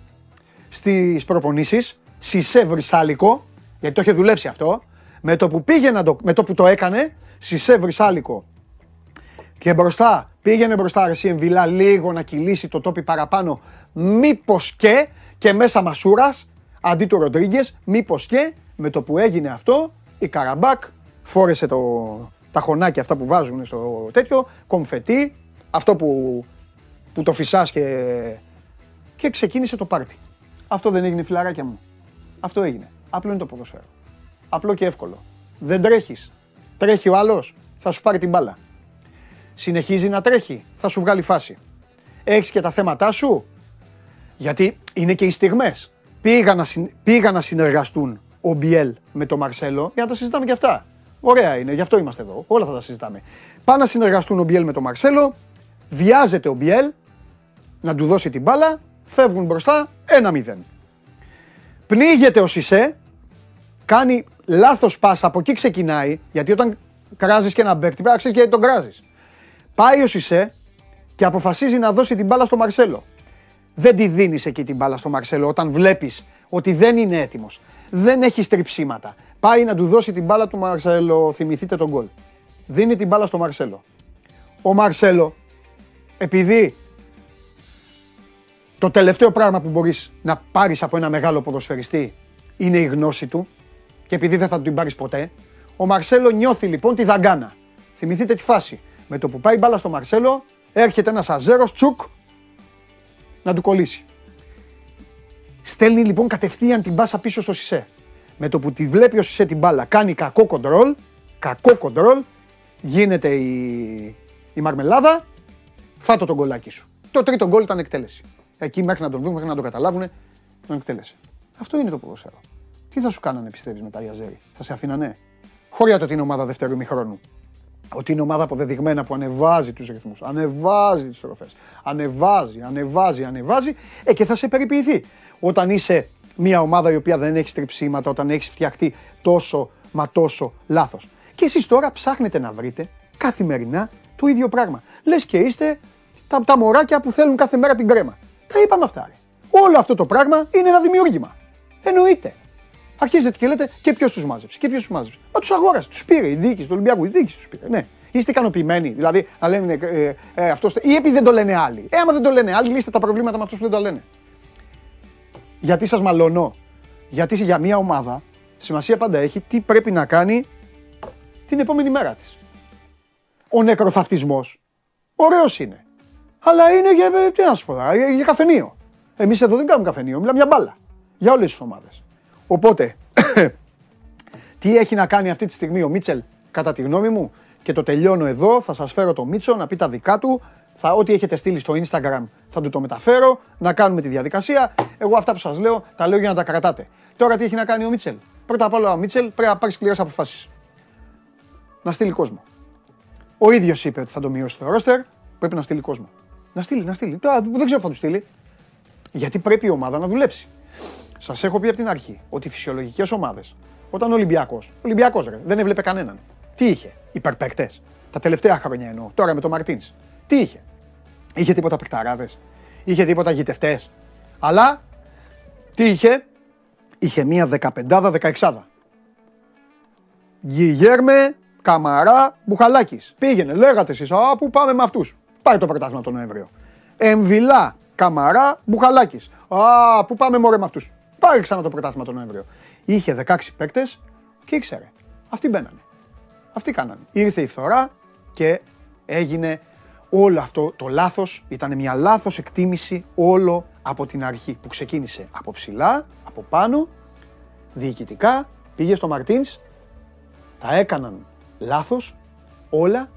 στις προπονήσεις, Σισε Βρυσάλικο, γιατί το είχε δουλέψει αυτό, με το που πήγε να το, με το που το έκανε, Σισε Βρυσάλικο και μπροστά, πήγαινε μπροστά Αρσί Εμβιλά λίγο να κυλήσει το τόπι παραπάνω. Μήπως και, και μέσα Μασούρας, αντί του Ροντρίγκες, μήπως και με το που έγινε αυτό, η Καραμπάκ φόρεσε το, τα χωνάκια αυτά που βάζουν στο τέτοιο, κομφετί, αυτό που, που το φυσάς και, και ξεκίνησε το πάρτι. Αυτό δεν έγινε φιλαράκια μου. Αυτό έγινε. Απλό είναι το ποδοσφαίρο. Απλό και εύκολο. Δεν τρέχεις. Τρέχει ο άλλος, θα σου πάρει την μπάλα συνεχίζει να τρέχει, θα σου βγάλει φάση. Έχεις και τα θέματά σου, γιατί είναι και οι στιγμές. Πήγαν να, συν- πήγαν να συνεργαστούν ο Μπιέλ με τον Μαρσέλο για να τα συζητάμε και αυτά. Ωραία είναι, γι' αυτό είμαστε εδώ. Όλα θα τα συζητάμε. Πάνε να συνεργαστούν ο Μπιέλ με τον Μαρσέλο, βιάζεται ο Μπιέλ να του δώσει την μπάλα, φεύγουν μπροστά 1-0. Πνίγεται ο Σισε, κάνει λάθος πάσα, από εκεί ξεκινάει, γιατί όταν κράζεις και ένα παίκτη πρέπει να ξέρεις γιατί τον κράζεις. Πάει ο Σισε και αποφασίζει να δώσει την μπάλα στο Μαρσέλο. Δεν τη δίνεις εκεί την μπάλα στο Μαρσέλο όταν βλέπεις ότι δεν είναι έτοιμος. Δεν έχει στριψίματα. Πάει να του δώσει την μπάλα του Μαρσέλο, θυμηθείτε τον γκολ. Δίνει την μπάλα στο Μαρσέλο. Ο Μαρσέλο, επειδή το τελευταίο πράγμα που μπορείς να πάρεις από ένα μεγάλο ποδοσφαιριστή είναι η γνώση του και επειδή δεν θα του την πάρεις ποτέ, ο Μαρσέλο νιώθει λοιπόν τη δαγκάνα. Θυμηθείτε τη φάση. Με το που πάει μπάλα στο Μαρσέλο, έρχεται ένας αζέρος, τσουκ, να του κολλήσει. Στέλνει λοιπόν κατευθείαν την μπάσα πίσω στο Σισε. Με το που τη βλέπει ο Σισε την μπάλα, κάνει κακό κοντρόλ, κακό κοντρόλ, γίνεται η, η μαρμελάδα, φάτο τον κολλάκι σου. Το τρίτο γκολ ήταν εκτέλεση. Εκεί μέχρι να τον δουν, μέχρι να τον καταλάβουν, τον εκτέλεσε. Αυτό είναι το ποδοσφαίρο. Τι θα σου κάνανε πιστεύεις μετά οι Αζέρι, θα σε αφήνανε; Χωριά το ότι είναι ομάδα δεύτερου ημιχρόνου. Ότι είναι ομάδα αποδεδειγμένα που ανεβάζει τους ρυθμούς, ανεβάζει τις τροφές, ανεβάζει, ανεβάζει, ανεβάζει, ε, και θα σε περιποιηθεί. Όταν είσαι μια ομάδα η οποία δεν έχει στριψίματα, όταν έχεις φτιαχτεί τόσο μα τόσο λάθος. Και εσείς τώρα ψάχνετε να βρείτε καθημερινά το ίδιο πράγμα. Λες και είστε τα, τα μωράκια που θέλουν κάθε μέρα την κρέμα. Τα είπαμε αυτά. Ρε. Όλο αυτό το πράγμα είναι ένα δημιούργημα. Εννοείται. Αρχίζετε και λέτε και ποιος τους μάζεψε. Και ποιος τους μάζεψε. Μα τους αγόρασε, τους πήρε η διοίκηση του Ολυμπιακού. Η διοίκηση τους πήρε. Ναι. Είστε ικανοποιημένοι. Δηλαδή να λένε ε, ε, αυτός. Ή επειδή δεν το λένε άλλοι. Ε, άμα δεν το λένε άλλοι, λύστε τα προβλήματα με αυτούς που δεν το λένε. Γιατί σας μαλώνω; Γιατί για μια ομάδα σημασία πάντα έχει τι πρέπει να κάνει την επόμενη μέρα της. Ο νεκροθαυτισμός ωραίος είναι. Αλλά είναι για, ε, τι να σου πω, τώρα, για, για καφενείο. Εμείς εδώ δεν κάνουμε καφενείο, μιλάμε για μπάλα. Για όλες τις ομάδες. Οπότε, τι έχει να κάνει αυτή τη στιγμή ο Μίτσελ, κατά τη γνώμη μου, και το τελειώνω εδώ, θα σας φέρω το Μίτσο να πει τα δικά του, θα, ό,τι έχετε στείλει στο Instagram θα του το μεταφέρω, να κάνουμε τη διαδικασία. Εγώ αυτά που σας λέω, τα λέω για να τα κρατάτε. Τώρα τι έχει να κάνει ο Μίτσελ; Πρώτα απ' όλα ο Μίτσελ πρέπει να πάρει σκληρές αποφάσεις. Να στείλει κόσμο. Ο ίδιος είπε ότι θα το μειώσει το ρόστερ, πρέπει να στείλει κόσμο. Να στείλει, να στείλει. Τώρα δεν ξέρω αν θα του στείλει. Γιατί πρέπει η ομάδα να δουλέψει. Σας έχω πει από την αρχή ότι οι φυσιολογικές ομάδες, όταν ο Ολυμπιακός, Ολυμπιακός δεν έβλεπε κανέναν. Τι είχε, υπερπαίκτες. Τα τελευταία χρόνια εννοώ, τώρα με τον Μαρτίνς. Τι είχε, είχε τίποτα παικταράδε, είχε τίποτα γητευτές. Αλλά τι είχε, είχε μία 15-16. Γιγέρμε, Καμαρά, Μπουχαλάκης. Πήγαινε, λέγατε εσείς, Α, πού πάμε με αυτούς. Πάει το πρωτάθλημα τον Νοέμβριο. Εμβιλά, Καμαρά, Μπουχαλάκης. Α, πού πάμε μωρέ με αυτούς. Πάει ξανά το πρωτάθλημα τον Νοέμβριο. Είχε 16 παίκτες και ήξερε. Αυτοί μπαίνανε. Αυτοί κάνανε. Ήρθε η φθορά και έγινε όλο αυτό το λάθος. Ήταν μια λάθος εκτίμηση όλο από την αρχή που ξεκίνησε από ψηλά, από πάνω, διοικητικά, πήγε στο Μαρτίνς, τα έκαναν λάθος όλα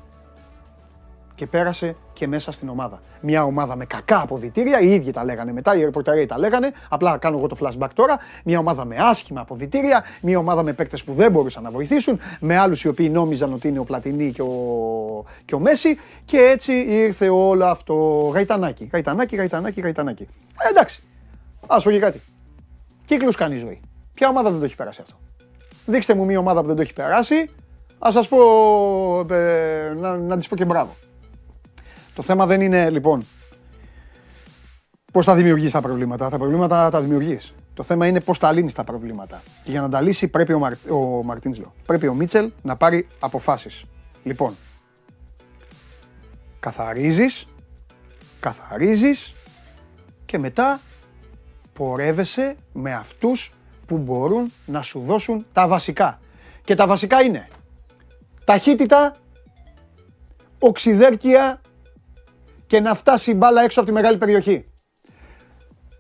και πέρασε και μέσα στην ομάδα. Μια ομάδα με κακά αποδητήρια, οι ίδιοι τα λέγανε μετά, οι ρεπορτερέοι τα λέγανε. Απλά κάνω εγώ το flashback τώρα. Μια ομάδα με άσχημα αποδητήρια, μια ομάδα με παίκτες που δεν μπορούσαν να βοηθήσουν, με άλλους οι οποίοι νόμιζαν ότι είναι ο Πλατινί και ο, και ο Μέση. Και έτσι ήρθε όλο αυτό. Γαϊτανάκι, γαϊτανάκι, γαϊτανάκι, γαϊτανάκι. Ε, εντάξει. Α πω και κάτι. Κύκλους κάνει η ζωή. Ποια ομάδα δεν το έχει περάσει αυτό; Δείξτε μου μια ομάδα που δεν το έχει περάσει. Α σας πω. Ε, να, να της πω και μπράβο. Το θέμα δεν είναι λοιπόν πώς θα δημιουργείς τα προβλήματα. Τα προβλήματα τα δημιουργείς. Το θέμα είναι πώς τα λύνεις τα προβλήματα. Και για να τα λύσει πρέπει ο, Μαρ... ο Μαρτίνσλο. Πρέπει ο Μίτσελ να πάρει αποφάσεις. Λοιπόν, καθαρίζεις, καθαρίζεις και μετά πορεύεσαι με αυτούς που μπορούν να σου δώσουν τα βασικά. Και τα βασικά είναι ταχύτητα, οξυδέρκεια και να φτάσει η μπάλα έξω από τη μεγάλη περιοχή.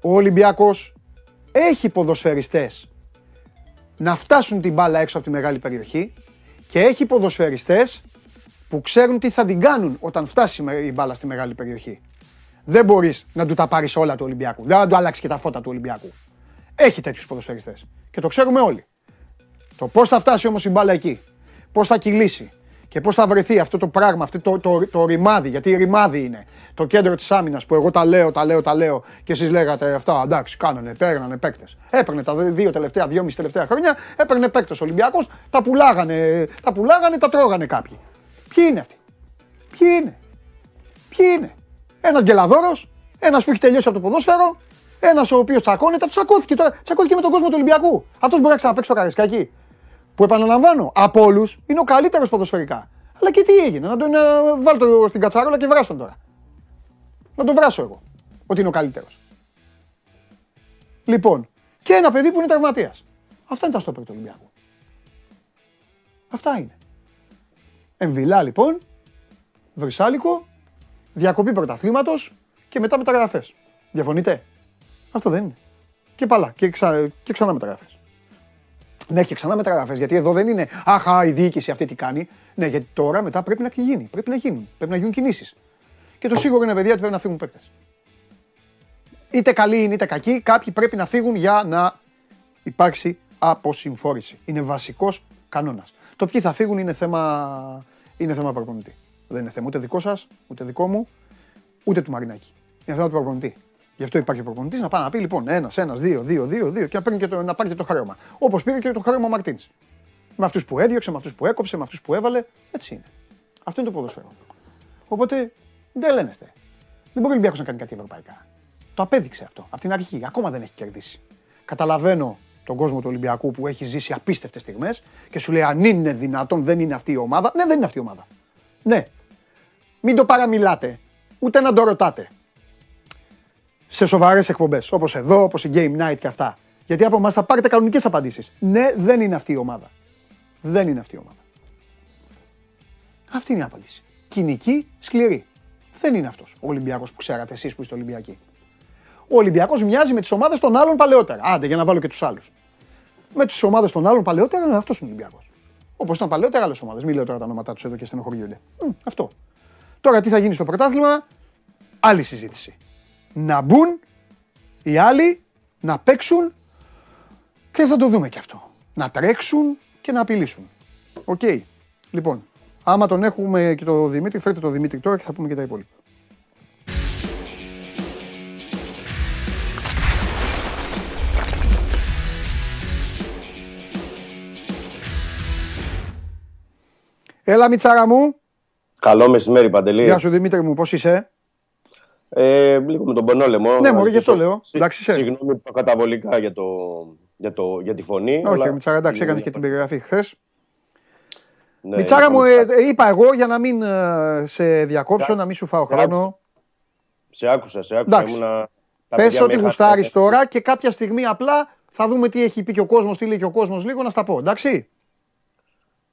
Ο Ολυμπιακός έχει ποδοσφαιριστές να φτάσουν την μπάλα έξω από τη μεγάλη περιοχή και έχει ποδοσφαιριστές που ξέρουν τι θα την κάνουν όταν φτάσει η μπάλα στη μεγάλη περιοχή. Δεν μπορείς να του τα πάρεις όλα του Ολυμπιακού. Δεν θα του αλλάξει και τα φώτα του Ολυμπιακού. Έχει τέτοιους ποδοσφαιριστές. Και το ξέρουμε όλοι. Το πώς θα φτάσει όμως η μπάλα εκεί, πώς θα κυλήσει και πώς θα βρεθεί αυτό το πράγμα, αυτό το, το, το, ρημάδι, γιατί ρημάδι είναι το κέντρο της άμυνας που εγώ τα λέω, τα λέω, τα λέω και εσείς λέγατε αυτά. Εντάξει, κάνανε, παίρνανε παίκτες. Έπαιρνε τα δύο τελευταία, δυόμιση τελευταία χρόνια, έπαιρνε παίκτες Ολυμπιακός, τα πουλάγανε, τα πουλάγανε, τα τρώγανε κάποιοι. Ποιοι είναι αυτοί, Ποιοι είναι, Ποιοι είναι; Ένας γκελαδόρος, ένας που έχει τελειώσει από το ποδόσφαιρο, ένας ο οποίος τσακώνεται, αυτός τσακώθηκε τώρα. Τσακώθηκε με τον κόσμο του Ολυμπιακού. Αυτός μπορεί να ξαναπέξει το καρισκάκι. Που επαναλαμβάνω, από όλους είναι ο καλύτερος ποδοσφαιρικά. Αλλά και τι έγινε, να τον uh, βάλω στην κατσαρόλα και βράσω τώρα. Να τον βράσω εγώ, ότι είναι ο καλύτερος. Λοιπόν, και ένα παιδί που είναι τραυματίας. Αυτά είναι τα στόπερ του Ολυμπιακού. Αυτά είναι. Εμβυλά λοιπόν, βρυσάλικο, διακοπή πρωταθλήματος και μετά μεταγραφές. Διαφωνείτε; Αυτό δεν είναι. Και παλά. Και, ξα... και ξανά μεταγραφές. Ναι, και ξανά μεταγραφέ. Γιατί εδώ δεν είναι Αχά, η διοίκηση αυτή τι κάνει. Ναι, γιατί τώρα μετά πρέπει να γίνει. Πρέπει να γίνουν. Πρέπει να γίνουν κινήσεις. Και το σίγουρο είναι, παιδιά, ότι πρέπει να φύγουν παίκτες. Είτε καλοί είναι είτε κακοί, κάποιοι πρέπει να φύγουν για να υπάρξει αποσυμφόρηση. Είναι βασικός κανόνας. Το ποιοι θα φύγουν είναι θέμα, είναι θέμα προπονητή. Δεν είναι θέμα ούτε δικό σας, ούτε δικό μου, ούτε του Μαρινάκη. Είναι θέμα του προπονητή. Γι' αυτό υπάρχει ο προπονητής να πάει να πει λοιπόν ένας, ένας, δύο, δύο, δύο, δύο και να, παίρνει και το, να πάρει και το χρέωμα. Όπως πήρε και το χρέωμα ο Μαρτίνς. Με αυτούς που έδιωξε, με αυτούς που έκοψε, με αυτούς που έβαλε. Έτσι είναι. Αυτό είναι το ποδοσφαίρο. Οπότε δεν λένεστε. Δεν μπορεί ο Ολυμπιακός να κάνει κάτι ευρωπαϊκά. Το απέδειξε αυτό από την αρχή. Ακόμα δεν έχει κερδίσει. Καταλαβαίνω τον κόσμο του Ολυμπιακού που έχει ζήσει απίστευτες στιγμές και σου λέει αν είναι δυνατόν, δεν είναι αυτή η ομάδα. Ναι, δεν είναι αυτή η ομάδα. Ναι. Μην το παραμιλάτε. Ούτε να το ρωτάτε σε σοβαρές εκπομπές. Όπως εδώ, όπως η Game Night και αυτά. Γιατί από εμάς θα πάρετε κανονικές απαντήσεις. Ναι, δεν είναι αυτή η ομάδα. Δεν είναι αυτή η ομάδα. Αυτή είναι η απάντηση. Κοινική, σκληρή. Δεν είναι αυτός ο Ολυμπιακός που ξέρατε εσείς που είστε Ολυμπιακοί. Ο Ολυμπιακός μοιάζει με τις ομάδες των άλλων παλαιότερα. Άντε, για να βάλω και τους άλλους. Με τις ομάδες των άλλων παλαιότερα, αυτός είναι ο Ολυμπιακός. Όπως ήταν παλαιότερα άλλες ομάδες. Μην λέω τώρα τα ονόματά τους εδώ και στενοχωριούνται. αυτό. Τώρα τι θα γίνει στο πρωτάθλημα, άλλη συζήτηση να μπουν οι άλλοι να παίξουν και θα το δούμε και αυτό. Να τρέξουν και να απειλήσουν. Οκ. Λοιπόν, άμα τον έχουμε και το Δημήτρη, φέρτε το Δημήτρη τώρα και θα πούμε και τα υπόλοιπα. Έλα Μιτσάρα μου. Καλό μεσημέρι Παντελή. Γεια σου Δημήτρη μου, πώς είσαι; Ε, λίγο με τον πονόλαιμο. Ναι, μωρέ, γι' αυτό λέω. Εντάξει, Συγγνώμη καταβολικά για, το, για, το, για τη φωνή. Όχι, αλλά... Μιτσάρα, εντάξει, έκανε και την περιγραφή χθες. Ναι, Μιτσάρα μου, ε, είπα εγώ για να μην ε, σε διακόψω, να μην σου φάω χρόνο. Σε άκουσα, σε άκουσα. Ήμουνα... Πες ότι γουστάρεις τώρα και κάποια στιγμή απλά θα δούμε τι έχει πει και ο κόσμος, τι λέει και ο κόσμος λίγο να στα πω, εντάξει.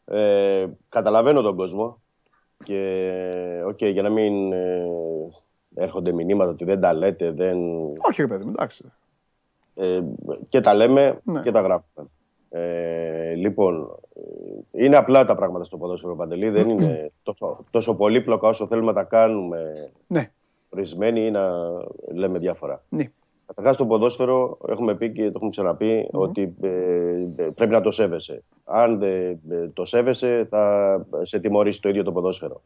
Ε, καταλαβαίνω τον κόσμο και okay, για να μην ε, έρχονται μηνύματα ότι δεν τα λέτε, δεν... Όχι ρε παιδί εντάξει. Ε, και τα λέμε ναι. και τα γράφουμε. Ε, λοιπόν, είναι απλά τα πράγματα στο ποδόσφαιρο Παντελή. Δεν είναι τόσο, τόσο πολύπλοκα όσο θέλουμε να τα κάνουμε Ναι, ορισμένοι ή να λέμε διάφορα. ναι. Καταρχάς στο ποδόσφαιρο έχουμε πει και το έχουμε ξαναπεί ότι ε, ε, πρέπει να το σέβεσαι. Αν δεν ε, το σέβεσαι θα σε τιμωρήσει το ίδιο το ποδόσφαιρο.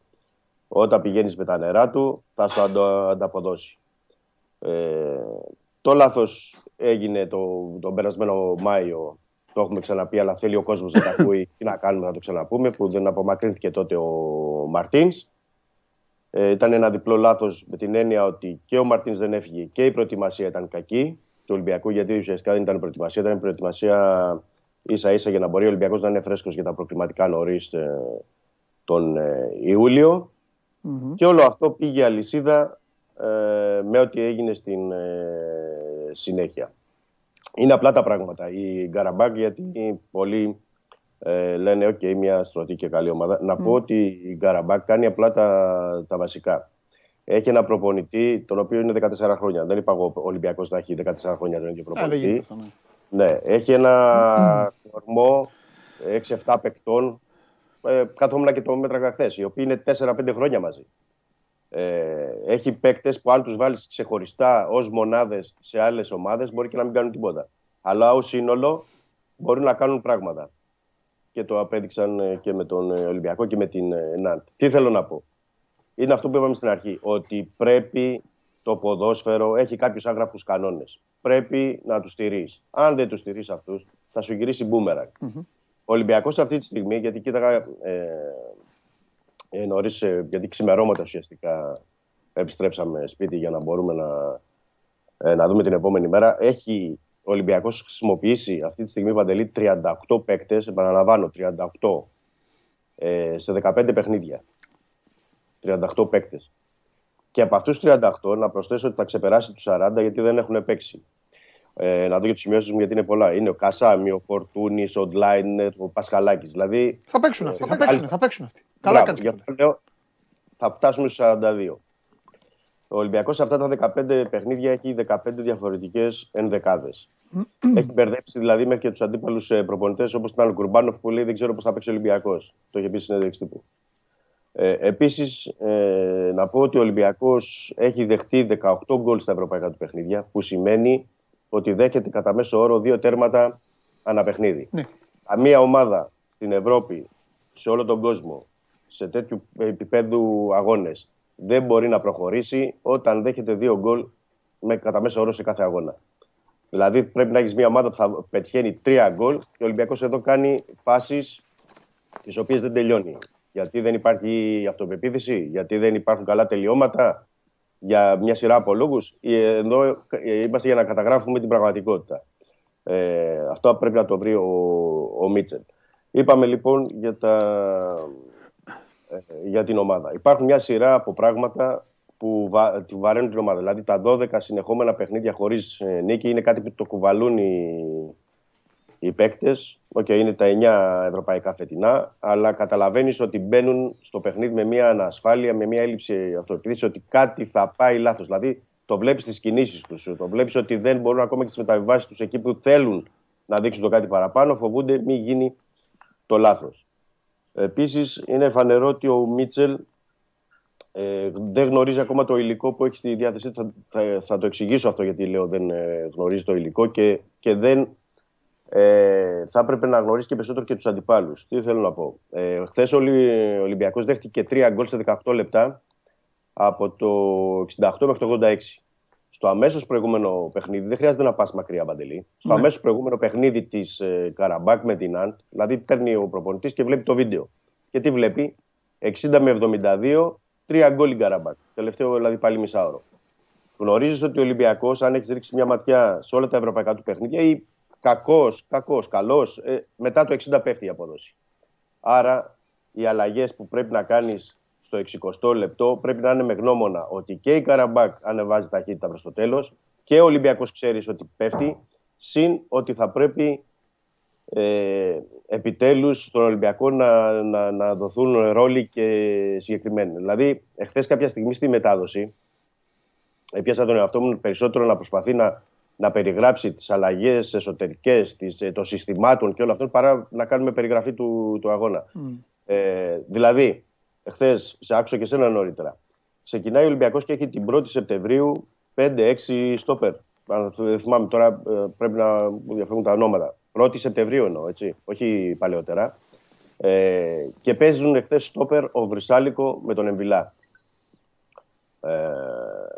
Όταν πηγαίνεις με τα νερά του θα σου αντο- ανταποδώσει. Ε, το λάθος έγινε το, τον περασμένο Μάιο, το έχουμε ξαναπεί, αλλά θέλει ο κόσμος να τα ακούει. Τι να κάνουμε, να το ξαναπούμε, που δεν απομακρύνθηκε τότε ο Μαρτίνς. Ε, ήταν ένα διπλό λάθος με την έννοια ότι και ο Μαρτίνς δεν έφυγε και η προετοιμασία ήταν κακή του Ολυμπιακού, γιατί ουσιαστικά δεν ήταν προετοιμασία, ήταν προετοιμασία ίσα ίσα για να μπορεί ο Ολυμπιακός να είναι φρέσκος για τα προκληματικά νωρίς τον ε, ιουλιο Και όλο αυτό πήγε αλυσίδα ε, με ό,τι έγινε στην ε, συνέχεια. Είναι απλά τα πράγματα. Η Γκαραμπάκ, γιατί πολλοί ε, λένε «ΟΚ, μια στρωτή και καλή ομάδα». Να πω ότι η Γκαραμπάκ κάνει απλά τα, τα βασικά. Έχει ένα προπονητή, τον οποίο είναι 14 χρόνια. Δεν είπα εγώ ο Ολυμπιακός να έχει 14 χρόνια τον ίδιο Α, δεν προπονητή. γίνεται αυτό, ναι. Ναι, έχει ένα κορμό 6-7 παικτών. Ε, καθόμουν και το μέτραγα χθες, οι οποίοι είναι 4-5 χρόνια μαζί. Ε, έχει παίκτες που αν τους βάλεις ξεχωριστά ως μονάδες σε άλλες ομάδες μπορεί και να μην κάνουν τίποτα. Αλλά ως σύνολο μπορούν να κάνουν πράγματα. Και το απέδειξαν ε, και με τον ε, Ολυμπιακό και με την ε, Ναντ. Τι θέλω να πω; Είναι αυτό που είπαμε στην αρχή. Ότι πρέπει το ποδόσφαιρο έχει κάποιους άγραφους κανόνες. Πρέπει να τους στηρεί. Αν δεν τους στηρεί αυτούς, θα σου γυρίσει μπούμερακ. Ο Ολυμπιακός αυτή τη στιγμή, γιατί κοίταγα ε, ε, νωρίς, ε, γιατί ξημερώματα ουσιαστικά επιστρέψαμε σπίτι για να μπορούμε να, ε, να δούμε την επόμενη μέρα. Έχει ο Ολυμπιακός χρησιμοποιήσει αυτή τη στιγμή παντελή 38 παίκτες, επαναλαμβάνω 38 ε, σε 15 παιχνίδια. 38 παίκτες. Και από αυτούς του 38 να προσθέσω ότι θα ξεπεράσει τους 40 γιατί δεν έχουν παίξει. Ε, να δω και τι σημειώσεις μου γιατί είναι πολλά. Είναι ο Κασάμι, ο Φορτούνης, ο Ντλάιν, ο Πασχαλάκης. Δηλαδή Θα παίξουν αυτοί, Ε, θα παίξουν, θα παίξουν αυτοί. Καλά Μπράβο, κάνεις γι' και αυτό λέω, θα φτάσουμε στους 42. Ο Ολυμπιακός σε αυτά τα 15 παιχνίδια έχει 15 διαφορετικές ενδεκάδες. έχει μπερδέψει δηλαδή μέχρι και τους αντίπαλους ε, προπονητές όπως τον Αλκουρμπάνοφ που λέει δεν ξέρω πώς θα παίξει ο Ολυμπιακός. Το είχε πει στη συνέντευξη τύπου. Ε, επίσης, ε, να πω ότι ο Ολυμπιακός έχει δεχτεί 18 γκολ στα ευρωπαϊκά του παιχνίδια, που σημαίνει ότι δέχεται κατά μέσο όρο δύο τέρματα ανά παιχνίδι. Ναι. Καμία ομάδα στην Ευρώπη, σε όλο τον κόσμο, σε τέτοιου επίπεδου αγώνες, δεν μπορεί να προχωρήσει όταν δέχεται δύο γκολ με κατά μέσο όρο σε κάθε αγώνα. Δηλαδή πρέπει να έχεις μια ομάδα που θα πετυχαίνει τρία γκολ και ο Ολυμπιακός εδώ κάνει φάσεις τις οποίες δεν τελειώνει. Γιατί δεν υπάρχει αυτοπεποίθηση, γιατί δεν υπάρχουν καλά τελειώματα, για μια σειρά από λόγους. Ε, Εδώ ε, είμαστε για να καταγράφουμε την πραγματικότητα. Ε, αυτό πρέπει να το βρει ο, ο Μίτσελ. Είπαμε λοιπόν για, τα, ε, για την ομάδα. Υπάρχουν μια σειρά από πράγματα που βα, τη βαραίνουν την ομάδα. Δηλαδή τα 12 συνεχόμενα παιχνίδια χωρίς ε, νίκη είναι κάτι που το κουβαλούν οι, οι παίκτες. Οκ, είναι τα 9 ευρωπαϊκά φετινά, αλλά καταλαβαίνεις ότι μπαίνουν στο παιχνίδι με μια ανασφάλεια, με μια έλλειψη αυτοπεποίθηση, ότι κάτι θα πάει λάθος. Δηλαδή το βλέπεις στις κινήσεις τους, το βλέπεις ότι δεν μπορούν ακόμα και τις μεταβιβάσεις τους εκεί που θέλουν να δείξουν το κάτι παραπάνω, φοβούνται μην γίνει το λάθος. Επίσης, είναι φανερό ότι ο Μίτσελ ε, δεν γνωρίζει ακόμα το υλικό που έχει στη διάθεσή του. Θα, θα, θα το εξηγήσω αυτό γιατί λέω δεν ε, γνωρίζει το υλικό και, και δεν ε, θα έπρεπε να γνωρίσει και περισσότερο και τους αντιπάλους. Τι θέλω να πω. Ε, Χθες ο Ολυ- Ολυμπιακός δέχτηκε τρία γκολ σε 18 λεπτά από το 68 μέχρι το 86. Στο αμέσως προηγούμενο παιχνίδι, δεν χρειάζεται να πας μακριά, Παντελή. Στο Ναι. αμέσως προηγούμενο παιχνίδι της ε, Καραμπάκ με την Αντ, δηλαδή παίρνει ο προπονητής και βλέπει το βίντεο. Και τι βλέπει, 60 με 72, τρία γκολ η Καραμπάκ. Τελευταίο δηλαδή πάλι μισάωρο. Γνωρίζεις ότι ο Ολυμπιακός, αν έχεις ρίξει μια ματιά σε όλα τα ευρωπαϊκά του παιχνίδια, ή κακός, κακός, καλός, ε, μετά το 60 πέφτει η απόδοση. Άρα οι αλλαγές που πρέπει να κάνεις στο 60 λεπτό πρέπει να είναι με γνώμονα ότι και η Καραμπάκ ανεβάζει ταχύτητα προς το τέλος και ο Ολυμπιακός ξέρεις ότι πέφτει, συν ότι θα πρέπει ε, επιτέλους στον Ολυμπιακό να, να, να δοθούν ρόλοι και συγκεκριμένοι. Δηλαδή, εχθές κάποια στιγμή στη μετάδοση έπιασα τον εαυτό μου περισσότερο να προσπαθεί να, να περιγράψει τις αλλαγές εσωτερικές τις, ε, των συστημάτων και όλα αυτό παρά να κάνουμε περιγραφή του, του αγώνα. Ε, δηλαδή, εχθές σε άκουσα και σένα νωρίτερα. Ξεκινάει ο Ολυμπιακός και έχει την 1η Σεπτεμβρίου 5-6 στόπερ. Αν δεν θυμάμαι τώρα, ε, πρέπει να μου διαφεύγουν τα ονόματα. 1η Σεπτεμβρίου εννοώ, έτσι, όχι παλαιότερα. Ε, και παίζουν εχθές στόπερ ο Βρυσάλικο με τον Εμβιλά. Ε,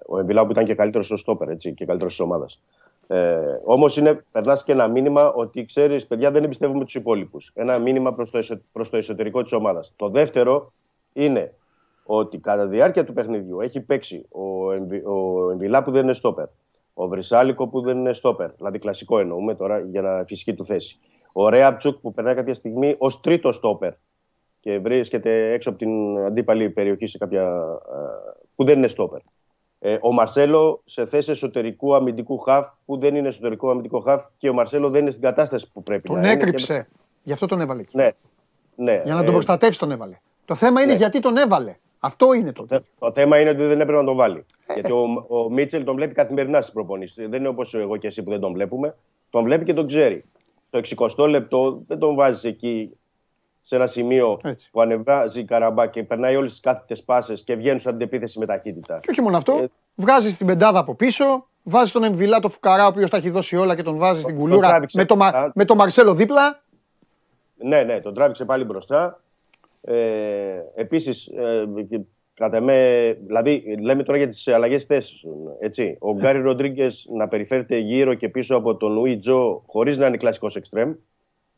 ο Εμβιλά που ήταν και καλύτερος στο στόπερ έτσι, και καλύτερος της ομάδας. Ε, Όμως περνάς και ένα μήνυμα ότι ξέρεις, παιδιά, δεν εμπιστεύουμε τους υπόλοιπους. Ένα μήνυμα προς το, εσω, προς το εσωτερικό της ομάδας. Το δεύτερο είναι ότι κατά τη διάρκεια του παιχνιδιού έχει παίξει ο, Εμβι, ο Εμβιλά που δεν είναι στόπερ. Ο Βρυσάλικο που δεν είναι στόπερ. Δηλαδή κλασικό εννοούμε τώρα για να φυσική του θέση. Ο Ρέαπτσουκ που περνάει κάποια στιγμή ως τρίτο στόπερ και βρίσκεται έξω από την αντίπαλη περιοχή σε κάποια. που δεν είναι στόπερ. Ε, ο Μαρσέλο σε θέση εσωτερικού αμυντικού χαφ που δεν είναι εσωτερικό αμυντικό χαφ και ο Μαρσέλο δεν είναι στην κατάσταση που πρέπει τον να είναι. Τον έκρυψε. Γι' αυτό τον έβαλε εκεί. Ναι. ναι. Για να τον ε... προστατεύσει τον έβαλε. Το θέμα είναι ναι. γιατί τον έβαλε. Αυτό είναι το. Το θέμα είναι ότι δεν έπρεπε να τον βάλει. Ε, Γιατί ο, ο Μίτσελ τον βλέπει καθημερινά στις προπονήσεις. Δεν είναι όπως εγώ και εσύ που δεν τον βλέπουμε. Τον βλέπει και τον ξέρει. Το 60 λεπτό δεν τον βάζεις εκεί σε ένα σημείο Έτσι. που ανεβάζει η Καραμπά και περνάει όλες τις κάθετες πάσες και βγαίνουν στην αντεπίθεση με ταχύτητα. Και όχι μόνο αυτό. Ε, βγάζει την πεντάδα από πίσω, βάζει τον Εμβιλά το Φουκαρά, ο οποίος τα έχει δώσει όλα και τον βάζει στην κουλούρα με το, με το Μαρσέλο δίπλα. Ναι, ναι, τον τράβηξε πάλι μπροστά. Ε, Επίσης, ε, κατά με, δηλαδή, λέμε τώρα για τις αλλαγές θέσεις. Ο Γκάρι Ροντρίγκες να περιφέρεται γύρω και πίσω από τον Ουί Τζο χωρίς να είναι κλασικός εξτρέμ.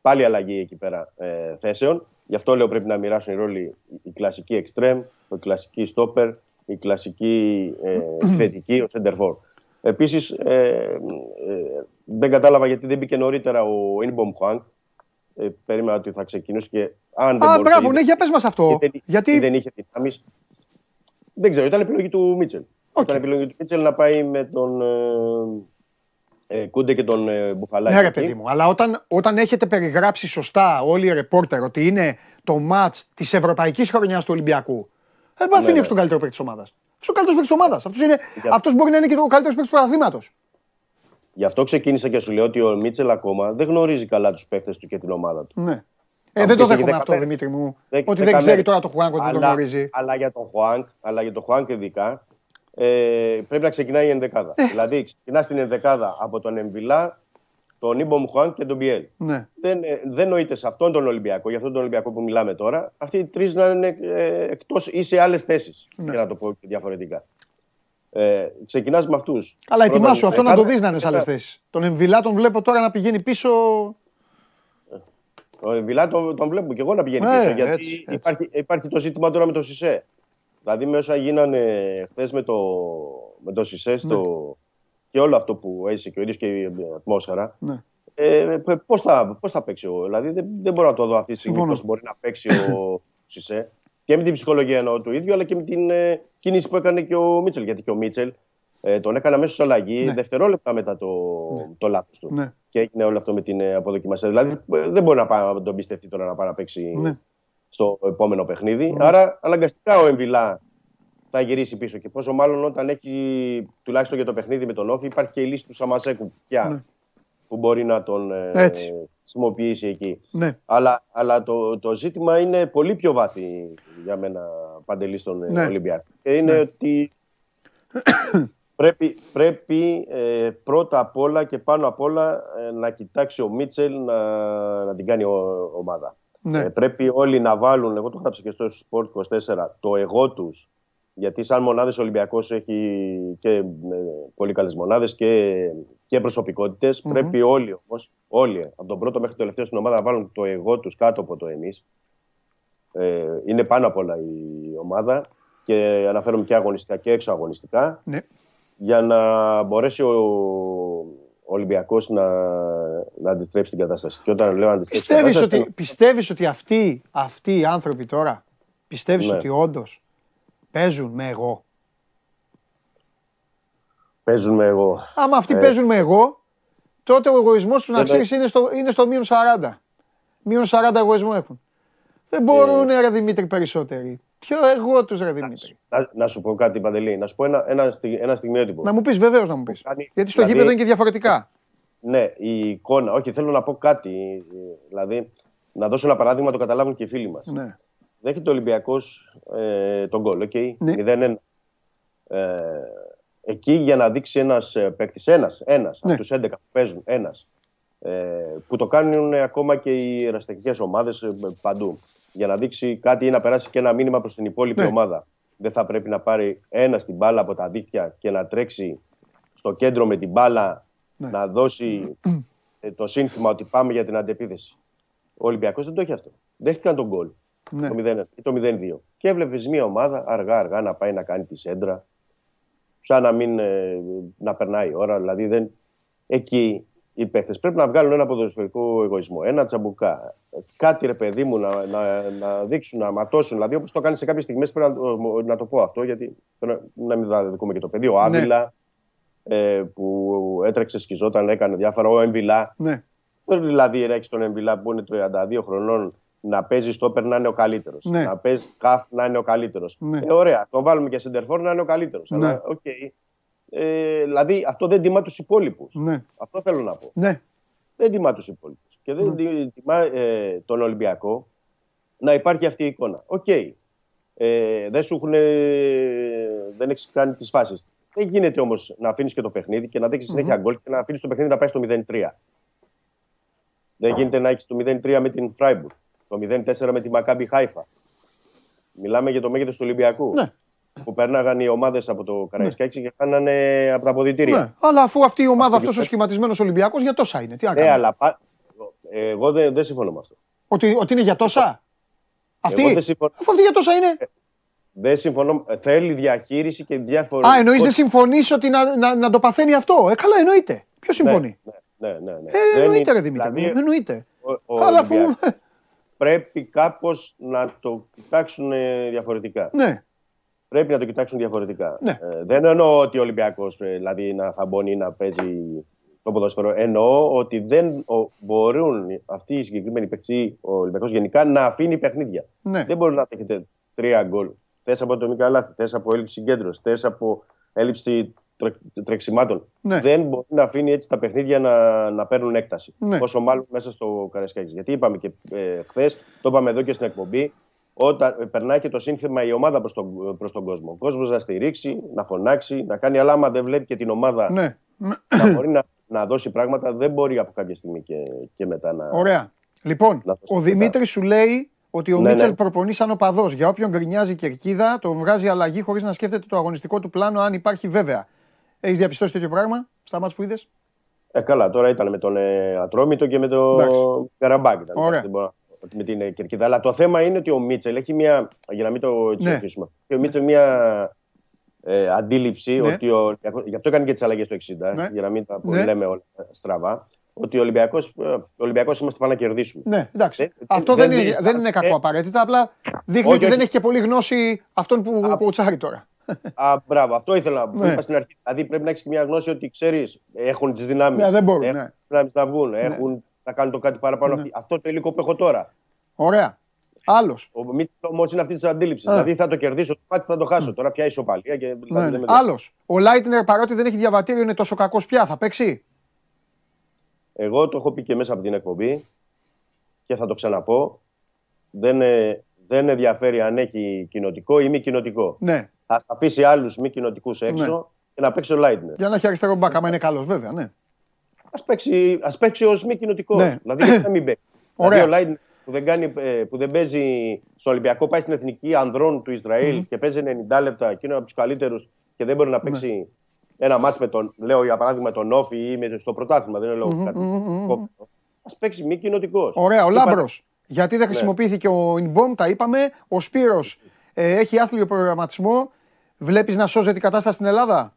Πάλι αλλαγή εκεί πέρα ε, θέσεων. Γι' αυτό λέω πρέπει να μοιράσουν οι ρόλοι η κλασική εξτρέμ, η κλασική στόπερ, η κλασική ε, θετική, ο σεντερφόρ. Επίσης, ε, ε, δεν κατάλαβα γιατί δεν μπήκε νωρίτερα ο Ινμπομ Χουάνκ. Ε, περίμενα ότι θα ξεκινούσε και αν δεν Α, μπράβο, ναι, για πες μας αυτό. Δεν, γιατί... δεν είχε δυνάμεις. Δεν ξέρω, ήταν επιλογή του Μίτσελ. Okay. Ήταν επιλογή του Μίτσελ να πάει με τον ε, ε, Κούντε και τον ε, Μπουφαλάκη. Ναι, ρε παιδί μου, αλλά όταν, όταν έχετε περιγράψει σωστά όλοι οι ρεπόρτερ ότι είναι το ματ της ευρωπαϊκής χρονιάς του Ολυμπιακού, δεν μπορεί να αφήνει ναι, τον καλύτερο παίκτη της ομάδας. Αυτό ο καλύτερο παίκτη της ομάδας. Αυτός μπορεί να είναι και ο καλύτερος παίκτης του πρωταθλήματο. Γι' αυτό ξεκίνησα και σου λέω ότι ο Μίτσελ ακόμα δεν γνωρίζει καλά τους παίκτες του και την ομάδα του. Ναι. Ε, δεν το δέχομαι αυτό, Δημήτρη μου. ότι δεν ξέρει τώρα το Χουάνκ ότι δεν το γνωρίζει. Αλλά για τον Χουάνκ, αλλά για τον Χουάνκ ειδικά, ε, πρέπει να ξεκινάει η ενδεκάδα. Ε. Δηλαδή, ξεκινά την ενδεκάδα από τον Εμβιλά, τον Ιμπομ Χουάνκ και τον Μπιέλ. Ναι. Δεν, ε, δεν νοείται σε αυτόν τον Ολυμπιακό, για αυτόν τον Ολυμπιακό που μιλάμε τώρα, αυτοί οι τρεις να είναι ε, εκτός ή σε άλλες θέσεις. Ναι. Για να το πω διαφορετικά. Ε, Ξεκινάς με αυτούς. Αλλά ετοιμάσου αυτό να το δεις να είναι σε άλλες θέσεις. Τον Εμβιλά τον βλέπω τώρα να πηγαίνει πίσω ο Βιλά τον, τον βλέπουμε και εγώ να πηγαίνει ναι, πίσω. Γιατί έτσι, έτσι. Υπάρχει, υπάρχει το ζήτημα τώρα με το Σισε. Δηλαδή με όσα γίνανε χθες με το, με το Σισε στο, ναι. και όλο αυτό που έζησε και ο ίδιος και η ατμόσφαιρα. Ναι. Ε, πώς, θα, πώς θα παίξει ο, δηλαδή δεν, δεν μπορώ να το δω αυτή τη στιγμή πώς μπορεί να παίξει ο Σισε και με την ψυχολογία εννοώ του ίδιου αλλά και με την ε, κίνηση που έκανε και ο Μίτσελ γιατί και ο Μίτσελ ε, τον έκανε αμέσως αλλαγή ναι. δευτερόλεπτα μετά το, ναι. το λάθος του. Ναι. Και έγινε όλο αυτό με την ε, αποδοκιμασία. Δηλαδή ε, δεν μπορεί να, πάει, να τον πιστευτεί τώρα να πάει να παίξει ναι. Στο επόμενο παιχνίδι. Ναι. Άρα αναγκαστικά ο Εμβιλά θα γυρίσει πίσω. Και πόσο μάλλον όταν έχει τουλάχιστον για το παιχνίδι με τον Όφη υπάρχει και η λύση του Σαμασέκου πια ναι. που μπορεί να τον ε, χρησιμοποιήσει εκεί. Ναι. Αλλά, αλλά το, το ζήτημα είναι πολύ πιο βάθη για μένα παντελή στον ναι. Ολυμπιακό. Και είναι ναι. ότι Πρέπει, πρέπει ε, πρώτα απ' όλα και πάνω απ' όλα ε, να κοιτάξει ο Μίτσελ να, να την κάνει ο, ομάδα. Ναι. Ε, πρέπει όλοι να βάλουν, εγώ το γράψα και στο Sport 24, το εγώ τους. Γιατί σαν μονάδες ο Ολυμπιακός έχει και ε, πολύ καλές μονάδες και, και προσωπικότητες. Mm-hmm. Πρέπει όλοι όμως, όλοι από τον πρώτο μέχρι το τελευταίο στην ομάδα να βάλουν το εγώ τους κάτω από το εμείς. Ε, είναι πάνω απ' όλα η ομάδα και αναφέρομαι και αγωνιστικά και έξω αγωνιστικά. Ναι για να μπορέσει ο, ο Ολυμπιακός να, να αντιστρέψει την κατάσταση. Και όταν λέω αντιστρέψει πιστεύεις την κατάσταση... Ότι, πιστεύεις ότι αυτοί, αυτοί οι άνθρωποι τώρα, πιστεύεις ναι. ότι όντως παίζουν με εγώ; Παίζουν με εγώ. Άμα αυτοί ε... παίζουν με εγώ, τότε ο εγωισμός τους να ξέρεις είναι στο, είναι στο μείον 40. Μείον 40 εγωισμό έχουν. Δεν μπορούν, ε... ρε Δημήτρη, περισσότεροι. Ποιο εγώ τους ρε Δημήτρη. Να, να σου πω κάτι, Παντελή. Να σου πω ένα, ένα, στι- ένα στιγμιότυπο. Να μου πεις, βεβαίως να μου πεις. Κάνει- Γιατί στο δηλαδή- γήπεδο είναι και διαφορετικά. Ναι, η εικόνα. Όχι, θέλω να πω κάτι. ε, Δηλαδή, να δώσω ένα παράδειγμα, το καταλάβουν και οι φίλοι μας. Ναι. Δέχεται ο Ολυμπιακός ε, το γκολ, οκ. Ναι. 0-1. Ε, εκεί για να δείξει ένας παίκτης, ένας ένας, Ναι. από τους 11 που παίζουν, ένας. Ε, που το κάνουν ακόμα και οι ερασιτεχνικές ομάδες παντού. Για να δείξει κάτι ή να περάσει και ένα μήνυμα προς την υπόλοιπη Ναι. ομάδα. Δεν θα πρέπει να πάρει ένας την μπάλα από τα δίχτυα και να τρέξει στο κέντρο με την μπάλα Ναι. να δώσει ε, το σύνθημα ότι πάμε για την αντεπίθεση. Ο Ολυμπιακός δεν το έχει αυτό. Δέχτηκαν τον γκολ Ναι. το 0 ή το 0-2. Και έβλεπες μια ομάδα αργά-αργά να πάει να κάνει τη σέντρα, σαν να μην ε, να περνάει η ώρα. Δηλαδή δεν... εκεί οι παίχτες πρέπει να βγάλουν ένα ποδοσφαιρικό εγωισμό, ένα τσαμπουκά. Κάτι ρε παιδί μου να, να, να δείξουν, να ματώσουν. Δηλαδή όπως το κάνεις σε κάποιες στιγμές πρέπει να, το- να το πω αυτό, γιατί θέλω να μην δούμε και το παιδί. Ο Άβυλα ε, που έτρεξε, σκιζόταν, έκανε διάφορα. Ο Εμβιλά. Ναι. Δεν δηλαδή να έχεις τον Εμβιλά που είναι 32 χρονών να παίζει στόπερ να είναι ο καλύτερος. Ναι. Να παίζει χαφ να είναι ο καλύτερος. Ναι. Ε, ωραία. Τον βάλουμε και σεντερφόρ να είναι ο καλύτερος. Ναι. Αλλά οκ. Ε, δηλαδή αυτό δεν τιμά τους υπόλοιπους. Ναι. Αυτό θέλω να πω. Ναι. Δεν τιμά τους υπόλοιπους. Και δεν τι- τιμά ε, τον Ολυμπιακό να υπάρχει αυτή η εικόνα. Οκ. Ε, δεν σου έχουν. δεν έχεις κάνει τις φάσεις. Δεν γίνεται όμως να αφήνεις και το παιχνίδι και να δέχεσαι συνέχεια γκολ και να αφήνεις το παιχνίδι να πάει στο 0-3. Δεν γίνεται να έχεις το 0-3 με την Φράιμπουργκ, το 0-4 με τη Μακάμπι Χάιφα. Μιλάμε για το μέγεθος του Ολυμπιακού. Ναι. Που πέρναγαν οι ομάδες από το Καραϊσκάκη και κάνανε από τα αποδητήρια. ναι. Αλλά αφού αυτή η ομάδα, αυτός ο σχηματισμένος Ολυμπιακός, για τόσα είναι. Τι να Ναι, κάνουμε; αλλά πα... εγώ δεν, δεν συμφωνώ με αυτό. Ότι, ότι είναι για τόσα; Αυτή; Εγώ δεν συμφωνώ. Αφού αυτή για τόσα είναι; Δεν συμφωνώ. Θέλει διαχείριση και διάφορα. Α, εννοείς δεν συμφωνείς ότι να, να, να το παθαίνει αυτό; Ε, καλά, εννοείται. Ποιος συμφωνεί; Ναι, ναι, ναι. ναι. Ε, Δεν εννοείται, είναι- ρε Δημήτρη. δηλαδή, μου, εννοείται. ο- ο Αλλά αφού. Ολυμπιακός Πρέπει κάπως να το κοιτάξουν ε, διαφορετικά. ναι, Πρέπει να το κοιτάξουν διαφορετικά. Ναι. Ε, δεν εννοώ ότι ο Ολυμπιακός δηλαδή να θαμπώνει ή να παίζει το ποδόσφαιρο. Εννοώ ότι δεν ο, μπορούν αυτοί οι συγκεκριμένοι παίκτες, ο Ολυμπιακός γενικά, να αφήνει παιχνίδια. ναι. Δεν μπορεί να έχετε τρία γκολ. Θες από ατομικά λάθη, θες από έλλειψη συγκέντρωσης, θες από έλλειψη τρε, τρεξιμάτων. Ναι. Δεν μπορεί να αφήνει έτσι τα παιχνίδια να, να παίρνουν έκταση. Ναι. Όσο μάλλον μέσα στο Καρασκάκη. Γιατί είπαμε και ε, χθες, το είπαμε εδώ και στην εκπομπή, όταν ε, περνάει και το σύνθημα η ομάδα προς τον, προς τον κόσμο. Ο κόσμος να στηρίξει, να φωνάξει, να κάνει, αλλά άμα δεν βλέπει και την ομάδα ναι. να μπορεί να, να δώσει πράγματα, δεν μπορεί από κάποια στιγμή και, και μετά να. Ωραία. Λοιπόν, Να το ο σκεφτώ. Δημήτρης σου λέει ότι ο Ναι, Μίτσελ ναι. προπονεί σαν οπαδό. Για όποιον γκρινιάζει κερκίδα, τον βγάζει αλλαγή χωρίς να σκέφτεται το αγωνιστικό του πλάνο, αν υπάρχει βέβαια. Έχεις διαπιστώσει τέτοιο πράγμα στα μάτια που είδες; Ε, καλά, τώρα ήταν με τον ε, Ατρόμητο και με τον Εντάξει. Καραμπάκ. Ήταν, Ωραία. Δεν μπορώ να- με την ε, Κερκίδα. Αλλά το θέμα είναι ότι ο Μίτσελ έχει μια. Για να μην το έτσι Ναι. αφήσουμε. Έχει ο Μίτσελ μια ε, αντίληψη Ναι. ότι. Ο, Ολυμπιακός- γι' αυτό έκανε και τις αλλαγές το 60, Ναι. για να μην τα Ναι. λέμε όλα στραβά. Ότι ο Ολυμπιακό Ολυμπιακός είμαστε πάνω να κερδίσουμε. Ναι, εντάξει. Δεν- Αυτό δεν δεν, είναι, είναι- δεν είναι κακό ε, απαραίτητα. Απλά δείχνει όχι, ότι δεν όχι. έχει και πολύ γνώση αυτόν που Α, κοουτσάρει τώρα. Α, μπράβο, αυτό ήθελα να πω. Ναι. Είπα στην αρχή. Δηλαδή πρέπει να έχεις μια γνώση ότι ξέρεις, έχουν τις δυνάμεις. Ναι, δεν μπορούν, ναι. δυνάμεις να βγουν, έχουν να κάνουν το κάτι παραπάνω. Ναι. Αυτό το υλικό που έχω τώρα. Ωραία. Άλλος. Ο Μίτσελ όμω είναι αυτής της αντίληψης. Ε. Δηλαδή θα το κερδίσω το μάτι, θα το χάσω. Τώρα πια ισοπαλία. Και, δηλαδή, Ναι, δεν ναι. με- Άλλος. Ο Λάιτνερ παρότι δεν έχει διαβατήριο είναι τόσο κακός πια. Θα παίξει. Εγώ το έχω πει και μέσα από την εκπομπή και θα το ξαναπώ. Δεν, ε, δεν ενδιαφέρει αν έχει κοινοτικό ή μη κοινοτικό. Ναι. Θα αφήσει άλλους μη κοινοτικούς έξω Ναι. και να παίξει ο Λάιτνερ. Για να έχει αριστερό μπακ, άμα είναι καλός, βέβαια. Ναι. Α παίξει, ας παίξει ως μη κοινοτικός. Ναι. Δηλαδή γιατί να μην παίξει. Ωραία. Δηλαδή ο Λάιτνερ που δεν, κάνει, ε, που δεν παίζει στο Ολυμπιακό, πάει στην εθνική ανδρών του ισραηλ και παίζει 90 λεπτά και είναι από τους καλύτερους και δεν μπορεί Ναι. να παίξει ένα μάτς με τον, λέω για παράδειγμα, τον Όφη ή με, στο πρωτάθλημα. Δεν είναι λόγος κάτι. Α παίξει μη κοινοτικός. Ωραία, ο Λάμπρος. Γιατί Ναι. δεν χρησιμοποιήθηκε ο Ινμπομ, τα είπαμε. Ο Σπύρος ε, έχει άθλιο προγραμματισμό. Βλέπεις να σώζεται η κατάσταση στην Ελλάδα;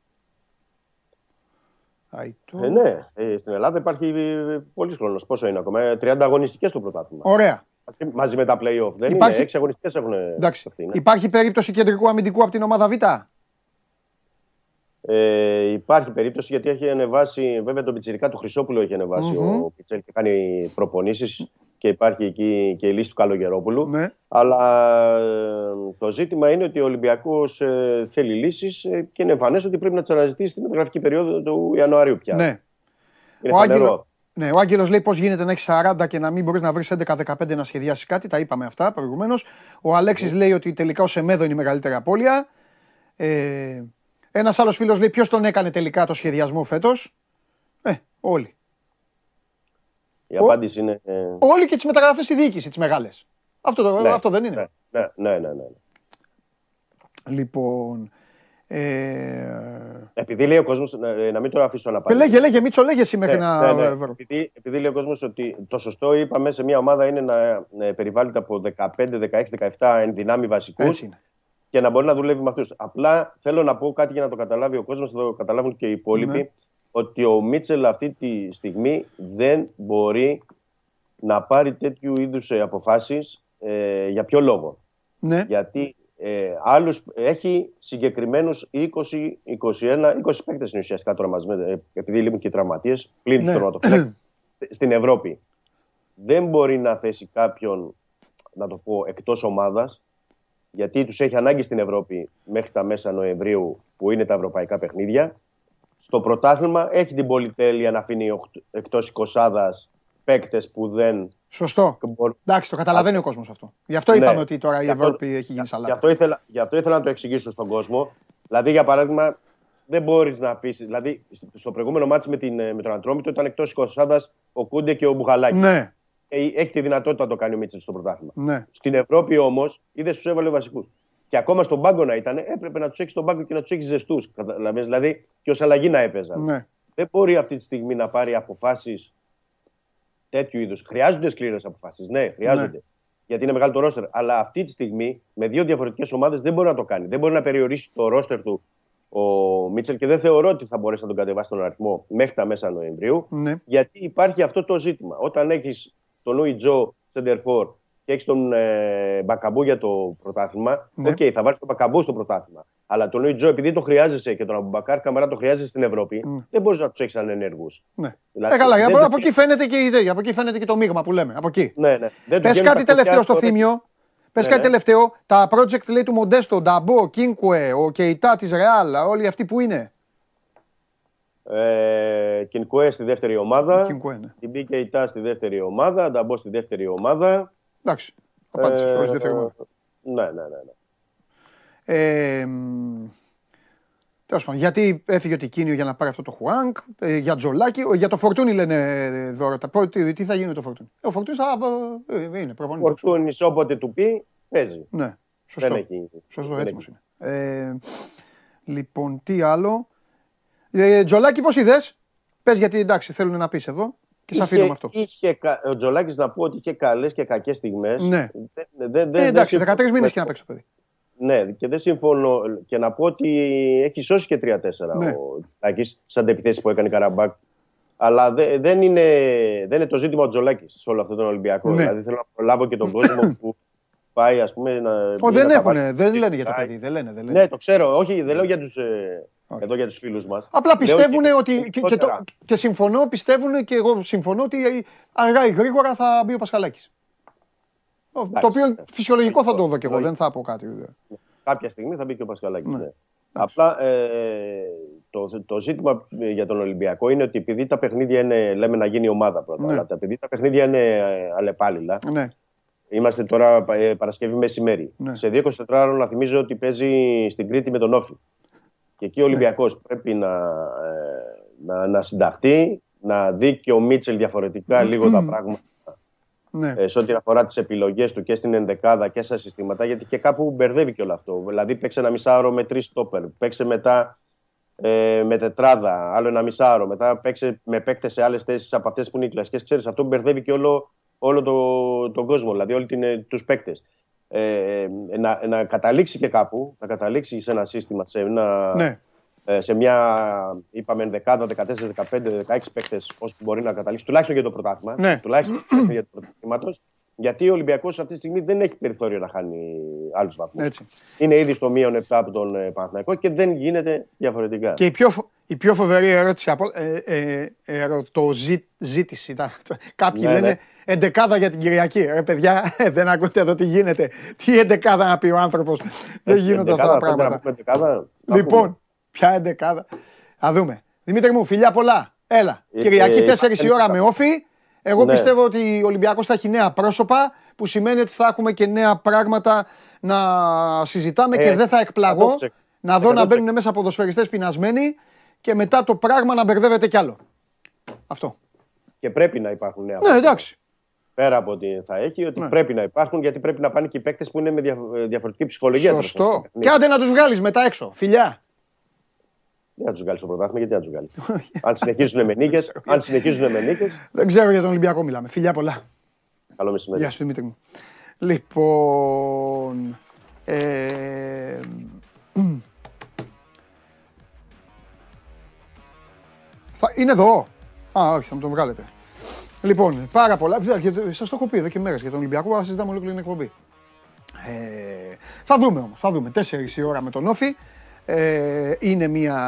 Αϊτό. Ε, ναι, ε, στην Ελλάδα υπάρχει ε, πολλή χρόνος. Πόσο είναι ακόμα, ε, 30 αγωνιστικές το πρωτάθλημα. Ωραία. Μαζί με τα playoff. Δεν Υπάρχει- είναι, 6 αγωνιστικές έχουν. Εντάξει. αυτή, ναι. Υπάρχει περίπτωση κεντρικού αμυντικού από την ομάδα Β; Ε, υπάρχει περίπτωση γιατί έχει ανεβάσει, βέβαια τον Πιτσυρικά του Χρυσόπουλο έχει ανεβάσει ο Πιτσέλ και κάνει προπονήσεις. και υπάρχει εκεί και η λύση του Καλογερόπουλου. Ναι. Αλλά ε, το ζήτημα είναι ότι ο Ολυμπιακός ε, θέλει λύσεις ε, και είναι εμφανές ότι πρέπει να τις αναζητήσει στην μεταγραφική περίοδο του Ιανουαρίου πια. Ναι. Είναι Ο, φανερό. Άγγελο, ναι, ο Άγγελος λέει πώς γίνεται να έχεις 40 και να μην μπορείς να βρεις 11-15 να σχεδιάσεις κάτι. Τα είπαμε αυτά προηγουμένως. Ο Αλέξης λέει ότι τελικά ο Σεμέδο είναι η μεγαλύτερη απώλεια. Ε, Ένας άλλος φίλος λέει ποιος τον έκανε τελικά το σχεδιασμό φέτος; Ε, όλοι. Η απάντηση είναι. ε, Όλοι και τις μεταγραφές η διοίκηση, τις μεγάλες. Αυτό, το- ναι, αυτό δεν είναι. Ναι, ναι, ναι. ναι, ναι. Λοιπόν. Ε, Επειδή λέει ο κόσμος. Να, να μην το αφήσω να ε, πάει. λέγε, λέγε, Μίτσο, λέγε εσύ μέχρι Ναι, να ναι, ναι. βρω. Επειδή, επειδή λέει ο κόσμος ότι το σωστό είπαμε σε μια ομάδα είναι να ε, περιβάλλεται από 15, 16, 17 ενδυνάμει βασικούς Έτσι είναι. Και να μπορεί να δουλεύει με αυτούς. Απλά θέλω να πω κάτι για να το καταλάβει ο κόσμος, να το καταλάβουν και οι υπόλοιποι. Ναι. Ότι ο Μίτσελ αυτή τη στιγμή δεν μπορεί να πάρει τέτοιου είδους αποφάσεις. Ε, για ποιο λόγο. Ναι, Γιατί ε, άλλους, έχει συγκεκριμένους 20, 21, 20 παίκτες ουσιαστικά τώρα μαζί, με- ε, επειδή λείπουν και οι τραυματίες, πλην Ναι. του τερματοφύλακα, στην Ευρώπη. Δεν μπορεί να θέσει κάποιον, να το πω, εκτός ομάδας, γιατί τους έχει ανάγκη στην Ευρώπη μέχρι τα μέσα Νοεμβρίου, που είναι τα ευρωπαϊκά παιχνίδια. Στο πρωτάθλημα έχει την πολυτέλεια να αφήνει εκτός 20 παίκτες που δεν σωστό. μπορούν Εντάξει, το καταλαβαίνει ο κόσμος αυτό. Γι' αυτό Ναι. είπαμε ότι τώρα η Γι' αυτό- Ευρώπη έχει γίνει Γι' σαλάτα. αυτό, ήθελα, γι' αυτό ήθελα να το εξηγήσω στον κόσμο. Δηλαδή, για παράδειγμα, δεν μπορείς να αφήσει. Δηλαδή, στο προηγούμενο μάτι με, την, ε, με τον Αντρόμητο ήταν εκτός εικοσάδας ο Κούντε και ο Μπουγαλάκη. Ναι, Ε, Έχει τη δυνατότητα να το κάνει ο Μίτσελ στο πρωτάθλημα. ναι. Στην Ευρώπη όμως, είδες τους έβαλε βασικούς. Και ακόμα στον πάγκο να ήταν, έπρεπε να τους έχεις στον πάγκο και να τους έχεις ζεστούς. Δηλαδή, και ως αλλαγή να έπαιζαν. ναι. Δεν μπορεί αυτή τη στιγμή να πάρει αποφάσεις τέτοιου είδους. Χρειάζονται σκληρές αποφάσεις. Ναι, χρειάζονται. Ναι. Γιατί είναι μεγάλο το ρόστερ. Αλλά αυτή τη στιγμή με δύο διαφορετικές ομάδες δεν μπορεί να το κάνει. Δεν μπορεί να περιορίσει το ρόστερ του ο Μίτσελ και δεν θεωρώ ότι θα μπορέσει να τον κατεβάσει τον αριθμό μέχρι τα μέσα Νοεμβρίου. ναι. Γιατί υπάρχει αυτό το ζήτημα. Όταν έχεις τον Λούι Τζο Σεντερφόρ και έχεις τον ε, Μπακαμπού για το πρωτάθλημα, Ναι. οκ, θα βάλεις τον Μπακαμπού στο πρωτάθλημα. Αλλά τον Λούι Τζο, επειδή το χρειάζεσαι και τον Αμπουμπακάρ Καμαρά το χρειάζεσαι στην Ευρώπη, Ναι. δεν μπορείς να τους έχεις ανενεργού. ναι. Δηλαδή, ε, καλά, δεν από, το- από εκεί φαίνεται και η ιδέα, από εκεί φαίνεται και το μείγμα που λέμε. Από εκεί. Ναι, ναι. Δεν του Πες βγαίνουν κάτι τα τελευταίο κουτιά στο τώρα. θύμιο. Πες Ναι, κάτι ναι. τελευταίο. Τα project λέει του Μοντέστο, Νταμπό, Κίνκουε, ο Κεϊτά της Ρεάλ, όλοι αυτοί που είναι. Ε, Κινκουέ στη δεύτερη ομάδα. Κίνκουε, ναι. Την μπήκε η Τά στη δεύτερη ομάδα. Νταμπό στη δεύτερη ομάδα. Εντάξει. Απάντησε. Ε, χωρίς δεύτερη ομάδα. Ναι, ναι, ναι. ναι. Ε, Τέλος πάντων, γιατί έφυγε ο Τικίνιο για να πάρει αυτό το Χουάνκ, ε, για Τζολάκι, ο- για το Φορτούνι λένε ε, δώρα. Τα πρώτη- τι, τι θα γίνει με το Φορτούνι; Ε, ο Φορτούνις θα. ε, είναι προπονητής. Φορτούνη όποτε του πει, παίζει. Ναι, σωστό. Δεν έχει. Σωστό, δεν έτοιμος έχει. είναι. Ε, λοιπόν, τι άλλο; Ε, Τζολάκι, πώς είδες; Πες γιατί εντάξει, θέλουν να πεις εδώ και σε αφήνω με αυτό. Είχε, κα- ο Τζολάκης να πω ότι είχε καλές και κακές στιγμές. Ναι. Δεν, δεν, Ε, εντάξει, 13 μήνες συμφωνώ. και να παίξει το παιδί. Ναι, και δεν συμφωνώ. Και να πω ότι έχει σώσει και 3-4 Ναι. ο Τζολάκης σαν επιθέσει που έκανε η Καραμπάκ. Αλλά δε- δεν, είναι, δεν είναι το ζήτημα ο Τζολάκης σε όλο αυτό τον Ολυμπιακό. Ναι. Δηλαδή θέλω να προλάβω και τον κόσμο που πάει, ας πούμε, να. Ω, δεν να τα έχουν, βάλει- δεν λένε για το Πάει. παιδί. Δεν λένε, δεν λένε. Ναι, το ξέρω. Όχι, δεν λέω για τους, ε, Όχι. εδώ για τους φίλους μας. Απλά Λέω πιστεύουν και- ότι. Και, και, το, γενικότερα. και συμφωνώ, πιστεύουν και εγώ συμφωνώ ότι αργά ή γρήγορα θα μπει ο Πασχαλάκης. Το οποίο φυσιολογικό θα το δω κι εγώ, δεν θα πω κάτι. Κάποια στιγμή θα μπει και ο Πασκαλάκης. Ναι. Ναι. Απλά ε, το, το ζήτημα ε, για τον Ολυμπιακό είναι ότι επειδή τα παιχνίδια είναι, λέμε να γίνει ομάδα πρώτα, Ναι. αλλά τα- επειδή τα παιχνίδια είναι ε, αλλεπάλληλα, Ναι, είμαστε τώρα ε, Παρασκευή μεσημέρι. Ναι. Σε 24 ώρο να θυμίζω ότι παίζει στην Κρήτη με τον Όφη. Και εκεί ο Ολυμπιακός πρέπει να, ε, να, να συνταχθεί, να δει και ο Μίτσελ διαφορετικά λίγο τα πράγματα ναι. ε, σε ό,τι αφορά τις επιλογές του και στην ενδεκάδα και στα συστήματα, γιατί και κάπου μπερδεύει και όλο αυτό. Δηλαδή, παίξε ένα μισάωρο με τρεις στόπερ, παίξε μετά ε, με τετράδα, άλλο ένα μισάωρο, μετά παίξε με παίκτες σε άλλες θέσεις από αυτές που είναι οι κλασικές. Ξέρεις, αυτό μπερδεύει και όλο, όλο το, τον κόσμο, δηλαδή όλοι τους παίκτες. Ε, να, να καταλήξει και κάπου, να καταλήξει σε ένα σύστημα, σε ένα, ναι. ε, σε μια, είπαμε, δεκάδα, 14, 15, 16 παίκτες, όσο μπορεί να καταλήξει, τουλάχιστον για το πρωτάθλημα. Ναι. Τουλάχιστον για το πρωτάθλημα. Γιατί ο Ολυμπιακός αυτή τη στιγμή δεν έχει περιθώριο να χάνει άλλους βαθμούς. Έτσι. Είναι ήδη στο μείον 7 από τον ε, Παναθηναϊκό και δεν γίνεται διαφορετικά. Και η πιο, φο- Η πιο φοβερή ερώτηση από ε, ε, ερωτοζήτηση ήταν. Κάποιοι Ναι, λένε ναι. εντεκάδα για την Κυριακή. Ρε παιδιά, δεν ακούτε εδώ τι γίνεται. Τι εντεκάδα να πει ο άνθρωπος. Δεν γίνονται αυτά τα Εντεκάδα, πράγματα. να πούμε εντεκάδα, να Λοιπόν, πούμε. ποια εντεκάδα; Θα δούμε. Δημήτρη μου, φιλιά πολλά. Έλα. Ε, Κυριακή ε, 4 η ώρα ε, με όφη. Εγώ ναι. πιστεύω ότι ο Ολυμπιακός θα έχει νέα πρόσωπα, που σημαίνει ότι θα έχουμε και νέα πράγματα να συζητάμε και Ε, δεν θα εκπλαγώ 100%. να δω να 100%. μπαίνουν μέσα ποδοσφαιριστές πεινασμένοι και μετά το πράγμα να μπερδεύεται κι άλλο. Αυτό. Και πρέπει να υπάρχουν νέα Ναι, πράγματα. εντάξει. Πέρα από ότι θα έχει, ότι Ναι. πρέπει να υπάρχουν, γιατί πρέπει να πάνε και οι παίκτες που είναι με δια- διαφορετική ψυχολογία. τέλος πάντων, Σωστό. στο παιχνίδι. Και άντε να τους βγάλεις μετά έξω. Φιλιά. Δεν θα τους βγάλεις στο πρωτάθλημα, γιατί να τους βγάλεις. αν συνεχίζουν με νίκες, αν συνεχίζουν με νίκες, Δεν ξέρω για τον Ολυμπιακό μιλάμε. Φιλιά πολλά. Καλό μεσημέρι. Γεια σου Δημήτρη μου. Λοιπόν, ε, είναι εδώ. Α, όχι, θα μου τον βγάλετε. Λοιπόν, πάρα πολλά. Σας το έχω πει εδώ και μέρες για τον Ολυμπιακό, αλλά συζητάμε ολόκληρη την εκπομπή. Ε, θα δούμε όμως, θα δούμε. 4 η ώρα με τον Όφη. Ε, είναι μια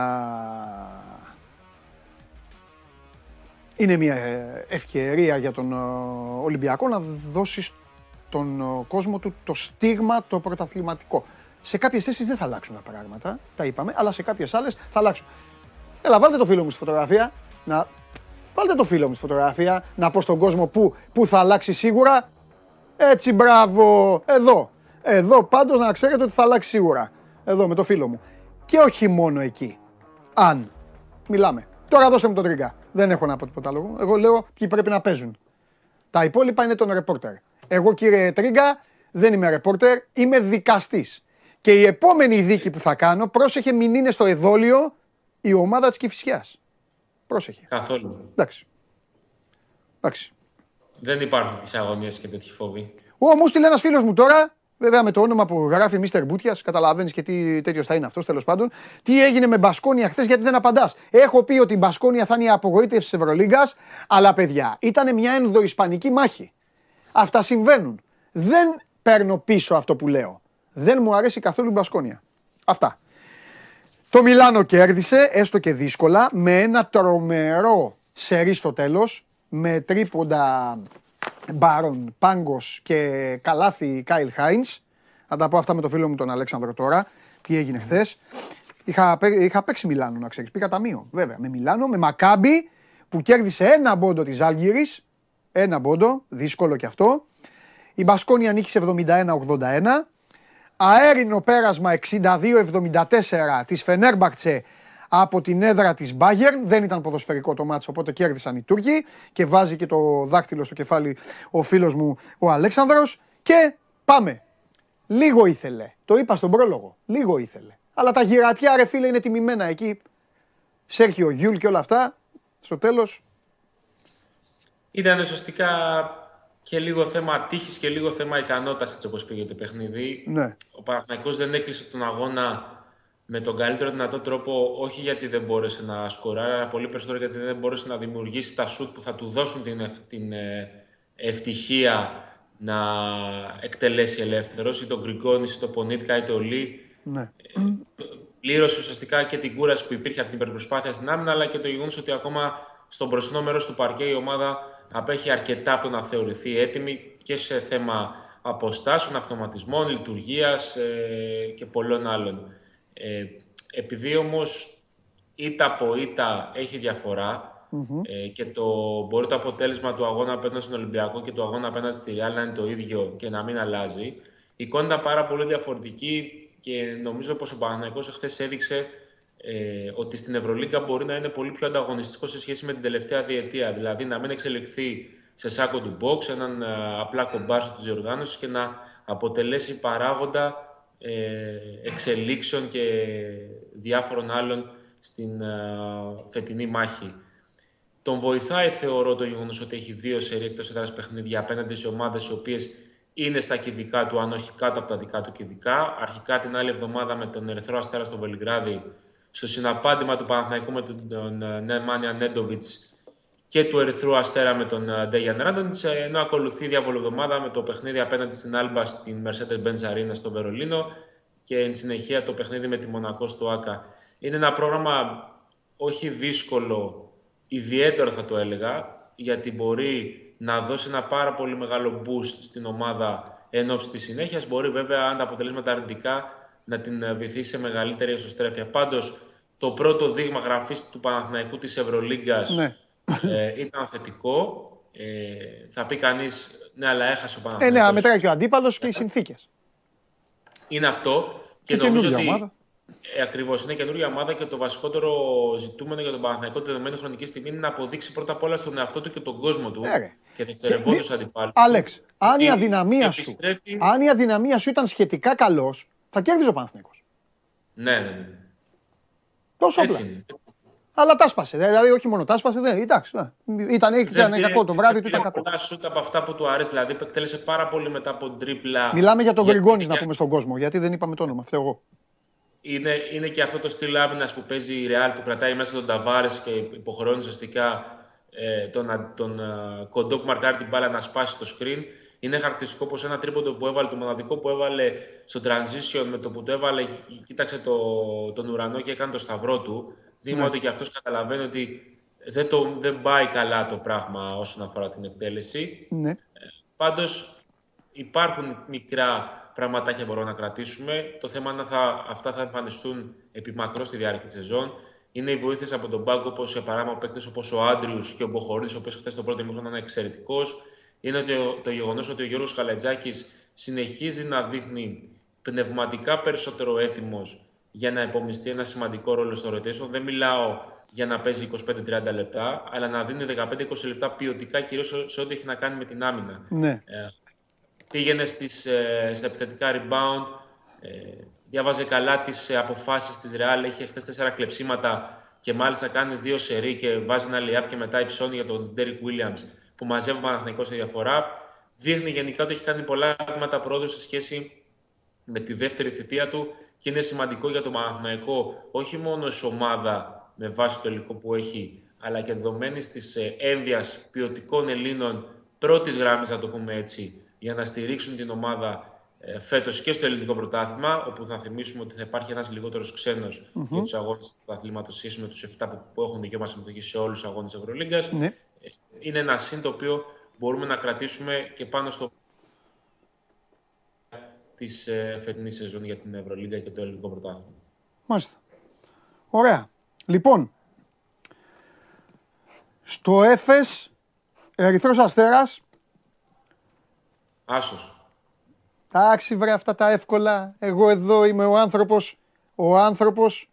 είναι μια ε, ευκαιρία για τον ε, Ολυμπιακό να δώσει στον ε, κόσμο του το στίγμα το πρωταθληματικό. Σε κάποιες θέσεις δεν θα αλλάξουν τα πράγματα, τα είπαμε, αλλά σε κάποιες άλλες θα αλλάξουν. Έλα, βάλτε το φίλο μου στη φωτογραφία, να... Βάλτε το φίλο μου στη φωτογραφία, να πω στον κόσμο που, που θα αλλάξει σίγουρα. Έτσι, μπράβο, εδώ. Εδώ πάντως να ξέρετε ότι θα αλλάξει σίγουρα. Εδώ με το φίλο μου. Και όχι μόνο εκεί. Αν. Μιλάμε. Τώρα δώστε μου τον τρίγκα. Δεν έχω να πω τίποτα άλλο. Εγώ λέω ποιοι πρέπει να παίζουν. Τα υπόλοιπα είναι τον ρεπόρτερ. Εγώ κύριε Τρίγκα δεν είμαι ρεπόρτερ, είμαι δικαστής. Και η επόμενη δίκη που θα κάνω, πρόσεχε μην είναι στο εδόλιο η ομάδα της Κηφισιάς. Πρόσεχε. Καθόλου. Εντάξει. Εντάξει. Δεν υπάρχουν τις αγωνίες και τέτοιοι φόβοι. Ω, μου στείλε ένας φίλος μου τώρα, βέβαια με το όνομα που γράφει Μίστερ Μπούτια, καταλαβαίνεις και τι τέτοιος θα είναι αυτός τέλος πάντων. Τι έγινε με Μπασκόνια χθες, γιατί δεν απαντάς. Έχω πει ότι η Μπασκόνια θα είναι η απογοήτευση της Ευρωλίγκας, αλλά παιδιά, ήταν μια ενδοϊσπανική μάχη. Αυτά συμβαίνουν. Δεν παίρνω πίσω αυτό που λέω. Δεν μου αρέσει καθόλου η Μπασκόνια. Αυτά. Το Μιλάνο κέρδισε, έστω και δύσκολα, με ένα τρομερό σερί στο τέλος, με τρίποντα Μπάρον, Πάγκος και καλάθι Κάιλ Χάινς. Θα τα πω αυτά με το φίλο μου τον Αλέξανδρο τώρα, τι έγινε χθες. Είχα, παί- είχα παίξει Μιλάνο, να ξέρεις, πήγα ταμείο, βέβαια, με Μιλάνο, με Μακάμπι, που κέρδισε ένα μπόντο της Άλγηρης, ένα μπόντο, δύσκολο κι αυτό. Η Μπασκόνια νίκησε 71-81. Αέρινο πέρασμα 62-74 της Φενέρμπακτσε από την έδρα της Bayern. Δεν ήταν ποδοσφαιρικό το μάτσο, οπότε κέρδισαν οι Τούρκοι και βάζει και το δάχτυλο στο κεφάλι ο φίλος μου ο Αλέξανδρος. Και πάμε. Λίγο ήθελε. Το είπα στον πρόλογο. Λίγο ήθελε. Αλλά τα γυρατιά ρε φίλε είναι τιμημένα εκεί. Σέρχιο Γιούλ και όλα αυτά. Στο τέλος Ήταν ουσιαστικά και λίγο θέμα τύχης και λίγο θέμα ικανότητας έτσι όπως πήγε το παιχνίδι. ναι. Ο Παναθηναϊκός δεν έκλεισε τον αγώνα με τον καλύτερο δυνατό τρόπο, όχι γιατί δεν μπόρεσε να σκοράρει, αλλά πολύ περισσότερο γιατί δεν μπόρεσε να δημιουργήσει τα σουτ που θα του δώσουν την, ευ- την ε, ευτυχία να εκτελέσει ελεύθερος, ή τον Γκριγκόνης, ή τον Πονίτκα, ή τον Λί. ναι. πλήρωσε ουσιαστικά και την κούραση που υπήρχε από την υπερπροσπάθεια στην άμυνα, αλλά και το γεγονός ότι ακόμα στον μπροστινό μέρος του παρκέ η ομάδα απέχει αρκετά από το να θεωρηθεί ήττη και σε θέμα αποστάσεων, αυτοματισμών, λειτουργίας ε, και πολλών άλλων. Ε, επειδή όμως ήττα από ήττα έχει διαφορά, ε, και το, μπορεί το αποτέλεσμα του αγώνα απέναντι στον Ολυμπιακό και του αγώνα απέναντι στη Real να είναι το ίδιο και να μην αλλάζει. Η εικόνα ήταν πάρα πολύ διαφορετική και νομίζω πως ο Παναθηναϊκός εχθές έδειξε ε, ότι στην Ευρωλίγκα μπορεί να είναι πολύ πιο ανταγωνιστικό σε σχέση με την τελευταία διετία. Δηλαδή να μην εξελιχθεί σε σάκο του box, έναν α, απλά κομπάρσο της διοργάνωσης και να αποτελέσει παράγοντα ε, εξελίξεων και διάφορων άλλων στην α, φετινή μάχη. Τον βοηθάει, θεωρώ, το γεγονός ότι έχει δύο σερί εκτός έδρας παιχνίδια απέναντι σε ομάδες οι οποίες είναι στα κυβικά του, αν όχι κάτω από τα δικά του κυβικά. Αρχικά την άλλη εβδομάδα με τον Ερυθρό Αστέρα στο Βελιγράδι, στο συναπάντημα του Παναθηναϊκού με τον ε, Νέμανια Νέντοβιτς και του Ερυθρού Αστέρα με τον ε, Ντέγιαν Ράντοντιτ. Ενώ ακολουθεί διάβολη εβδομάδα με το παιχνίδι απέναντι στην Άλμπα στην Mercedes-Benz Arena στο Βερολίνο και εν συνεχεία το παιχνίδι με τη Μονακό στο ΑΚΑ. Είναι ένα πρόγραμμα όχι δύσκολο, ιδιαίτερο θα το έλεγα, γιατί μπορεί να δώσει ένα πάρα πολύ μεγάλο boost στην ομάδα εν ώψη της συνέχειας. Μπορεί βέβαια, αν τα αποτελέσματα αρνητικά, να την βοηθήσει σε μεγαλύτερη εσωστρέφεια. Πάντως, το πρώτο δείγμα γραφής του Παναθηναϊκού της Ευρωλίγκας Ναι. ε, ήταν θετικό. Ε, θα πει κανείς, ναι, αλλά έχασε ο Ε, Παναθηναϊκός. ναι, μετράει και ο αντίπαλος και οι συνθήκες. Είναι αυτό. Και, Και νομίζω καινούργια ότι ομάδα. ε, ακριβώς είναι καινούργια ομάδα και το βασικότερο ζητούμενο για τον Παναθηναϊκό τη δεδομένη χρονική στιγμή είναι να αποδείξει πρώτα απ' όλα στον εαυτό του και τον κόσμο του Ε, ρε. και δευτερευόντω αντιπάλους. Άλεξ, αν η Ότι αδυναμία σου, επιστρέφει- αν η αδυναμία σου ήταν σχετικά καλός, θα κέρδιζε ο Παναθηναϊκός. Ναι, ναι, ναι. Τόσο Έτσι απλά. είναι. έτσι. Αλλά τα σπάσε. Δηλαδή, όχι μόνο τα σπάσε, δεν. Εντάξει. ναι. Ήταν, ήταν Δεν κακό το πήρε- βράδυ δεν του, ήταν πήρε κακό. πολλά σούτ από αυτά που του αρέσει. Δηλαδή, εκτέλεσε πάρα πολύ μετά από τρίπλα. Μιλάμε για τον Γιατί Γκριγκόνη, είναι να και- πούμε στον κόσμο, γιατί δεν είπαμε το όνομα. Φταίω εγώ. Είναι, είναι και αυτό το στυλ άμυνας που παίζει η Real που κρατάει μέσα τον Ταβάρες και υποχρεώνει ουσιαστικά ε, τον, α- τον α, κοντό που μαρκάρει την μπάλα να σπάσει το screen. Είναι χαρακτηριστικό πως ένα τρίποντο που έβαλε, το μοναδικό που έβαλε στο transition με το που το έβαλε, κοίταξε το, τον ουρανό και έκανε το σταυρό του. Δείγμα Ναι. ότι και αυτός καταλαβαίνει ότι δεν, το, δεν πάει καλά το πράγμα όσον αφορά την εκτέλεση. Ναι. Πάντως υπάρχουν μικρά πραγματάκια που μπορούμε να κρατήσουμε. Το θέμα είναι αν θα, αυτά θα εμφανιστούν επιμακρό στη διάρκεια της σεζόν. Είναι οι βοήθειες από τον πάγκο, όπως για παράδειγμα παίκτε όπως ο Άντριους και ο Μποχορίδης, ο οποίος χθες το πρώτο ημίχρονο ήταν εξαιρετικός. Είναι ότι ο- το γεγονός ότι ο Γιώργος Καλετζάκη συνεχίζει να δείχνει πνευματικά περισσότερο έτοιμος για να υπομειστεί ένα σημαντικό ρόλο στο rotation. Δεν μιλάω για να παίζει 25-30 λεπτά, αλλά να δίνει 15-20 λεπτά ποιοτικά, κυρίως σε ό,τι έχει να κάνει με την άμυνα. ναι. Ε, πήγαινε στις, ε, στα επιθετικά rebound, ε, διάβαζε καλά τις ε, αποφάσεις της Real, είχε χθες τέσσερα κλεψίματα και μάλιστα κάνει δύο σερί και βάζει ένα layup και μετά υψώνει για τον Derek Williams που μαζεύει ο Παναθηναϊκός στη διαφορά. Δείχνει γενικά ότι έχει κάνει πολλά βήματα πρόοδου σε σχέση με τη δεύτερη θητεία του και είναι σημαντικό για τον Παναθηναϊκό όχι μόνο ως ομάδα με βάση το υλικό που έχει, αλλά και δεδομένης της ένδυας ποιοτικών Ελλήνων πρώτης γράμμης, να το πούμε έτσι, για να στηρίξουν την ομάδα ε, φέτος και στο ελληνικό πρωτάθλημα, όπου θα θυμίσουμε ότι θα υπάρχει ένας λιγότερος ξένος για τους αγώνες του πρωταθλήματος σχέση με τους 7 που, που έχουν δικαίωμα συμμετοχή σε όλους τους αγώνες της Ευρωλίγκας. Ναι. Είναι ένα συν το οποίο μπορούμε να κρατήσουμε και πάνω στο της ε, φετινής σεζόν για την Ευρωλίγκα και το ελληνικό πρωτάθλημα. Μάλιστα. Ωραία. Λοιπόν, στο Έφες, Ερυθρός Αστέρας, Άσος. εντάξει βρε αυτά τα εύκολα, εγώ εδώ είμαι ο άνθρωπος, ο άνθρωπος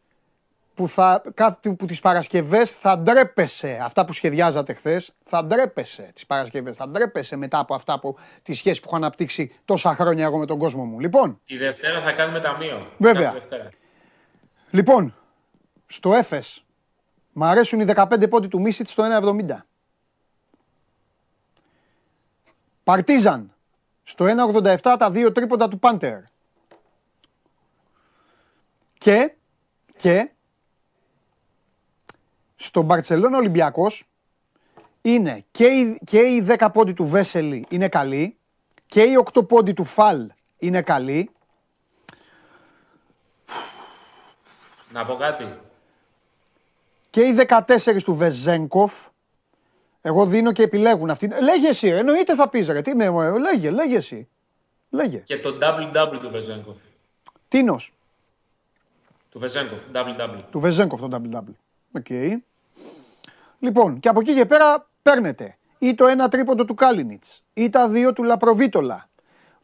που, θα, κάθε, που τις Παρασκευές θα ντρέπεσαι, αυτά που σχεδιάζατε χθες, θα ντρέπεσαι τις Παρασκευές, θα ντρέπεσαι μετά από αυτά που, τη σχέση που έχω αναπτύξει τόσα χρόνια εγώ με τον κόσμο μου. Λοιπόν, Τη Δευτέρα θα κάνουμε ταμείο. Βέβαια. Κάθε Δευτέρα. Λοιπόν, στο Έφες, μ' αρέσουν οι 15 πόντοι του Μίσιτ στο 1,70. Παρτίζαν, στο 1,87 τα δύο τρίποντα του Πάντερ. Και, και, στο Μπαρτσελώνα Ολυμπιακός είναι και οι, και οι 10 πόντι του Βέσελη είναι καλοί και οι 8 πόντι του Φαλ είναι καλοί Να πω κάτι. και οι 14 του Βεζέγκοφ. Εγώ δίνω και επιλέγουν αυτοί. Λέγε εσύ, ρε, εννοείται θα πεις ρε. Τι με, ε, λέγε, λέγε εσύ. Λέγε. Και το WW του Βεζέγκοφ. Τίνος, Του Βεζέγκοφ, WW. του Βεζέγκοφ το WW. Οκ. Λοιπόν, και από εκεί και πέρα παίρνετε ή το ένα τρίποντο του Κάλινιτς ή τα δύο του Λαπροβίτολα.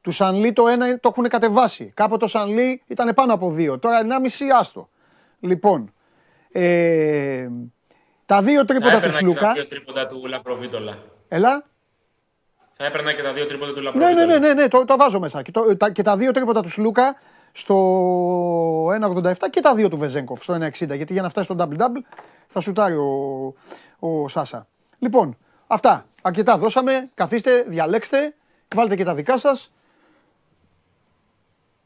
Του Σανλί το ένα το έχουν κατεβάσει. Κάποτε του Σανλί ήταν πάνω από δύο. Τώρα 1,5 άστο. Λοιπόν, ε, τα δύο Θα τρίποτα του έπαιρνα και του Σλούκα. δύο τρίποντα του Λαπροβίτολα. Έλα. Θα έπαιρνα και τα δύο τρίποντα του Ναι, Λαπροβίτολα. ναι, ναι, ναι, ναι το, το βάζω μέσα. Και, το, τα, και τα δύο τρίποτα του Σλούκα στο 1,87 και τα δύο του Βεζέγκοφ στο 1,60. Γιατί για να φτάσει στο double-double θα σουτάρει ο, ο Σάσα. Λοιπόν, αυτά. Αρκετά δώσαμε. Καθίστε, διαλέξτε, βάλτε και τα δικά σας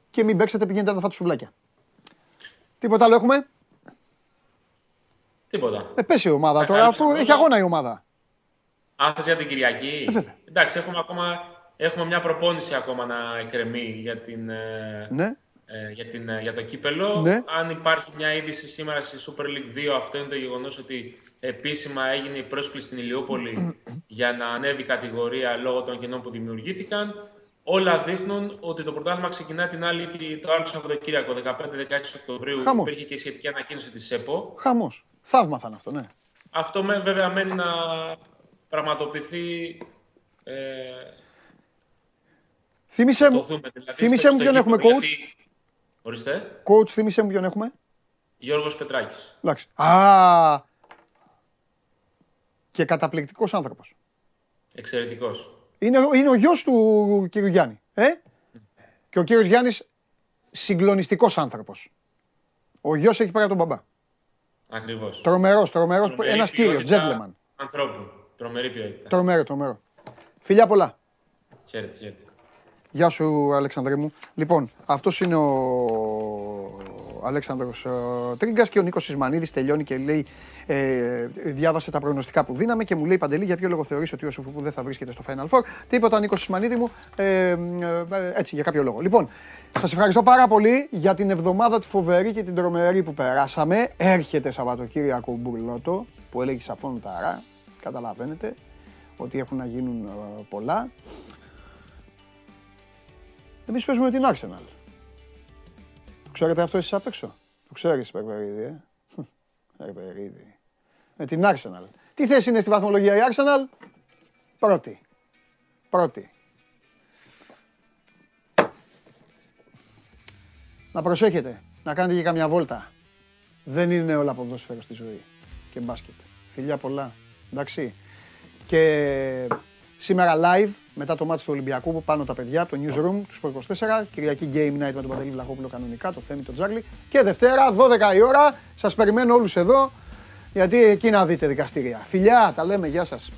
και μην παίξετε, πηγαίνετε να φάτε σουβλάκια. Τίποτα άλλο έχουμε; Τίποτα. Ε, πέσει η ομάδα Θα τώρα, κάλυψε αφού όλα. έχει αγώνα η ομάδα. Αν θες για την Κυριακή. Ε, βέβαια. Εντάξει, έχουμε ακόμα έχουμε μια προπόνηση ακόμα να εκκρεμεί για την, ε, Ναι. Ε, για, την, ε, για το κύπελο. Ναι. Αν υπάρχει μια είδηση σήμερα στη Super League 2, αυτό είναι το γεγονός ότι επίσημα έγινε η πρόσκληση στην Ηλιούπολη για να ανέβει η κατηγορία λόγω των κενών που δημιουργήθηκαν. Όλα δείχνουν ότι το πρωτάθλημα ξεκινά την άλλη, το άλλο Σαββατοκύριακο, 15-16 Οκτωβρίου. Χαμός. Υπήρχε και η σχετική ανακοίνωση της ΕΠΟ. Χαμός. Θαύμα θα είναι αυτό, ναι. Αυτό με, βέβαια μένει να πραγματοποιηθεί. Ε, Θύμισε το μου, δούμε. Δηλαδή, θύμισε στο- μου στο ποιον έχουμε γήπεδο, coach. Γιατί- Ορίστε. Coach, θύμισε μου ποιον έχουμε. Γιώργος Πετράκης. Εντάξει. Α, και καταπληκτικός άνθρωπος. Εξαιρετικός. Είναι, είναι ο γιος του κύριου Γιάννη. Ε; Και ο κύριος Γιάννης συγκλονιστικός άνθρωπος. Ο γιος έχει πάρει από τον μπαμπά. Ακριβώς. Τρομερός, τρομερός, Τρομερή ένας κύριος, ποιότητα gentleman. Ανθρώπου. Τρομερή ποιότητα. Τρομερό, τρομερό. Φιλιά πολλά. Χαίρετε, χαίρετε. Γεια σου, Αλέξανδρε μου. Λοιπόν, αυτός είναι ο Αλέξανδρος ε, Τρίγκας και ο Νίκος Σισμανίδης τελειώνει και λέει, ε, διάβασε τα προγνωστικά που δίναμε και μου λέει Παντελή, για ποιο λόγο θεωρείς ότι ο Σουφουπού δεν θα βρίσκεται στο Final Four; Τίποτα, Νίκος Σισμανίδη μου, ε, ε, ε, έτσι, για κάποιο λόγο. Λοιπόν, σας ευχαριστώ πάρα πολύ για την εβδομάδα τη φοβερή και την τρομερή που περάσαμε. Έρχεται Σαββατοκύριακο Μπουρλότο, που έλεγε σαφών ταρά, καταλαβαίνετε ότι έχουν να γίνουν ε, πολλά. Εμείς παίζουμε την Arsenal. Το ξέρετε αυτό εσείς απ' έξω; Το ξέρεις, Περπερίδη, ε; Περπερίδη. Με την Arsenal. Τι θέση είναι στη βαθμολογία η Arsenal? Πρώτη. Πρώτη. Να προσέχετε. Να κάνετε και καμιά βόλτα. Δεν είναι όλα ποδόσφαιρο στη ζωή. Και μπάσκετ. Φιλιά πολλά. Εντάξει. Και σήμερα live, μετά το μάτι του Ολυμπιακού, που πάνω τα παιδιά από το Newsroom του Σπορ 24, Κυριακή Game Night με τον Παντελή Βλαχόπουλο κανονικά, το Θέμη, τον Τζάγλι. Και Δευτέρα, 12 η ώρα, σας περιμένω όλους εδώ, γιατί εκεί να δείτε δικαστήρια. Φιλιά, τα λέμε, γεια σας.